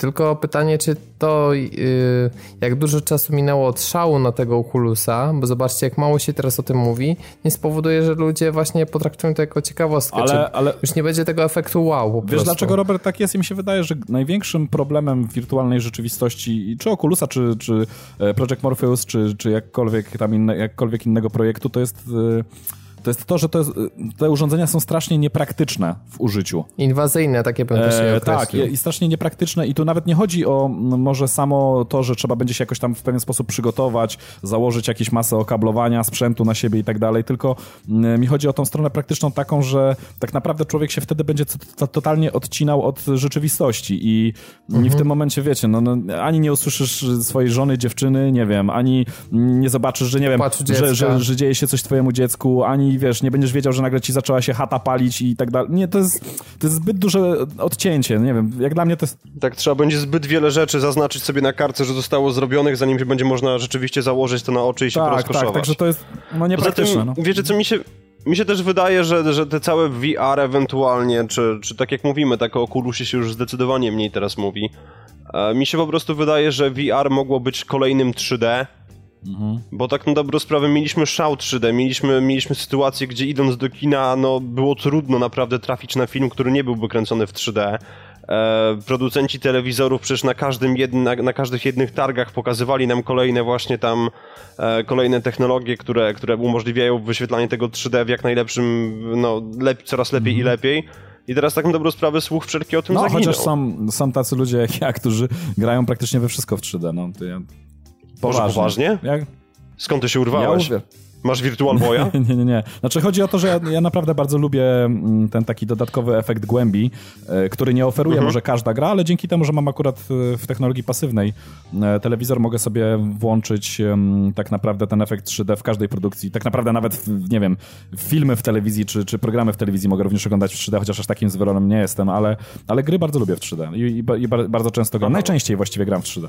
A: Tylko pytanie, czy to yy, jak dużo czasu minęło od szału na tego Oculusa, bo zobaczcie, jak mało się teraz o tym mówi, nie spowoduje, że ludzie właśnie potraktują to jako ciekawostkę. Ale, ale już nie będzie tego efektu wow. Po
C: wiesz
A: prostu.
C: dlaczego, Robert, tak jest? I mi się wydaje, że największym problemem wirtualnej rzeczywistości, czy Oculusa, czy, czy e, Project Morpheus, czy, czy jakkolwiek, tam inne, jakkolwiek innego projektu, to jest. Yy to jest to, że to jest, te urządzenia są strasznie niepraktyczne w użyciu.
A: Inwazyjne, takie bym też e,
C: Tak, i strasznie niepraktyczne i tu nawet nie chodzi o może samo to, że trzeba będzie się jakoś tam w pewien sposób przygotować, założyć jakieś masę okablowania, sprzętu na siebie i tak dalej, tylko mi chodzi o tą stronę praktyczną taką, że tak naprawdę człowiek się wtedy będzie totalnie odcinał od rzeczywistości i, mhm. i w tym momencie, wiecie, no, no, ani nie usłyszysz swojej żony, dziewczyny, nie wiem, ani nie zobaczysz, że nie wiem, że, że, że dzieje się coś twojemu dziecku, ani wiesz, nie będziesz wiedział, że nagle ci zaczęła się chata palić i tak dalej. Nie, to jest, to jest zbyt duże odcięcie, nie wiem, jak dla mnie to jest...
B: Tak, trzeba będzie zbyt wiele rzeczy zaznaczyć sobie na kartce, że zostało zrobionych, zanim będzie można rzeczywiście założyć to na oczy i się tak, porozkoszować. Tak,
C: także to jest no, niepraktyczne.
B: no. wiecie co, mi się... Mi się też wydaje, że, że te całe VR ewentualnie, czy, czy tak jak mówimy, tak o Oculusie się już zdecydowanie mniej teraz mówi. E, mi się po prostu wydaje, że VR mogło być kolejnym 3D, Mhm. Bo tak na dobrą sprawę mieliśmy szał 3D, mieliśmy, mieliśmy sytuację, gdzie idąc do kina, no było trudno naprawdę trafić na film, który nie byłby kręcony w 3D. E, producenci telewizorów przecież na każdym jedna, na każdych jednych targach pokazywali nam kolejne właśnie tam e, kolejne technologie, które, które umożliwiają wyświetlanie tego 3D w jak najlepszym, no lep, coraz lepiej mhm. i lepiej. I teraz tak na dobrą sprawę słuch wszelki o tym no, zaginął.
C: chociaż są, są tacy ludzie jak ja, którzy grają praktycznie we wszystko w 3D. No, to ja
B: Poważnie? poważnie? Jak? Skąd ty się urwałeś? Ja Masz Virtual Boya? *laughs*
C: nie, nie, nie. Znaczy chodzi o to, że ja, ja, naprawdę bardzo lubię mm, ten taki dodatkowy efekt głębi, e, który nie oferuje mhm. może każda gra, ale dzięki temu, że mam akurat e, w technologii pasywnej e, telewizor, mogę sobie włączyć tak naprawdę ten efekt 3D w każdej produkcji. Tak naprawdę nawet, nie wiem, filmy w telewizji czy, czy programy w telewizji mogę również oglądać w 3D, chociaż aż takim zwolennikiem nie jestem, ale, ale gry bardzo lubię w 3D i, i, i bardzo często gram. Najczęściej właściwie gram w 3D.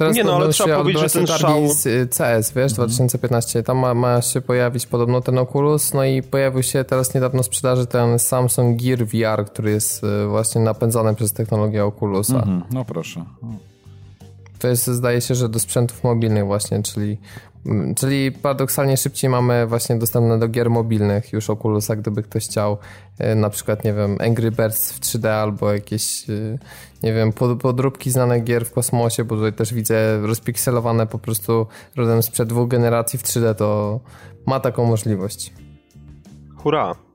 A: Teraz nie no, ale trzeba powiedzieć, że ten szał... CS, wiesz, 2015, mhm. tam ma, ma, się pojawić podobno ten Oculus, no i pojawił się teraz niedawno w sprzedaży ten Samsung Gear VR, który jest y, właśnie napędzany przez technologię Oculusa. Mhm.
C: No proszę.
A: To jest, zdaje się, że do sprzętów mobilnych właśnie, czyli Mm, czyli paradoksalnie szybciej mamy właśnie dostępne do gier mobilnych już Oculusa, gdyby ktoś chciał e, na przykład, nie wiem, Angry Birds w 3D albo jakieś, e, nie wiem, podróbki znanych gier w kosmosie, bo tutaj też widzę rozpikselowane po prostu rodem sprzed dwóch generacji w 3D, to ma taką możliwość.
B: Hurra!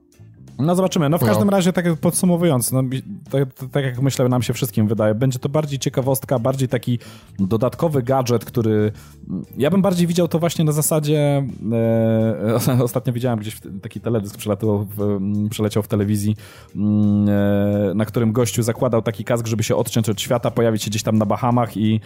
C: No zobaczymy. No w każdym no. razie, tak podsumowując, no, tak, tak, jak myślę, nam się wszystkim wydaje, będzie to bardziej ciekawostka, bardziej taki dodatkowy gadżet, który ja bym bardziej widział to właśnie na zasadzie e, *laughs* ostatnio widziałem gdzieś taki teledysk przeleciał w, przeleciał w telewizji, mm, e, na którym gościu zakładał taki kask, żeby się odciąć od świata, pojawić się gdzieś tam na Bahamach i,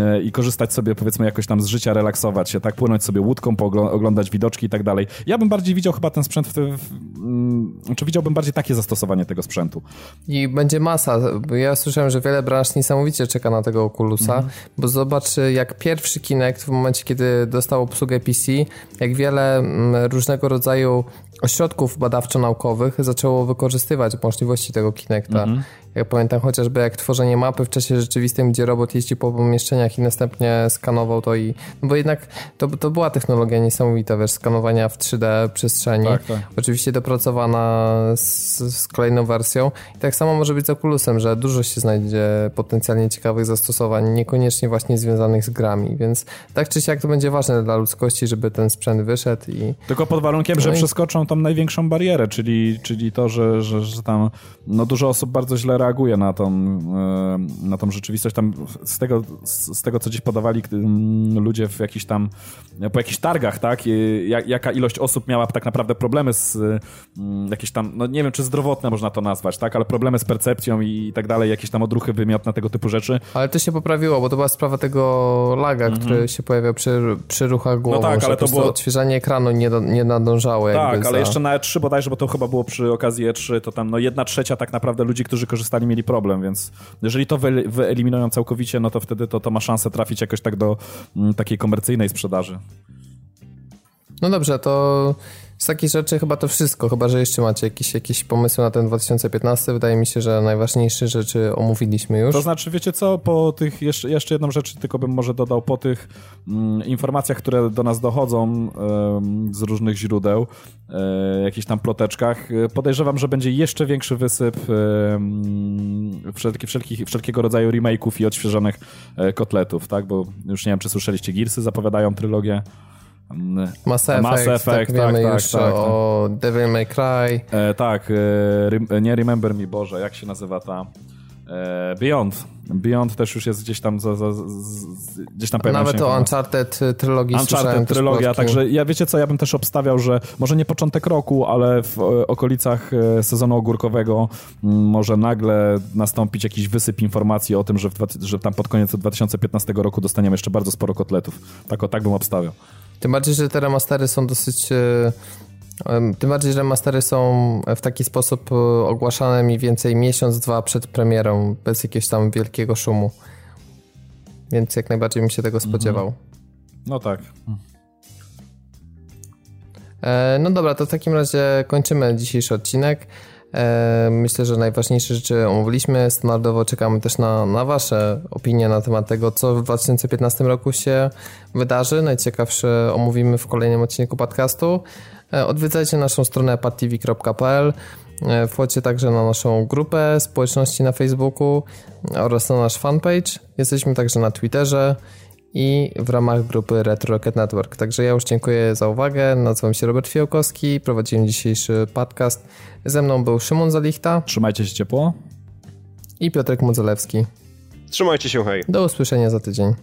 C: e, i korzystać sobie powiedzmy jakoś tam z życia, relaksować się, tak, płynąć sobie łódką, oglądać widoczki i tak dalej. Ja bym bardziej widział chyba ten sprzęt w, w, mm, znaczy widziałbym bardziej takie zastosowanie tego sprzętu.
A: I będzie masa. Ja słyszałem, że wiele branż niesamowicie czeka na tego Oculusa, mhm. bo zobacz, jak pierwszy Kinect w momencie, kiedy dostał obsługę PC, jak wiele mm, różnego rodzaju ośrodków badawczo-naukowych zaczęło wykorzystywać możliwości tego Kinecta. Mhm. Jak pamiętam chociażby jak tworzenie mapy w czasie rzeczywistym, gdzie robot jeździ po pomieszczeniach i następnie skanował to i... No bo jednak to, to była technologia niesamowita, wiesz, skanowania w 3D przestrzeni. Tak, tak. Oczywiście dopracowana z, z, kolejną wersją. I tak samo może być z Oculusem, że dużo się znajdzie potencjalnie ciekawych zastosowań, niekoniecznie właśnie związanych z grami, więc tak czy siak to będzie ważne dla ludzkości, żeby ten sprzęt wyszedł i...
C: Tylko pod warunkiem, no że i... przeskoczą największą barierę, czyli, czyli to, że, że, że tam no dużo osób bardzo źle reaguje na tą, e, na tą rzeczywistość. Tam z tego, z tego, co gdzieś podawali mm, ludzie w jakiś tam, po jakichś targach, tak? Jaka ilość osób miała tak naprawdę problemy z mm, jakieś tam, no nie wiem, czy zdrowotne można to nazwać, tak? Ale problemy z percepcją i tak dalej, jakieś tam odruchy wymiotne, tego typu rzeczy.
A: Ale to się poprawiło, bo to była sprawa tego laga, mhm. który się pojawia przy, przy ruchach głową, no tak, ale to było... odświeżanie ekranu nie, do, nie nadążało.
C: Tak, ale jeszcze na E3 bodajże, bo to chyba było przy okazji E3, to tam no jedna trzecia tak naprawdę ludzi, którzy korzystali korzystali, mieli problem, więc jeżeli to wyeliminują całkowicie, no to wtedy to, to ma szansę trafić jakoś tak do m, mm, takiej komercyjnej sprzedaży.
A: No dobrze, to z takich rzeczy chyba to wszystko, chyba że jeszcze macie jakieś, jakieś pomysły na ten 2015. Wydaje mi się, że najważniejsze rzeczy omówiliśmy już.
C: To znaczy, wiecie co, po tych, jeszcze, jeszcze jedną rzecz tylko bym może dodał, po tych mm, informacjach, które do nas dochodzą z różnych źródeł, e, jakichś tam ploteczkach, e, podejrzewam, że będzie jeszcze większy wysyp e, wszelki, wszelkich, wszelkiego rodzaju remake'ów i odświeżonych e, kotletów, tak, bo już nie wiem, czy słyszeliście, Gearsy zapowiadają trylogię
A: Mass Effect, Mass Effect tak, tak, wiemy tak, już tak, o tak. Devil May Cry.
C: E, tak, e, nie Remember Me, Boże, jak się nazywa ta... E, Beyond. Beyond też już jest gdzieś tam za, za, za, gdzieś tam
A: Nawet o Uncharted trylogii
C: Uncharted trylogia, także ja wiecie co, ja bym też obstawiał, że może nie początek roku, ale w e, okolicach e, sezonu ogórkowego może nagle nastąpić jakiś wysyp informacji o tym, że, w, że tam pod koniec 2015 roku dostaniemy jeszcze bardzo sporo kotletów. Tak o tak bym obstawiał.
A: Tym bardziej, że te remastery są dosyć... E, tym bardziej, że remastery są w taki sposób e, ogłaszane mniej więcej miesiąc, dwa przed premierą, bez jakiegoś tam wielkiego szumu. Więc jak najbardziej bym się tego mhm. spodziewał.
C: No tak.
A: E, no dobra, to w takim razie kończymy dzisiejszy odcinek. E, myślę, że najważniejsze rzeczy omówiliśmy. Standardowo czekamy też na, na Wasze opinie na temat tego, co w 2015 roku się wydarzy. Najciekawsze omówimy w kolejnym odcinku podcastu. E, odwiedzajcie naszą stronę padtv.pl. E, wchodźcie także na naszą grupę społeczności na Facebooku oraz na nasz fanpage. Jesteśmy także na Twitterze i w ramach grupy Retro Rocket Network. Także ja już dziękuję za uwagę. Nazywam się Robert Fiałkowski, prowadziłem dzisiejszy podcast. Ze mną był Szymon Zalichta.
C: Trzymajcie się ciepło.
A: I Piotrek Modzelewski.
B: Trzymajcie się, hej.
A: Do usłyszenia za tydzień.